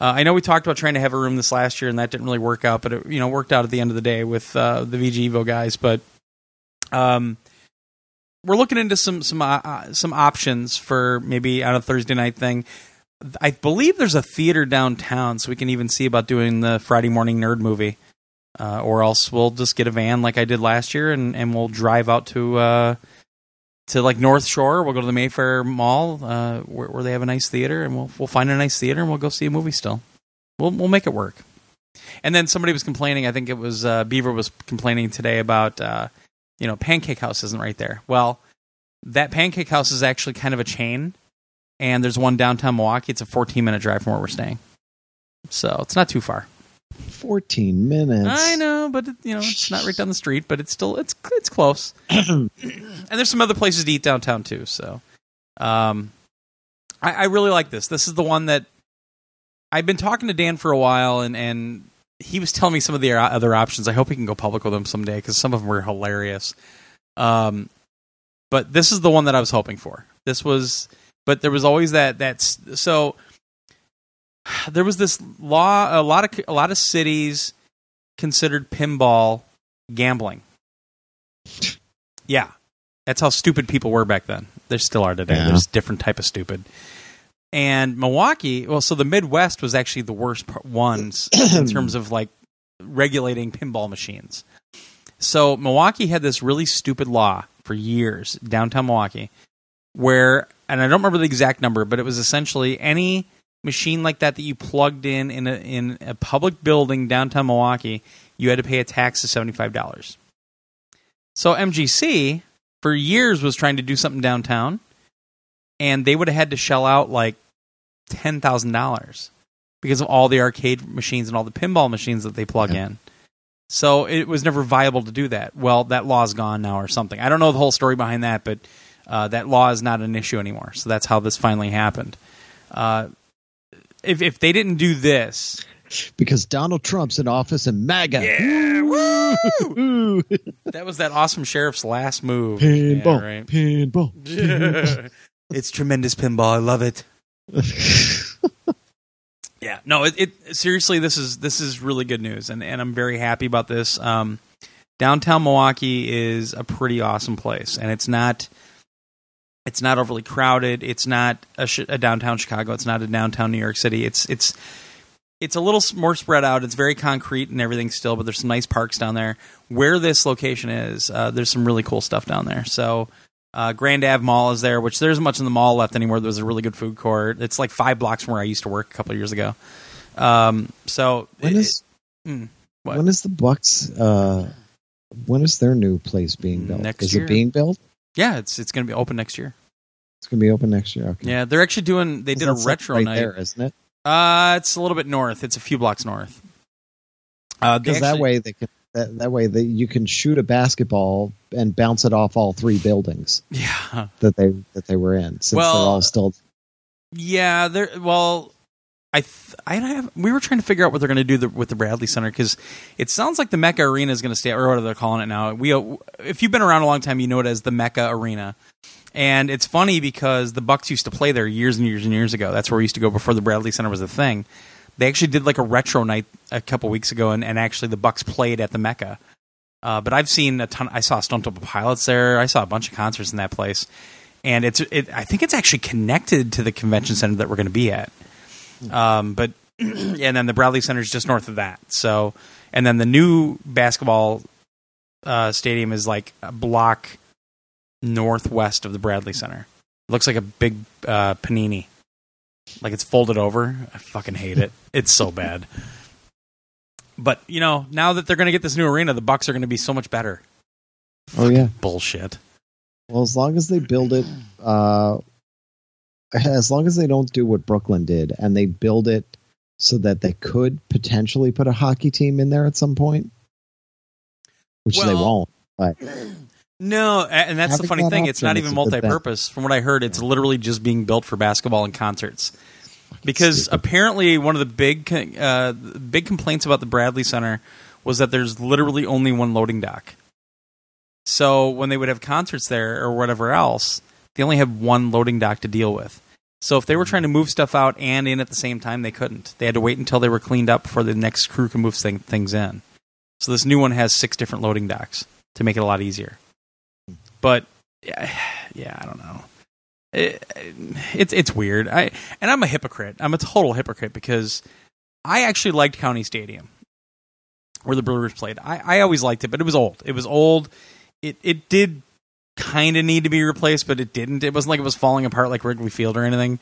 uh, I know we talked about trying to have a room this last year, and that didn't really work out. But it you know worked out at the end of the day with uh, the VG Evo guys. But um, we're looking into some some uh, uh, some options for maybe on a Thursday night thing. I believe there's a theater downtown, so we can even see about doing the Friday morning nerd movie. Uh, or else we'll just get a van like I did last year, and, and we'll drive out to uh, to like North Shore. We'll go to the Mayfair Mall uh, where, where they have a nice theater, and we'll we'll find a nice theater, and we'll go see a movie. Still, we'll we'll make it work. And then somebody was complaining. I think it was uh, Beaver was complaining today about uh, you know Pancake House isn't right there. Well, that Pancake House is actually kind of a chain, and there's one downtown Milwaukee. It's a 14 minute drive from where we're staying, so it's not too far. 14 minutes. I know, but you know it's not right down the street, but it's still it's it's close. and there's some other places to eat downtown too. So, um, I, I really like this. This is the one that I've been talking to Dan for a while, and and he was telling me some of the other options. I hope he can go public with them someday because some of them were hilarious. Um, but this is the one that I was hoping for. This was, but there was always that that's so there was this law a lot of a lot of cities considered pinball gambling yeah that's how stupid people were back then they still are today Yeah. there's different type of stupid and milwaukee well so the midwest was actually the worst ones in terms of like regulating pinball machines so milwaukee had this really stupid law for years downtown milwaukee where and i don't remember the exact number but it was essentially any machine like that that you plugged in in a, in a public building downtown Milwaukee, you had to pay a tax of seventy five dollars. So MGC for years was trying to do something downtown, and they would have had to shell out like ten thousand dollars because of all the arcade machines and all the pinball machines that they plug Yeah. in. So it was never viable to do that. Well, that law's gone now or something. I don't know the whole story behind that, but uh, that law is not an issue anymore. So that's how this finally happened. Uh, if if they didn't do this, Because Donald Trump's in office and MAGA. yeah, Ooh. that was that awesome sheriff's last move. Pinball. Yeah, right. Pinball. it's tremendous pinball. I love it. Yeah, no, it, it seriously this is this is really good news, and and I'm very happy about this. Um, downtown Milwaukee is a pretty awesome place, and it's not. It's not overly crowded. It's not a, sh- a downtown Chicago. It's not a downtown New York City. It's it's it's a little more spread out. It's very concrete and everything still, but there's some nice parks down there. Where this location is, uh, there's some really cool stuff down there. So, uh, Grand Ave Mall is there, which there isn't much in the mall left anymore. There's a really good food court. It's like five blocks from where I used to work a couple of years ago. Um, so, When it- is Mm, what? when is the Bucks? Uh, when is their new place being built? Next is year. it being built? yeah, it's it's going to be open next year. It's going to be open next year. Okay. Yeah, they're actually doing. They did a retro right night. there, isn't it? Uh, it's a little bit north. It's a few blocks north. Uh, Because that way they can. That, that way that you can shoot a basketball and bounce it off all three buildings yeah, that they that they were in, since Well, they're all still. Yeah, there. Well, I th- I have. We were trying to figure out what they're going to do the, with the Bradley Center because it sounds like the Mecca Arena is going to stay, or what are they calling it now? We, if you've been around a long time, you know it as the Mecca Arena. And it's funny because the Bucks used to play there years and years and years ago. That's where we used to go before the Bradley Center was a thing. They actually did like a retro night a couple weeks ago, and, and actually the Bucks played at the Mecca. Uh, but I've seen a ton. I saw Stone Temple Pilots there. I saw a bunch of concerts in that place, and it's. It, I think it's actually connected to the convention center that we're going to be at. Um, but and then the Bradley Center is just north of that. So, and then the new basketball uh, stadium is like a block northwest of the Bradley Center. It looks like a big uh, panini, like it's folded over. I fucking hate it. It's so bad. But you know, now that they're going to get this new arena, the Bucks are going to be so much better. Oh yeah. Bullshit. Well, as long as they build it, uh, as long as they don't do what Brooklyn did and they build it so that they could potentially put a hockey team in there at some point, which they won't. But No, and that's the funny that thing. It's not even is a good thing. multi-purpose. From what I heard, it's literally just being built for basketball and concerts. Because Stupid. apparently, one of the big uh, big complaints about the Bradley Center was that there's literally only one loading dock. So when they would have concerts there or whatever else, they only have one loading dock to deal with. So if they were trying to move stuff out and in at the same time, they couldn't. They had to wait until they were cleaned up before the next crew could move thing, things in. So this new one has six different loading docks to make it a lot easier. But yeah, yeah I don't know. It, it's it's weird. I and I'm a hypocrite. I'm a total hypocrite because I actually liked County Stadium where the Brewers played. I, I always liked it, but it was old. It was old. It it did kind of need to be replaced, but it didn't. It wasn't like it was falling apart like Wrigley Field or anything.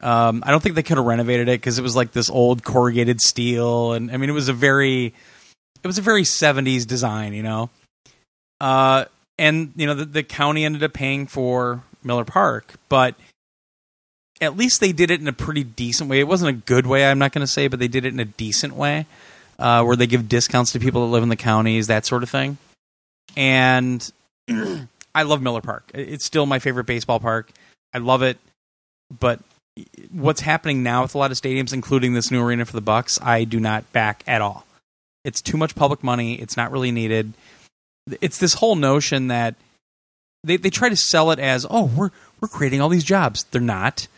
Um, I don't think they could have renovated it because it was like this old corrugated steel, and I mean it was a very it was a very 70s design, you know. Uh, and you know the, the county ended up paying for Miller Park, but at least they did it in a pretty decent way. It wasn't a good way, I'm not going to say, but they did it in a decent way, uh, where they give discounts to people that live in the counties, that sort of thing. And I love Miller Park. It's still my favorite baseball park. I love it, but what's happening now with a lot of stadiums, including this new arena for the Bucks, I do not back at all. It's too much public money. It's not really needed. It's this whole notion that they, they try to sell it as, oh, we're we're creating all these jobs. They're not.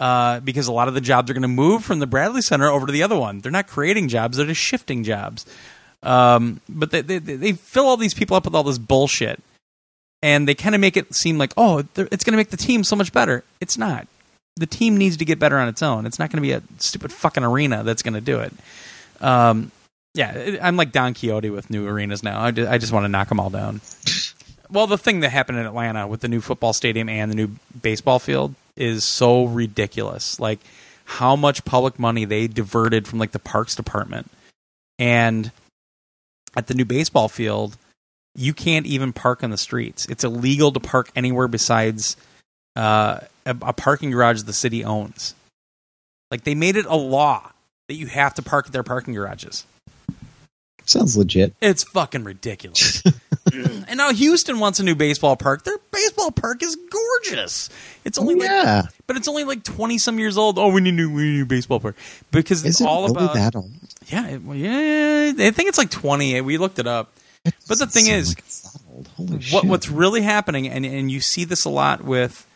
Uh, because a lot of the jobs are going to move from the Bradley Center over to the other one. They're not creating jobs; they're just shifting jobs. Um, but they, they they fill all these people up with all this bullshit, and they kind of make it seem like, oh, it's going to make the team so much better. It's not. The team needs to get better on its own. It's not going to be a stupid fucking arena that's going to do it. Um, yeah, I'm like Don Quixote with new arenas now. I just, I just want to knock them all down. Well, the thing that happened in Atlanta with the new football stadium and the new baseball field is so ridiculous. Like how much public money they diverted from like the parks department. And at the new baseball field, you can't even park on the streets. It's illegal to park anywhere besides uh, a, a parking garage the city owns. Like they made it a law that you have to park at their parking garages. Sounds legit. It's fucking ridiculous. and now Houston wants a new baseball park. Their baseball park is gorgeous. It's only like, yeah. but it's only like twenty some years old. Oh, we need a new, we need new baseball park because it's Is all really about that old? yeah, it, well, yeah. I think it's like twenty. We looked it up. It But the thing is, like what what's really happening, and and you see this a lot with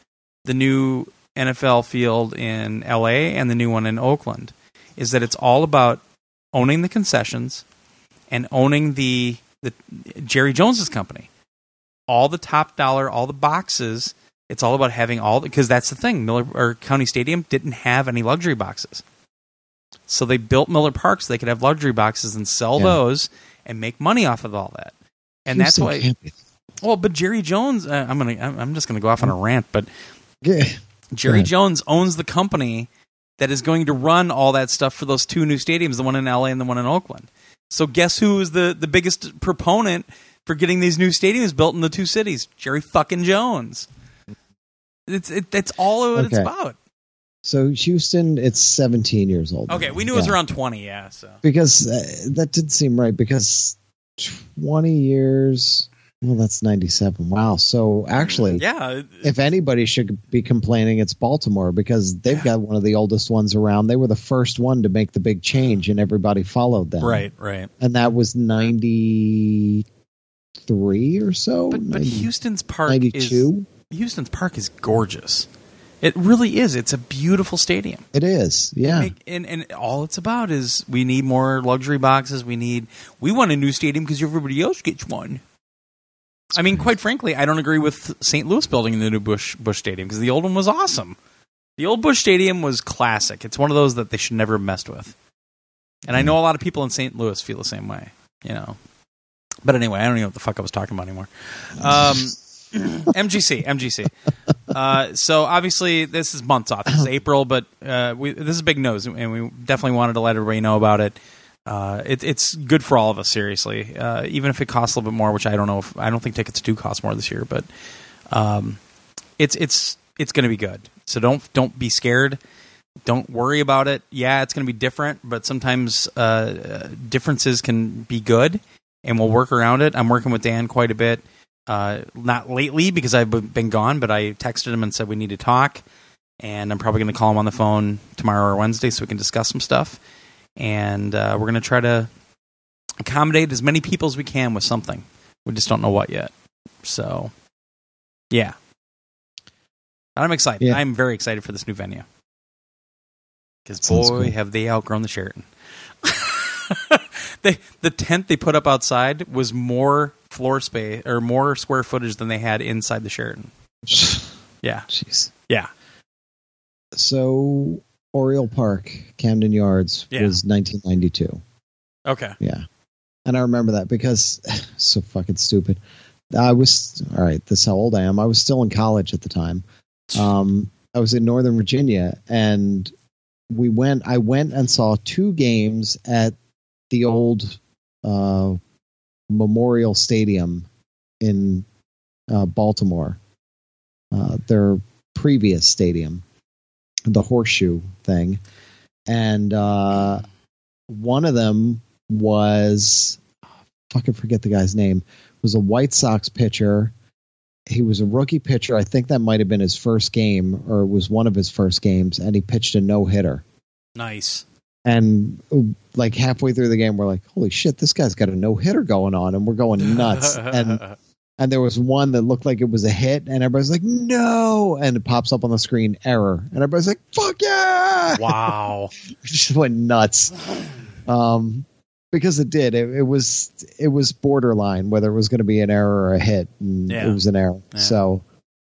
the new NFL field in LA and the new one in Oakland, is that it's all about owning the concessions and owning the the Jerry Jones's company. All the top dollar, all the boxes. It's all about having all because that's the thing. Miller or County Stadium didn't have any luxury boxes, so they built Miller Park so they could have luxury boxes and sell Yeah. those and make money off of all that. And that's why. can't Well, but Jerry Jones, uh, I'm gonna, I'm just gonna go off on a rant, but Yeah. Jerry. Jones owns the company that is going to run all that stuff for those two new stadiums, the one in LA and the one in Oakland. So guess who is the, the biggest proponent for getting these new stadiums built in the two cities? Jerry fucking Jones. It's it, that's all what it's about. So Houston, it's 17 years old. Okay, we knew it was around twenty, yeah. So because uh, that did seem right because 20 years well that's 97 wow so actually yeah, if anybody should be complaining it's baltimore because they've got one of the oldest ones around they were the first one to make the big change and everybody followed them right, right. and that was 93 or so But but Houston's park 92 is Houston's park is gorgeous. It really is. It's a beautiful stadium. it is yeah Make- and and all it's about is we need more luxury boxes. We need we want a new stadium because everybody else gets one. I mean, quite frankly, I don't agree with St. Louis building the new Busch Busch Stadium because the old one was awesome. The old Busch Stadium was classic. It's one of those that they should never have messed with. And I know a lot of people in St. Louis feel the same way. You know. But anyway, I don't even know what the fuck I was talking about anymore. Um, MGC, MGC. Uh, so obviously this is months off. This is April, but uh, we, this is big news, and we definitely wanted to let everybody know about it. Uh, it it's good for all of us, seriously. Uh, even if it costs a little bit more, which I don't know if I don't think tickets do cost more this year, but um, it's it's it's going to be good. So don't don't be scared. Don't worry about it. Yeah, it's going to be different, but sometimes uh, uh, differences can be good, and we'll work around it. I'm working with Dan quite a bit. Uh, not lately because I've been gone, but I texted him and said we need to talk, and I'm probably going to call him on the phone tomorrow or Wednesday so we can discuss some stuff. And uh, we're going to try to accommodate as many people as we can with something. We just don't know what yet. So, yeah. I'm excited. Yeah. I'm very excited for this new venue. Because boy, cool. have they outgrown the Sheraton. they the tent they put up outside was more floor space or more square footage than they had inside the Sheraton. Yeah, jeez yeah. so oriole park camden yards Yeah. was 1992 Okay. Yeah. And I remember that because so fucking stupid. I was all right, this is how old I am. I was still in college at the time. Um I was in Northern Virginia and we went I went and saw two games at the old uh Memorial Stadium in uh Baltimore. Uh their previous stadium. The horseshoe thing. And uh one of them was fucking forget the guy's name was a White Sox pitcher. He was a rookie pitcher. I think that might have been his first game or it was one of his first games and he pitched a no hitter. Nice. And like halfway through the game we're like, "Holy shit, this guy's got a no hitter going on." And we're going nuts. and and there was one that looked like it was a hit and everybody's like, "No!" and it pops up on the screen error. And everybody's like, "Fuck yeah!" wow. just went nuts. Um, because it did. It, it was it was borderline whether it was going to be an error or a hit, and Yeah. it was an error. Yeah. So,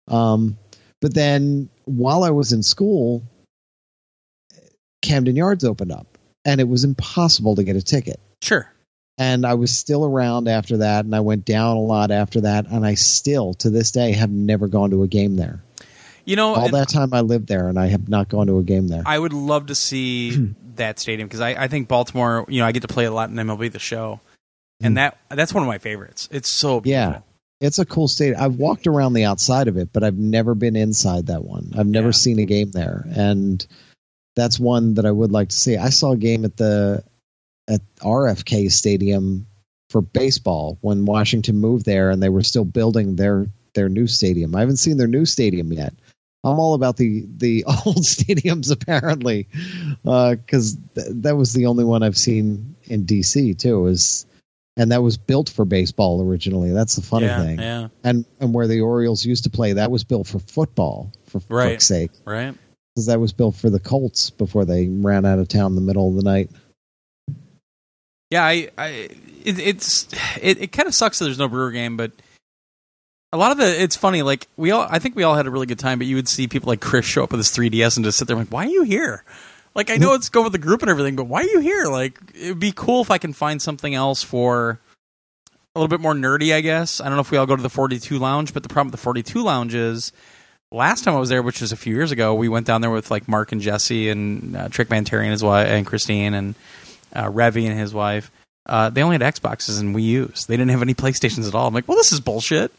um, but then while I was in school, Camden Yards opened up, and it was impossible to get a ticket. Sure. And I was still around after that, and I went down a lot after that, and I still to this day have never gone to a game there. You know, All that time I lived there, and I have not gone to a game there. I would love to see that stadium because I, I think Baltimore. You know, I get to play a lot in MLB the Show, and Mm. that that's one of my favorites. It's so beautiful. Yeah. It's a cool stadium. I've walked around the outside of it, but I've never been inside that one. I've never Yeah. seen a game there, and that's one that I would like to see. I saw a game at the at RFK Stadium for baseball when Washington moved there, and they were still building their their new stadium. I haven't seen their new stadium yet. I'm all about the the old stadiums apparently, uh, because th- that was the only one I've seen in DC too. Is and that was built for baseball originally. That's the funny yeah, thing. Yeah. And and where the Orioles used to play, that was built for football. For Right. fuck's sake, Right. because that was built for the Colts before they ran out of town in the middle of the night. Yeah, I, I it, it's it, it kind of sucks that there's no brewer game, but a lot of the it's funny. Like we all, I think we all had a really good time, but you would see people like Chris show up with his 3ds and just sit there like, why are you here? Like I know it's going with the group and everything, but why are you here? Like it'd be cool if I can find something else for a little bit more nerdy. I guess I don't know if we all go to the 42 Lounge, but the problem with the 42 Lounge is last time I was there, which was a few years ago, we went down there with like Mark and Jesse and uh, Trick Man Terry and his wife and Christine and uh, Revy and his wife. Uh, they only had Xboxes and Wii U's. They didn't have any PlayStations at all. I'm like, well, this is bullshit.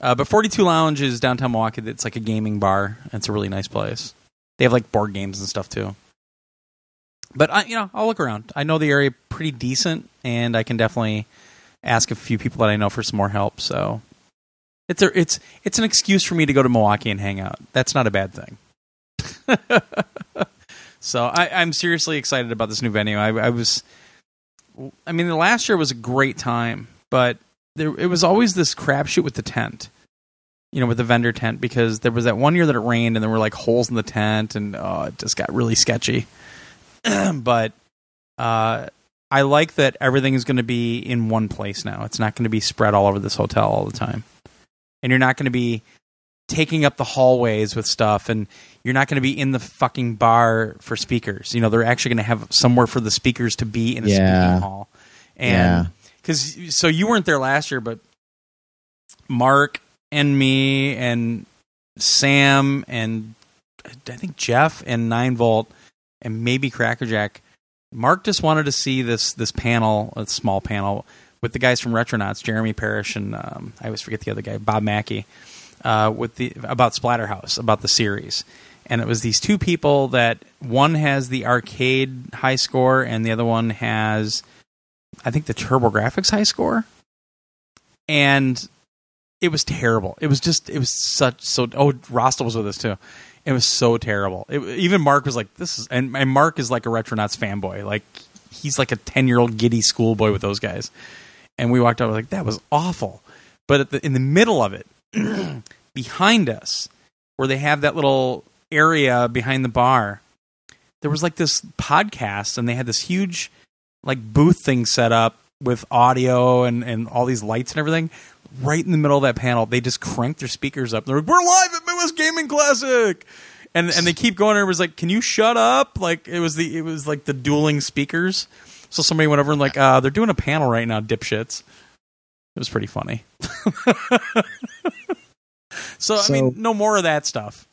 Uh, but 42 Lounge is downtown Milwaukee. It's like a gaming bar. It's a really nice place. They have like board games and stuff too. But I, you know, I'll look around. I know the area pretty decent, and I can definitely ask a few people that I know for some more help. So it's a, it's it's an excuse for me to go to Milwaukee and hang out. That's not a bad thing. so I, I'm seriously excited about this new venue. I, I was, I mean, the last year was a great time, but there it was always this crapshoot with the tent. You know, with the vendor tent, because there was that one year that it rained and there were like holes in the tent, and oh, it just got really sketchy. but uh, I like that everything is going to be in one place now. It's not going to be spread all over this hotel all the time, and you're not going to be taking up the hallways with stuff, and you're not going to be in the fucking bar for speakers. You know, they're actually going to have somewhere for the speakers to be in a Yeah. speaking hall, and because so you weren't there last year, but Mark and me and Sam and I think Jeff and Nine Volt and maybe Crackerjack. Mark just wanted to see this this panel, a small panel with the guys from Retronauts, Jeremy Parish and um, I always forget the other guy, Bob Mackey, uh, with the about Splatterhouse, about the series. And it was these two people that one has the arcade high score and the other one has I think the TurboGrafx high score. And it was terrible. It was just it was such so oh Rostel was with us too. It was so terrible. It, even Mark was like this is and, and Mark is like a Retronauts fanboy. Like he's like a 10-year-old giddy schoolboy with those guys. And we walked out like that was awful. But the, in the middle of it behind us where they have that little area behind the bar there was like this podcast and they had this huge like booth thing set up with audio and, and all these lights and everything. Right in the middle of that panel they just cranked their speakers up. They're like we're live at midwest gaming classic! And and they keep going and it was like can you shut up? Like it was the it was like the dueling speakers. So somebody went over and like uh they're doing a panel right now dipshits. It was pretty funny. So, i mean no more of that stuff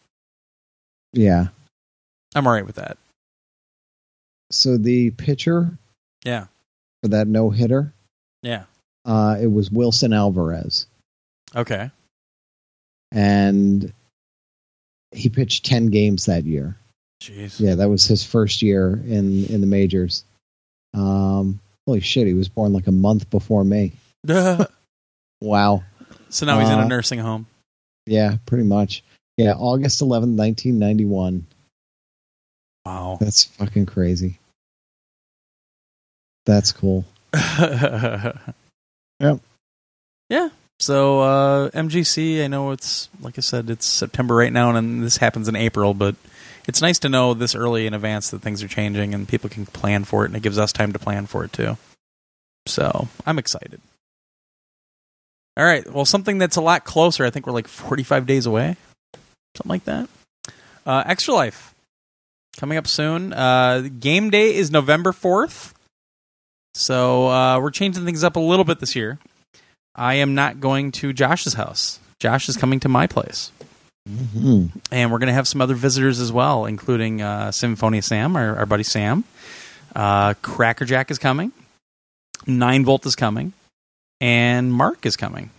Yeah. i'm all right with that So the pitcher yeah for that no hitter, yeah uh, it was Wilson Alvarez, okay and he pitched ten games that year. jeez Yeah, that was his first year in in the majors. Um, holy shit, he was born like a month before me. Wow. so now he's in a Uh, nursing home Yeah, pretty much. Yeah, August eleventh, nineteen ninety one. wow That's fucking crazy. That's cool. Yep. Yeah. So uh, MGC, I know it's like I said, it's September right now, and this happens in April. But it's nice to know this early in advance that things are changing and people can plan for it, and it gives us time to plan for it too. So I'm excited. All right. Well, something that's a lot closer. I think we're like 45 days away, something like that. Uh, Extra Life coming up soon. Uh, game day is November 4th. So uh, we're changing things up a little bit this year. I am not going to Josh's house. Josh is coming to my place. Mhm. And we're going to have some other visitors as well, including uh, Symphonia Sam, our, our buddy Sam. Uh, Crackerjack is coming. Nine Volt is coming. And Mark is coming.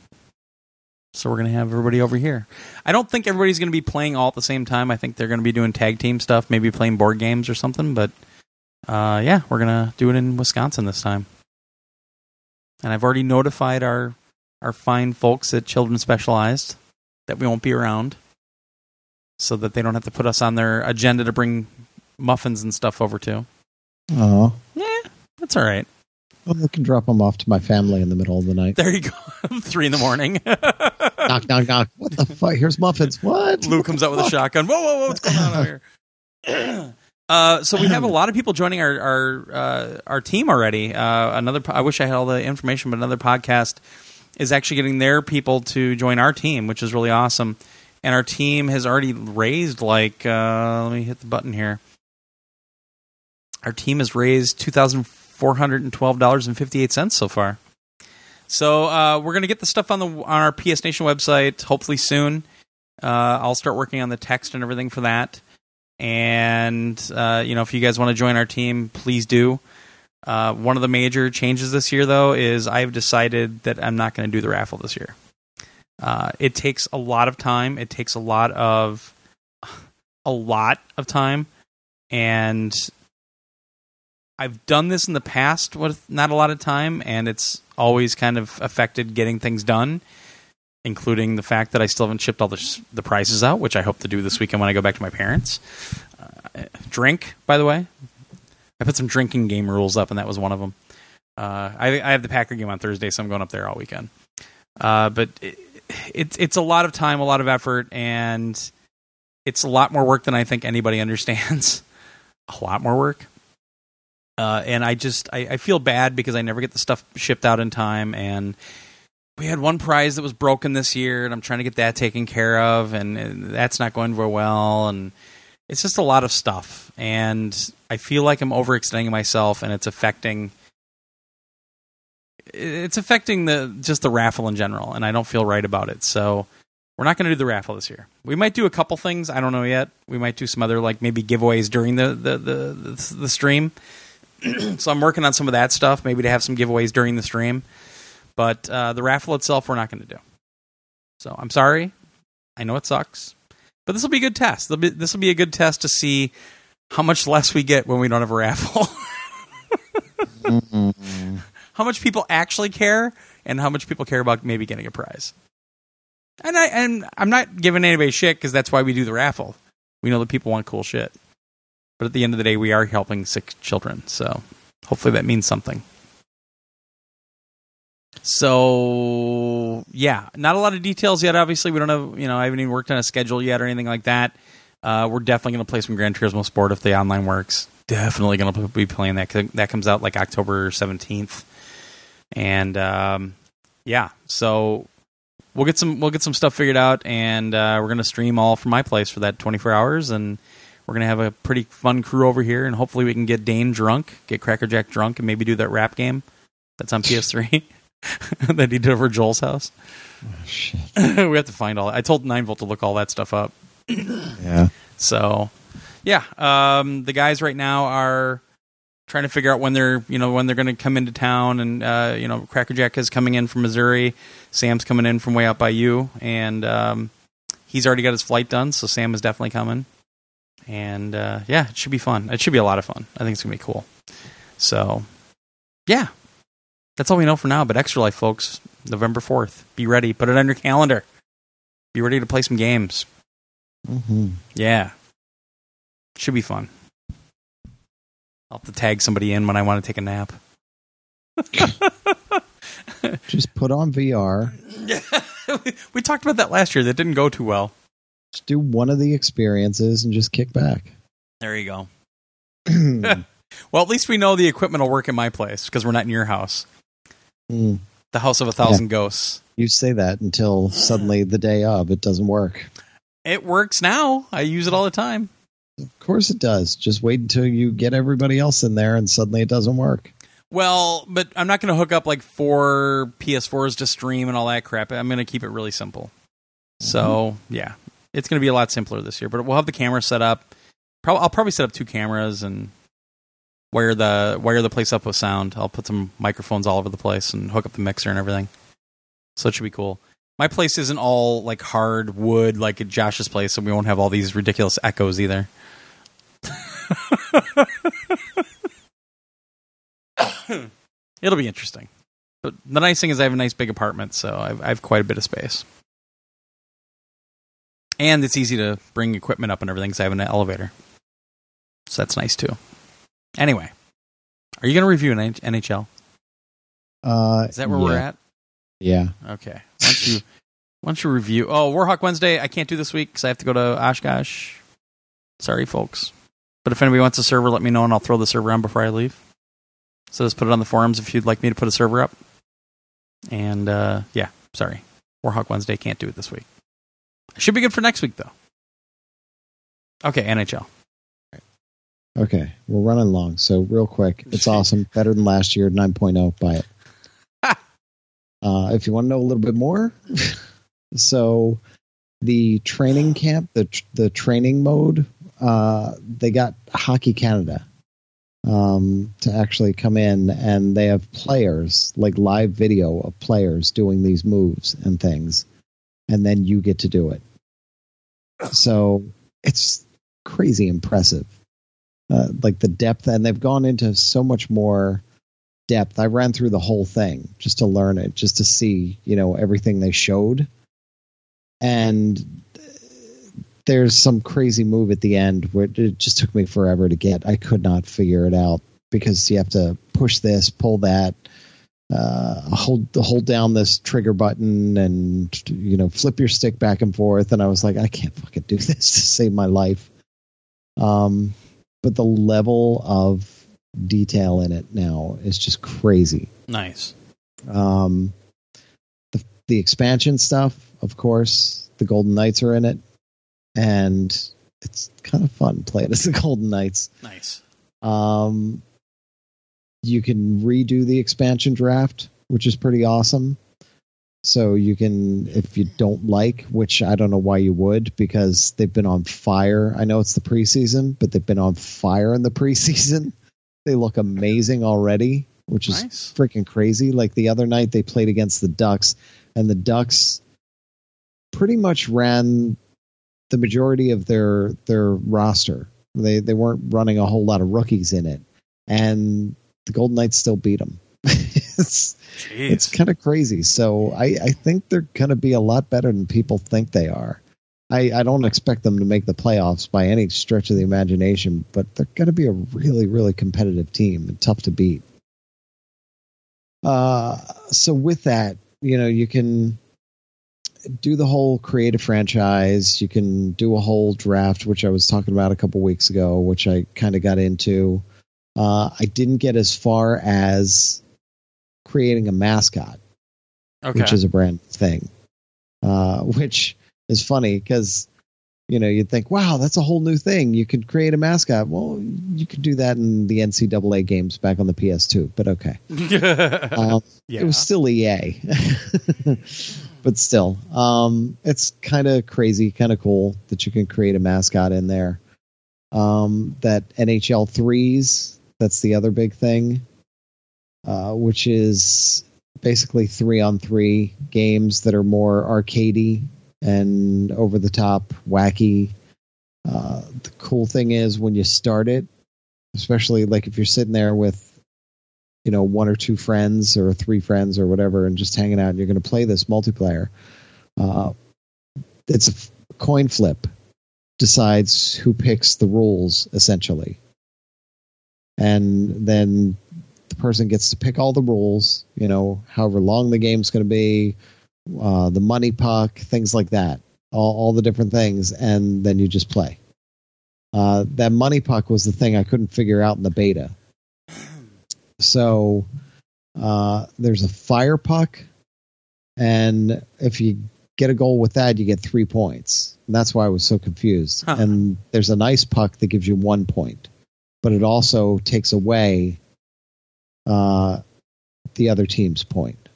So we're going to have everybody over here. I don't think everybody's going to be playing all at the same time. I think they're going to be doing tag team stuff, maybe playing board games or something. But uh, yeah, we're going to do it in Wisconsin this time. And I've already notified our our fine folks at Children Specialized that we won't be around so that they don't have to put us on their agenda to bring muffins and stuff over to. Oh, Yeah, that's all right. well, I can drop them off to my family in the middle of the night. There you go. Three in the morning. knock, knock, knock. What the fuck? Here's muffins. What? Lou comes out with a shotgun. Whoa, whoa, whoa! What's going on over here? Uh, so we have a lot of people joining our our uh, our team already. Uh, another, po- I wish I had all the information, but another podcast is actually getting their people to join our team, which is really awesome. And our team has already raised like, uh, let me hit the button here. Our team has raised two thousand four hundred and twelve dollars and fifty eight cents so far. So uh, we're gonna get the stuff on the on our PS Nation website hopefully soon. Uh, I'll start working on the text and everything for that. And uh, you know, if you guys want to join our team, please do. Uh, one of the major changes this year, though, is I've decided that I'm not going to do the raffle this year. Uh, it takes a lot of time. It takes a lot of a lot of time, and I've done this in the past with not a lot of time, and it's always kind of affected getting things done, including the fact that I still haven't shipped all the the prices out, which I hope to do this weekend when I go back to my parents. Uh, drink, by the way, I put some drinking game rules up, and that was one of them. Uh, I, I have the Packer game on Thursday, so I'm going up there all weekend. Uh, but it, it's it's a lot of time, a lot of effort, and it's a lot more work than I think anybody understands. a lot more work. Uh, and I just I, I feel bad because I never get the stuff shipped out in time, and we had one prize that was broken this year, and I'm trying to get that taken care of, and, and that's not going very well, and it's just a lot of stuff, and I feel like I'm overextending myself, and it's affecting it's affecting the just the raffle in general, and I don't feel right about it. So we're not going to do the raffle this year. We might do a couple things. I don't know yet. We might do some other like maybe giveaways during the the the, the, the stream. so I'm working on some of that stuff, maybe to have some giveaways during the stream. But uh, the raffle itself, we're not going to do. So I'm sorry. I know it sucks, but this will be a good test. This will be a good test to see how much less we get when we don't have a raffle. How much people actually care and how much people care about maybe getting a prize. And I and I'm not giving anybody shit because that's why we do the raffle. We know that people want cool shit. But at the end of the day, we are helping sick children, so hopefully that means something. So yeah, not a lot of details yet. Obviously, we don't have you know I haven't even worked on a schedule yet or anything like that. Uh, we're definitely going to play some Gran Turismo Sport if the online works. Definitely going to be playing that. That comes out like October seventeenth, and um, yeah, so we'll get some we'll get some stuff figured out, and uh, we're going to stream all from my place for that twenty four hours, and we're going to have a pretty fun crew over here, and hopefully we can get Dane drunk, get Crackerjack drunk, and maybe do that rap game that's on PS3 that he did over Joel's house. Oh, shit. we have to find all. I told Nine Volt to look all that stuff up. Yeah. So, yeah, um, the guys right now are trying to figure out when they're you know when they're going to come into town, and uh, you know Crackerjack is coming in from Missouri, Sam's coming in from way out by you, and um, he's already got his flight done, so Sam is definitely coming, and uh, yeah, it should be fun. It should be a lot of fun. I think it's gonna be cool. So, yeah, that's all we know for now. But Extra Life, folks, November fourth. Be ready. Put it on your calendar. Be ready to play some games. hmm Yeah. Should be fun. I'll have to tag somebody in when I want to take a nap. Just put on VR. we talked about that last year. That didn't go too well. Just do one of the experiences and just kick back. There you go. Well, at least we know the equipment will work in my place because we're not in your house. Mm. The house of a thousand ghosts. You say that until suddenly the day of it doesn't work. It works now. I use it all the time. Of course it does. Just wait until you get everybody else in there and suddenly it doesn't work. Well, but I'm not going to hook up like four PS4s to stream and all that crap. I'm going to keep it really simple. So yeah, it's going to be a lot simpler this year. But we'll have the camera set up. I'll probably set up two cameras and wire the wire the place up with sound. I'll put some microphones all over the place and hook up the mixer and everything. So it should be cool. My place isn't all like hard wood like Josh's place, so we won't have all these ridiculous echoes either. It'll be interesting. But the nice thing is I have a nice big apartment, so I've, I have quite a bit of space. And it's easy to bring equipment up and everything because I have an elevator. So that's nice too. Anyway, are you going to review an NHL? Uh, Is that where yeah. we're at? Yeah. Okay. Why don't you, why don't you review? Oh, Warhawk Wednesday. I can't do this week because I have to go to Oshkosh. Sorry, folks. But if anybody wants a server, let me know and I'll throw the server on before I leave. So just put it on the forums if you'd like me to put a server up. And uh, yeah, sorry. Warhawk Wednesday can't do it this week. Should be good for next week though. Okay, NHL. Okay, we're running long, so real quick, it's awesome, better than last year, 9.0. Buy it. uh, if you want to know a little bit more, so the training camp, the the training mode, uh, they got Hockey Canada um, to actually come in, and they have players like live video of players doing these moves and things, and then you get to do it. So it's crazy impressive uh, like the depth, and they've gone into so much more depth. I ran through the whole thing just to learn it, just to see, you know, everything they showed. And there's some crazy move at the end where it just took me forever to get. I could not figure it out because you have to push this, pull that, uh, hold hold down this trigger button, and you know, flip your stick back and forth. And I was like, I can't fucking do this to save my life. Um, but the level of detail in it now is just crazy. Nice. Um, the the expansion stuff, of course, the Golden Knights are in it, and it's kind of fun playing as the Golden Knights. Nice. Um, you can redo the expansion draft, which is pretty awesome. So you can, if you don't like, which I don't know why you would, because they've been on fire. I know it's the preseason, but they've been on fire in the preseason. They look amazing already, which is Nice. freaking crazy. Like the other night, they played against the Ducks, and the Ducks pretty much ran the majority of their their roster. They they weren't running a whole lot of rookies in it, and the Golden Knights still beat them. it's Jeez. it's kind of crazy. So I, I think they're going to be a lot better than people think they are. I, I don't expect them to make the playoffs by any stretch of the imagination, but they're going to be a really, really competitive team and tough to beat. Uh, so with that, you know, you can do the whole create a franchise. You can do a whole draft, which I was talking about a couple weeks ago, which I kind of got into. Uh, I didn't get as far as creating a mascot okay. which is a brand thing. Uh, which is funny because you know you'd think, wow, that's a whole new thing. You could create a mascot. Well, you could do that in the NCAA games back on the PS2, but okay. Um, yeah. It was still EA, but still, um, it's kind of crazy, kind of cool that you can create a mascot in there. Um, that NHL threes, that's the other big thing, uh, which is basically three on three games that are more arcadey and over the top, wacky. Uh, the cool thing is when you start it, especially like if you're sitting there with you know one or two friends or three friends or whatever and just hanging out and you're going to play this multiplayer uh, it's a coin flip decides who picks the rules essentially and then the person gets to pick all the rules you know however long the game's going to be uh, the money puck things like that all, all the different things and then you just play uh, that money puck was the thing i couldn't figure out in the beta so uh, there's a fire puck, and if you get a goal with that, you get three points. And that's why I was so confused. Huh. And there's an ice puck that gives you one point, but it also takes away uh, the other team's point,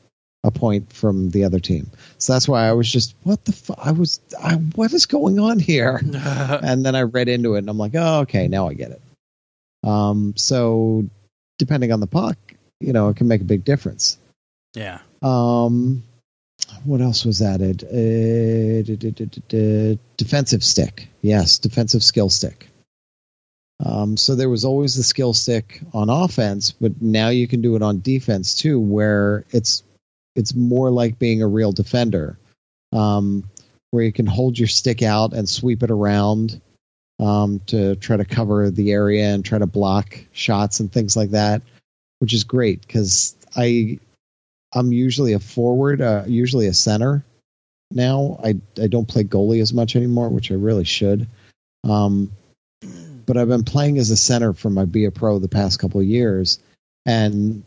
a point from the other team. So that's why I was just, what the fu- I was, I, what is going on here? and then I read into it and I'm like, oh, okay, now I get it. Um, so depending on the puck, you know, it can make a big difference. yeah. Um, what else was added? Uh, defensive stick. Yes, defensive skill stick. Um, so there was always the skill stick on offense, but now you can do it on defense too, where it's it's more like being a real defender, um, where you can hold your stick out and sweep it around um, to try to cover the area and try to block shots and things like that, which is great because I I'm usually a forward, uh, usually a center. Now I I don't play goalie as much anymore, which I really should. Um, but I've been playing as a center for my Be a Pro the past couple of years, and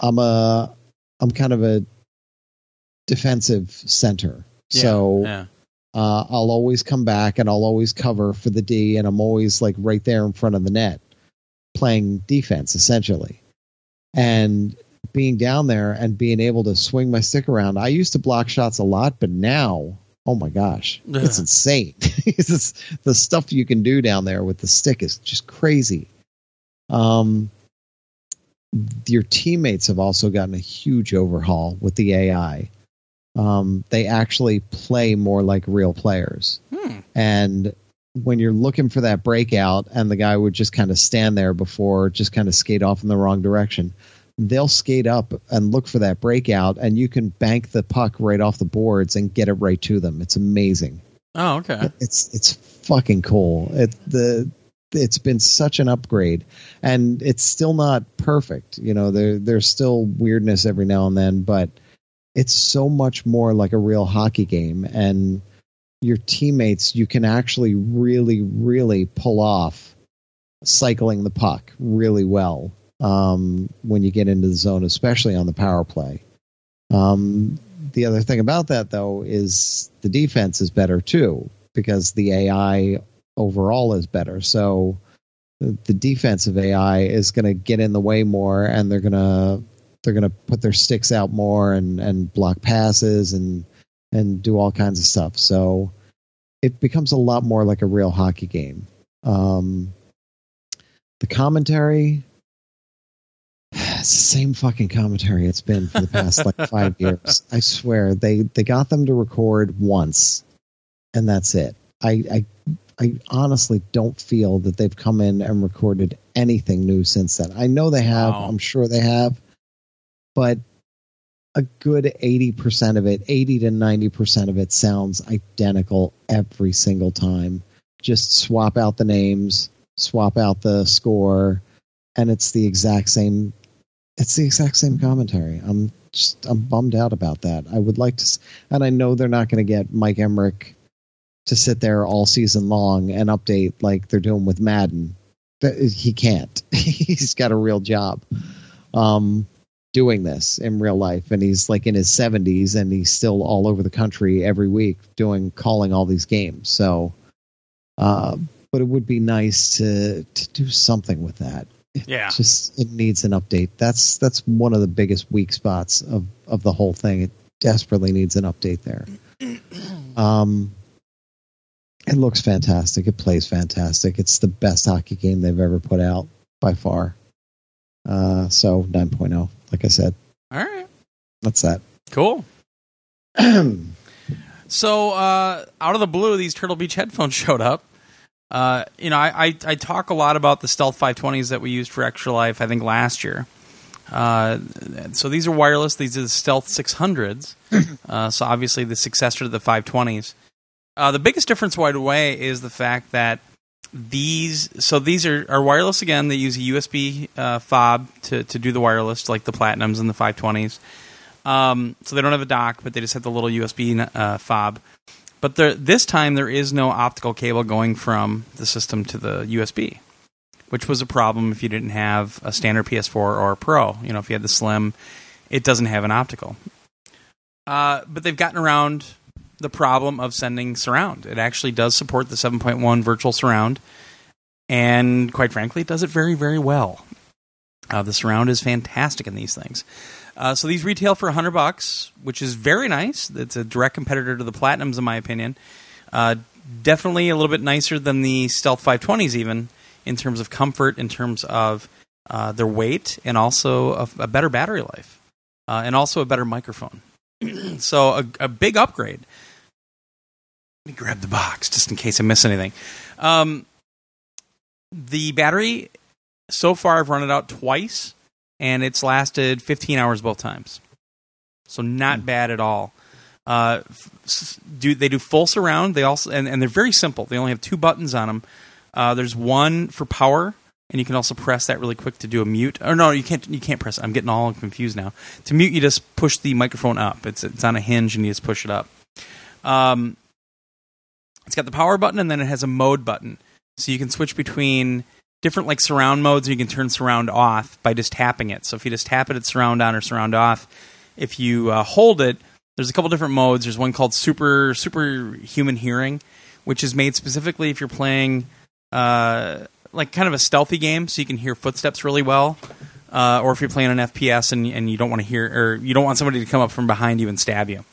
I'm a I'm kind of a defensive center. Yeah, so yeah. uh, I'll always come back and I'll always cover for the D, and I'm always like right there in front of the net, playing defense essentially. And being down there and being able to swing my stick around, I used to block shots a lot, but now, oh my gosh, it's insane. It's just- the stuff you can do down there with the stick is just crazy. Um, your teammates have also gotten a huge overhaul with the AI. Um, they actually play more like real players. Hmm. And when you're looking for that breakout and the guy would just kind of stand there before just kind of skate off in the wrong direction, they'll skate up and look for that breakout and you can bank the puck right off the boards and get it right to them. It's amazing. Oh, okay. It's it's fucking cool. It the it's been such an upgrade and it's still not perfect. You know, there there's still weirdness every now and then, but it's so much more like a real hockey game and your teammates you can actually really really pull off cycling the puck really well um, when you get into the zone especially on the power play um, the other thing about that though is the defense is better too because the ai overall is better so the defensive ai is going to get in the way more and they're going to they're going to put their sticks out more and and block passes and and do all kinds of stuff. So it becomes a lot more like a real hockey game. Um, the commentary, same fucking commentary it's been for the past like five years. I swear they they got them to record once, and that's it. I I I honestly don't feel that they've come in and recorded anything new since then. I know they have. Wow. I'm sure they have, but a good 80% of it, 80 to 90% of it sounds identical every single time. Just swap out the names, swap out the score, and it's the exact same it's the exact same commentary. I'm just I'm bummed out about that. I would like to and I know they're not going to get Mike Emrick to sit there all season long and update like they're doing with Madden. He can't. He's got a real job. Um doing this in real life and he's like in his 70s and he's still all over the country every week doing calling all these games so uh, but it would be nice to to do something with that Yeah. Just it needs an update that's that's one of the biggest weak spots of of the whole thing it desperately needs an update there um it looks fantastic it plays fantastic it's the best hockey game they've ever put out by far uh so 9.0 like i said All right. that's that Cool. So uh, out of the blue, these Turtle Beach headphones showed up. Uh, you know, I, I I talk a lot about the Stealth 520s that we used for Extra Life. I think last year. Uh, so these are wireless. These are the Stealth 600s. uh, so obviously the successor to the 520s. Uh, the biggest difference right away is the fact that these so these are, are wireless again. They use a USB uh, fob to to do the wireless, like the Platinums and the 520s. Um, so they don't have a dock, but they just have the little USB uh, fob. But there, this time there is no optical cable going from the system to the USB, which was a problem if you didn't have a standard PS4 or a Pro. You know, if you had the Slim, it doesn't have an optical. Uh, but they've gotten around the problem of sending surround. It actually does support the 7.1 virtual surround, and quite frankly, it does it very, very well. Uh, the surround is fantastic in these things. Uh, so these retail for 100 bucks, which is very nice. It's a direct competitor to the Platinums, in my opinion. Uh, definitely a little bit nicer than the Stealth 520s, even in terms of comfort, in terms of uh, their weight, and also a, a better battery life, uh, and also a better microphone. so a, a big upgrade. Let me grab the box just in case I miss anything. Um, the battery, so far, I've run it out twice and it's lasted 15 hours both times. So not bad at all. Uh, do they do full surround? They also and, and they're very simple. They only have two buttons on them. Uh, there's one for power, and you can also press that really quick to do a mute. Or no, you can't. You can't press. it. I'm getting all confused now. To mute, you just push the microphone up. It's it's on a hinge, and you just push it up. Um, it's got the power button, and then it has a mode button. So you can switch between different like surround modes. You can turn surround off by just tapping it. So if you just tap it, it's surround on or surround off. If you uh, hold it, there's a couple different modes. There's one called super super human hearing, which is made specifically if you're playing uh, like kind of a stealthy game, so you can hear footsteps really well. Uh, or if you're playing an FPS and, and you don't want to hear, or you don't want somebody to come up from behind you and stab you.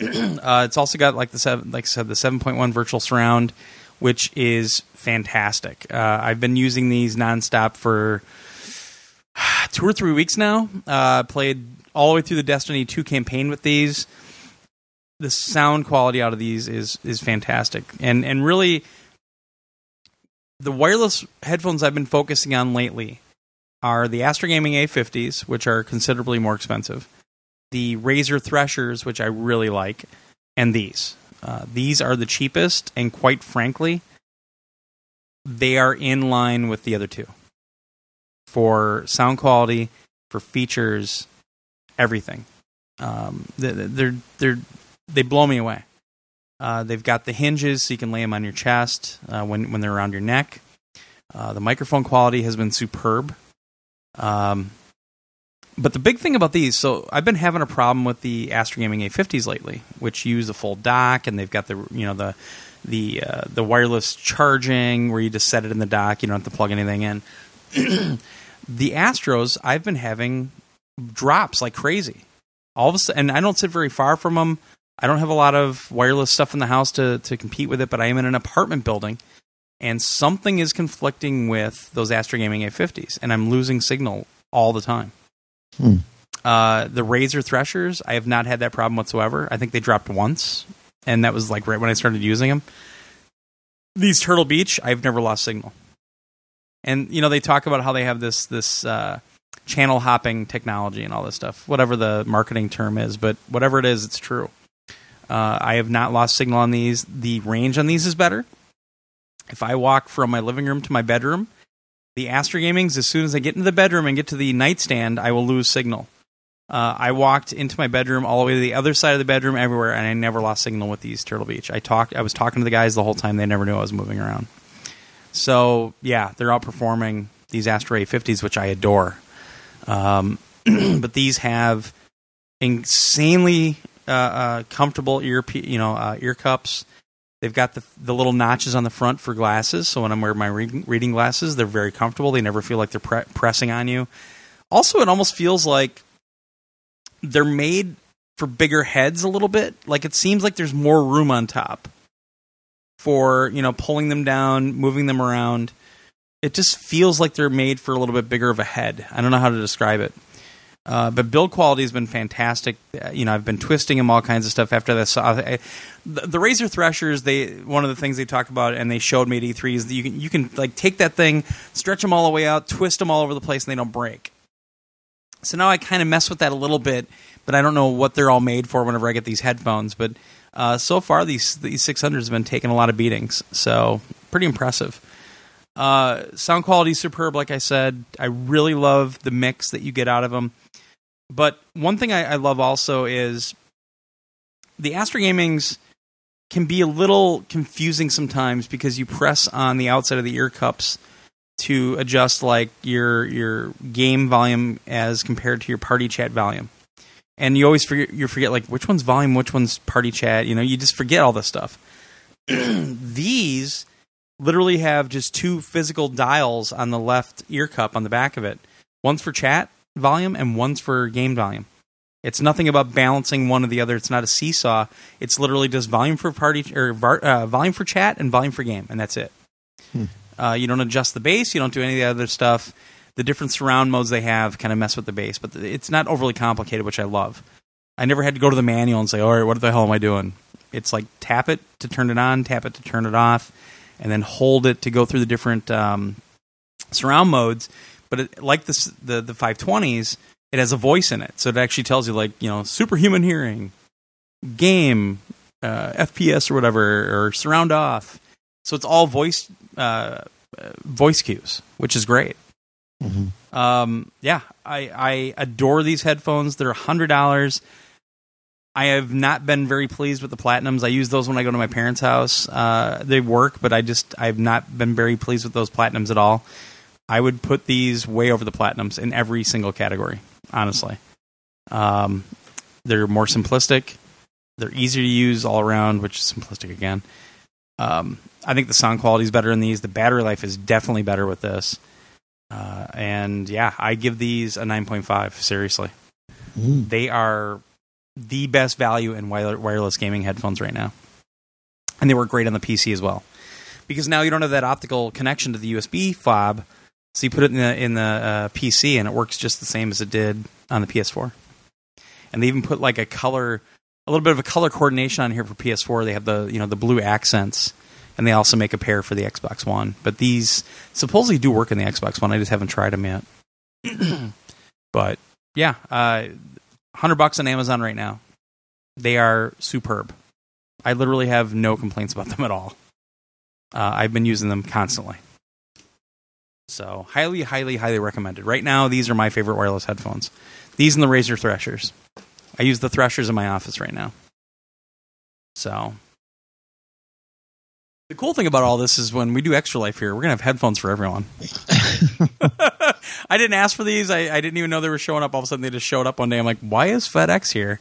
uh, it's also got like the seven, like I said, the 7.1 virtual surround, which is fantastic. Uh, I've been using these nonstop for two or three weeks now. Uh, played all the way through the Destiny 2 campaign with these. The sound quality out of these is is fantastic, and and really, the wireless headphones I've been focusing on lately are the Astro Gaming A50s, which are considerably more expensive, the Razer Threshers, which I really like, and these. Uh, these are the cheapest, and quite frankly, they are in line with the other two for sound quality, for features, everything. Um, they're they're they blow me away. Uh, they've got the hinges so you can lay them on your chest uh, when when they're around your neck. Uh, the microphone quality has been superb. Um, but the big thing about these, so I've been having a problem with the Astro Gaming A50s lately, which use a full dock and they've got the you know the the uh, the wireless charging where you just set it in the dock, you don't have to plug anything in. the Astros, I've been having drops like crazy. All of a sudden, and I don't sit very far from them. I don't have a lot of wireless stuff in the house to to compete with it, but I am in an apartment building, and something is conflicting with those Astro Gaming A50s, and I'm losing signal all the time. Hmm. Uh, the Razer Threshers, I have not had that problem whatsoever. I think they dropped once, and that was like right when I started using them. These Turtle Beach, I've never lost signal. And you know they talk about how they have this this uh, channel hopping technology and all this stuff, whatever the marketing term is, but whatever it is, it's true. Uh, I have not lost signal on these. The range on these is better. If I walk from my living room to my bedroom, the Astro Gamings, as soon as I get into the bedroom and get to the nightstand, I will lose signal. Uh, I walked into my bedroom all the way to the other side of the bedroom, everywhere, and I never lost signal with these Turtle Beach. I talked, I was talking to the guys the whole time; they never knew I was moving around. So yeah, they're outperforming these Astro A50s, which I adore. Um, but these have insanely uh, uh, comfortable ear, you know, uh, ear cups. They've got the the little notches on the front for glasses, so when I'm wearing my reading, reading glasses, they're very comfortable. They never feel like they're pre- pressing on you. Also, it almost feels like they're made for bigger heads a little bit. Like it seems like there's more room on top for you know pulling them down, moving them around. It just feels like they're made for a little bit bigger of a head. I don't know how to describe it. Uh, but build quality has been fantastic. Uh, you know, I've been twisting them all kinds of stuff after this. Uh, I, the, the Razer Threshers, they one of the things they talked about and they showed me at E3 is that you can you can like take that thing, stretch them all the way out, twist them all over the place, and they don't break. So now I kind of mess with that a little bit, but I don't know what they're all made for whenever I get these headphones. But uh, so far, these these 600s have been taking a lot of beatings, so pretty impressive. Uh, sound quality superb, like I said. I really love the mix that you get out of them. But one thing I, I love also is the Astro Gamings can be a little confusing sometimes because you press on the outside of the ear cups to adjust like your your game volume as compared to your party chat volume. And you always forget you forget like which one's volume, which one's party chat, you know, you just forget all this stuff. These literally have just two physical dials on the left ear cup on the back of it. One's for chat volume and one's for game volume. It's nothing about balancing one or the other. It's not a seesaw. It's literally just volume for party or uh, volume for chat and volume for game, and that's it. Hmm. Uh, you don't adjust the bass. You don't do any of the other stuff. The different surround modes they have kind of mess with the bass, but it's not overly complicated, which I love. I never had to go to the manual and say, "All right, what the hell am I doing?" It's like tap it to turn it on, tap it to turn it off, and then hold it to go through the different um, surround modes. But it, like this, the the 520s, it has a voice in it, so it actually tells you like you know superhuman hearing, game, uh, FPS or whatever, or surround off. So it's all voice uh, voice cues, which is great. Mm-hmm. Um, yeah, I, I adore these headphones. They're hundred dollars. I have not been very pleased with the platinums. I use those when I go to my parents' house. Uh, they work, but I just I've not been very pleased with those platinums at all. I would put these way over the platinums in every single category. Honestly, um, they're more simplistic. They're easier to use all around, which is simplistic again. Um, I think the sound quality is better in these. The battery life is definitely better with this. Uh, and yeah, I give these a 9.5. Seriously, Mm. they are the best value in wireless gaming headphones right now, and they work great on the PC as well. Because now you don't have that optical connection to the USB fob, so you put it in the in the uh, PC, and it works just the same as it did on the PS4. And they even put like a color, a little bit of a color coordination on here for PS4. They have the you know the blue accents, and they also make a pair for the Xbox One. But these supposedly do work in the Xbox One. I just haven't tried them yet. but yeah, uh, hundred bucks on Amazon right now. They are superb. I literally have no complaints about them at all. Uh, I've been using them constantly. So highly, highly, highly recommended. Right now, these are my favorite wireless headphones. These and the Razer Threshers. I use the Threshers in my office right now. So the cool thing about all this is when we do Extra Life here, we're gonna have headphones for everyone. I didn't ask for these. I, I didn't even know they were showing up. All of a sudden, they just showed up one day. I'm like, why is FedEx here?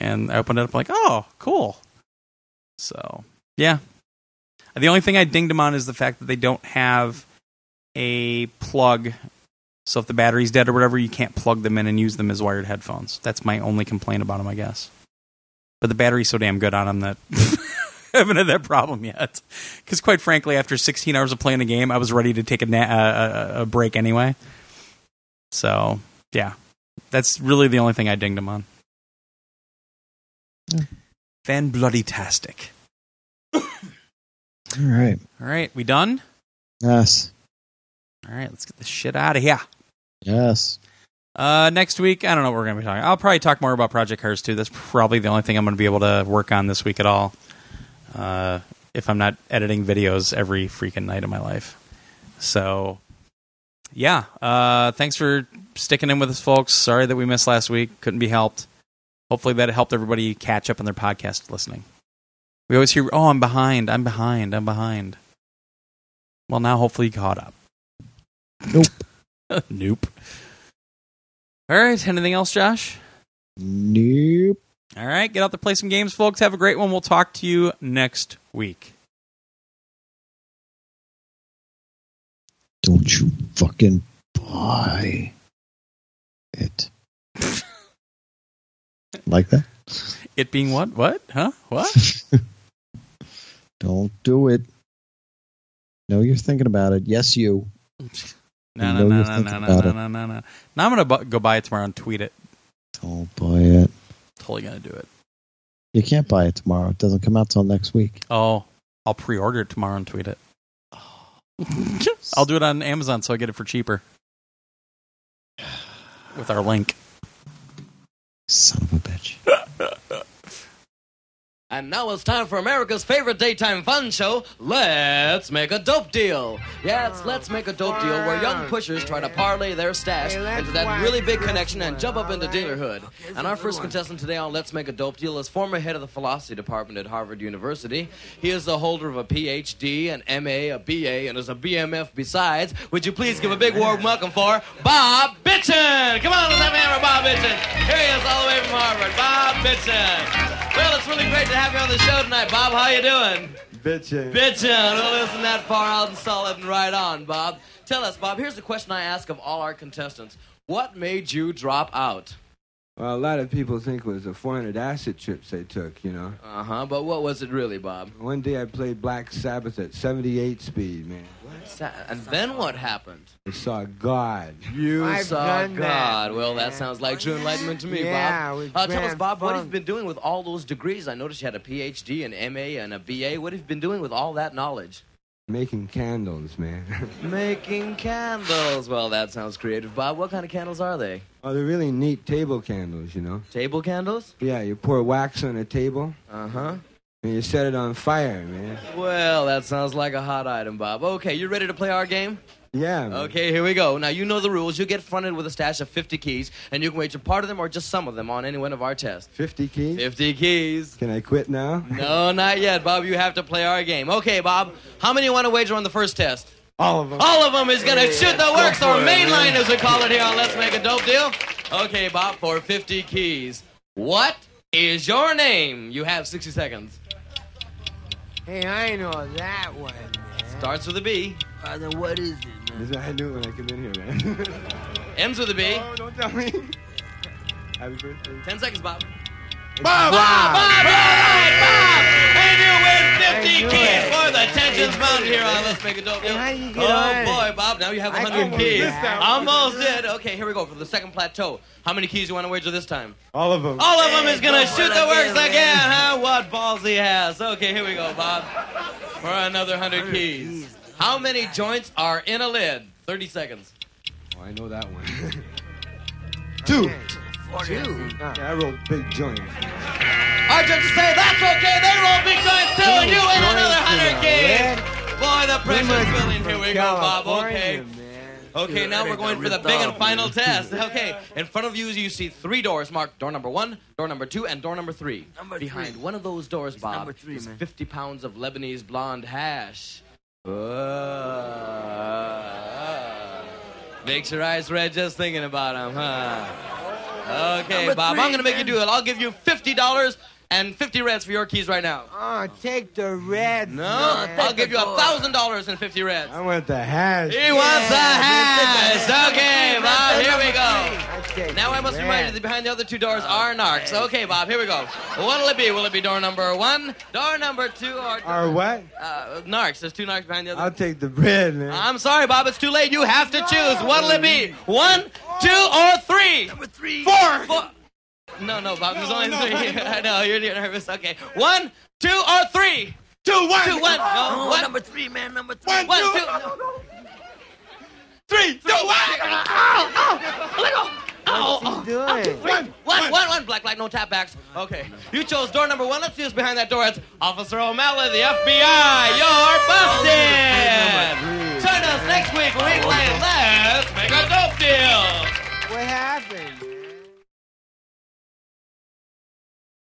And I opened it up, like, oh, cool. So, yeah. The only thing I dinged them on is the fact that they don't have a plug. So if the battery's dead or whatever, you can't plug them in and use them as wired headphones. That's my only complaint about them, I guess. But the battery's so damn good on them that haven't had that problem yet. Because quite frankly, after 16 hours of playing the game, I was ready to take a, na- a, a, break anyway. So yeah, that's really the only thing I dinged him on. Yeah. Fan bloody tastic. All right. All right, we done? Yes. All right, let's get the shit out of here. Yes. Uh, next week, I don't know what we're going to be talking. I'll probably talk more about Project Cars 2. That's probably the only thing I'm going to be able to work on this week at all. Uh, if I'm not editing videos every freaking night of my life. So, yeah. Uh, thanks for sticking in with us, folks. Sorry that we missed last week. Couldn't be helped. Hopefully that helped everybody catch up on their podcast listening. We always hear, "Oh, I'm behind. I'm behind. I'm behind." Well, now hopefully you caught up. Nope. nope. All right. Anything else, Josh? Nope. All right. Get out there, play some games, folks. Have a great one. We'll talk to you next week. Don't you fucking buy it. like that? It being what? What? Huh? What? Don't do it. No, you're thinking about it. Yes, you. No, no, no, no, no, no, no, no, no, no. Now I'm gonna bu- go buy it tomorrow and tweet it. Don't buy it. Totally gonna do it. You can't buy it tomorrow. It doesn't come out till next week. Oh, I'll pre-order it tomorrow and tweet it. I'll do it on Amazon so I get it for cheaper with our link. Son of a bitch. And now it's time for America's favorite daytime fun show, Let's Make a Dope Deal. Yeah, it's Let's Make a Dope Deal where young pushers try to parlay their stash into that really big connection and jump up into dealerhood. And our first contestant today on Let's Make a Dope Deal is former head of the philosophy department at Harvard University. He is the holder of a PhD, an MA, a BA, and is a BMF besides. Would you please give a big warm welcome for Bob Bitchin? Come on, let's have a for Bob Bitchin. Here he is all the way from Harvard, Bob Bitchin. Well, it's really great to have you on the show tonight, Bob. How you doing? Bitchin'. Bitchin'. Well, isn't that far out and solid and right on, Bob? Tell us, Bob. Here's the question I ask of all our contestants: What made you drop out? Well, a lot of people think it was the 400 acid trips they took, you know. Uh huh. But what was it really, Bob? One day I played Black Sabbath at 78 speed, man. Sa- And then what happened? I saw God. You I've saw God. that, well, that man. sounds like true enlightenment to me, Yeah, Bob. with Uh, tell us, Grand Bob, what have you been doing with all those degrees? I noticed you had a PhD, an MA, and a BA. What have you been doing with all that knowledge? Making candles, man. Making candles. Well, that sounds creative, Bob. What kind of candles are they? oh, they're really neat table candles, you know. Table candles? Yeah, you pour wax on a table Uh huh. You set it on fire, man. Well, that sounds like a hot item, Bob. Okay, you ready to play our game? Yeah. man. Okay, here we go. Now you know the rules. You get fronted with a stash of 50 keys, and you can wager part of them or just some of them on any one of our tests. 50 keys. 50 keys. Can I quit now? No, not yet, Bob. You have to play our game. Okay, Bob. How many you want to wager on the first test? All of them. All of them is going to shoot the works, Go or for it, main man. as we call it here on Let's Make a Dope Deal. Okay, Bob, for 50 keys. What is your name? You have 60 seconds. Hey, I know that one, man. Starts with a B, Uh, then what is it, man? This is- I knew it when I came in here, man. ends with a B. oh, don't tell me. Happy birthday. 10 seconds, Bob. Bob! Bob, Bob, all right, Bob! And you win 50 I keys it. for the tensions mounted here on Let's Make a Dope Deal. How you oh, get oh, on boy, Bob, now you have 100 keys. do that. Almost did. Okay, here we go for the second plateau. How many keys do you want to wager this time? All of them. All of them Hey, is going to shoot the works again, again, huh? What balls he has. Okay, here we go, Bob. For another 100 keys. How many joints are in a lid? 30 seconds. Oh, I know that one. Two. Two. Yeah, I rolled big joints. Our judges say that's okay. They roll big joints too, and you win another 100 keys. Boy, the pressure's building. Here we go, Bob. Okay. Okay, now we're going for the big and final test. Okay, in front of you, you see three doors marked door number one, door number two, and door number three. Number Behind three. one of those doors, Bob, number three, is man. 50 pounds of Lebanese blonde hash. Uh, makes your eyes red just thinking about them, huh? Okay, Number Bob, I'm going to make you do it. I'll give you $50 and 50 reds for your keys right now. Oh, take the red. No, man. I'll give you a $1,000 and 50 reds. I want the hash. He wants the Yeah, hash. Okay, Bob, here we go. I Now I must red. remind you that behind the other two doors are narcs. Okay, Bob, here we go. What'll it be? Will it be door number one, door number two, or Or what? uh, narcs? There's two narcs behind the other. I'll take the bread, man. I'm sorry, Bob. It's too late. You have to choose. What'll it be? One, two, or three? Number three. Four. Four. No, no, Bob. There's only three. I know you're you're nervous. Okay, one, two, or three? Two, one. Two, one. No, Oh, one, number three, man. Number three. One, one, two. two. no. Three, two, one. Oh, oh, oh. oh, What's he oh. doing? One, One, one, one. Black light, no tap backs. Okay. You chose door number one. Let's see who's behind that door. It's Officer O'Malley, the FBI. You're busted. Join us next week when we play Let's Make a Dope Deal. What happened? man?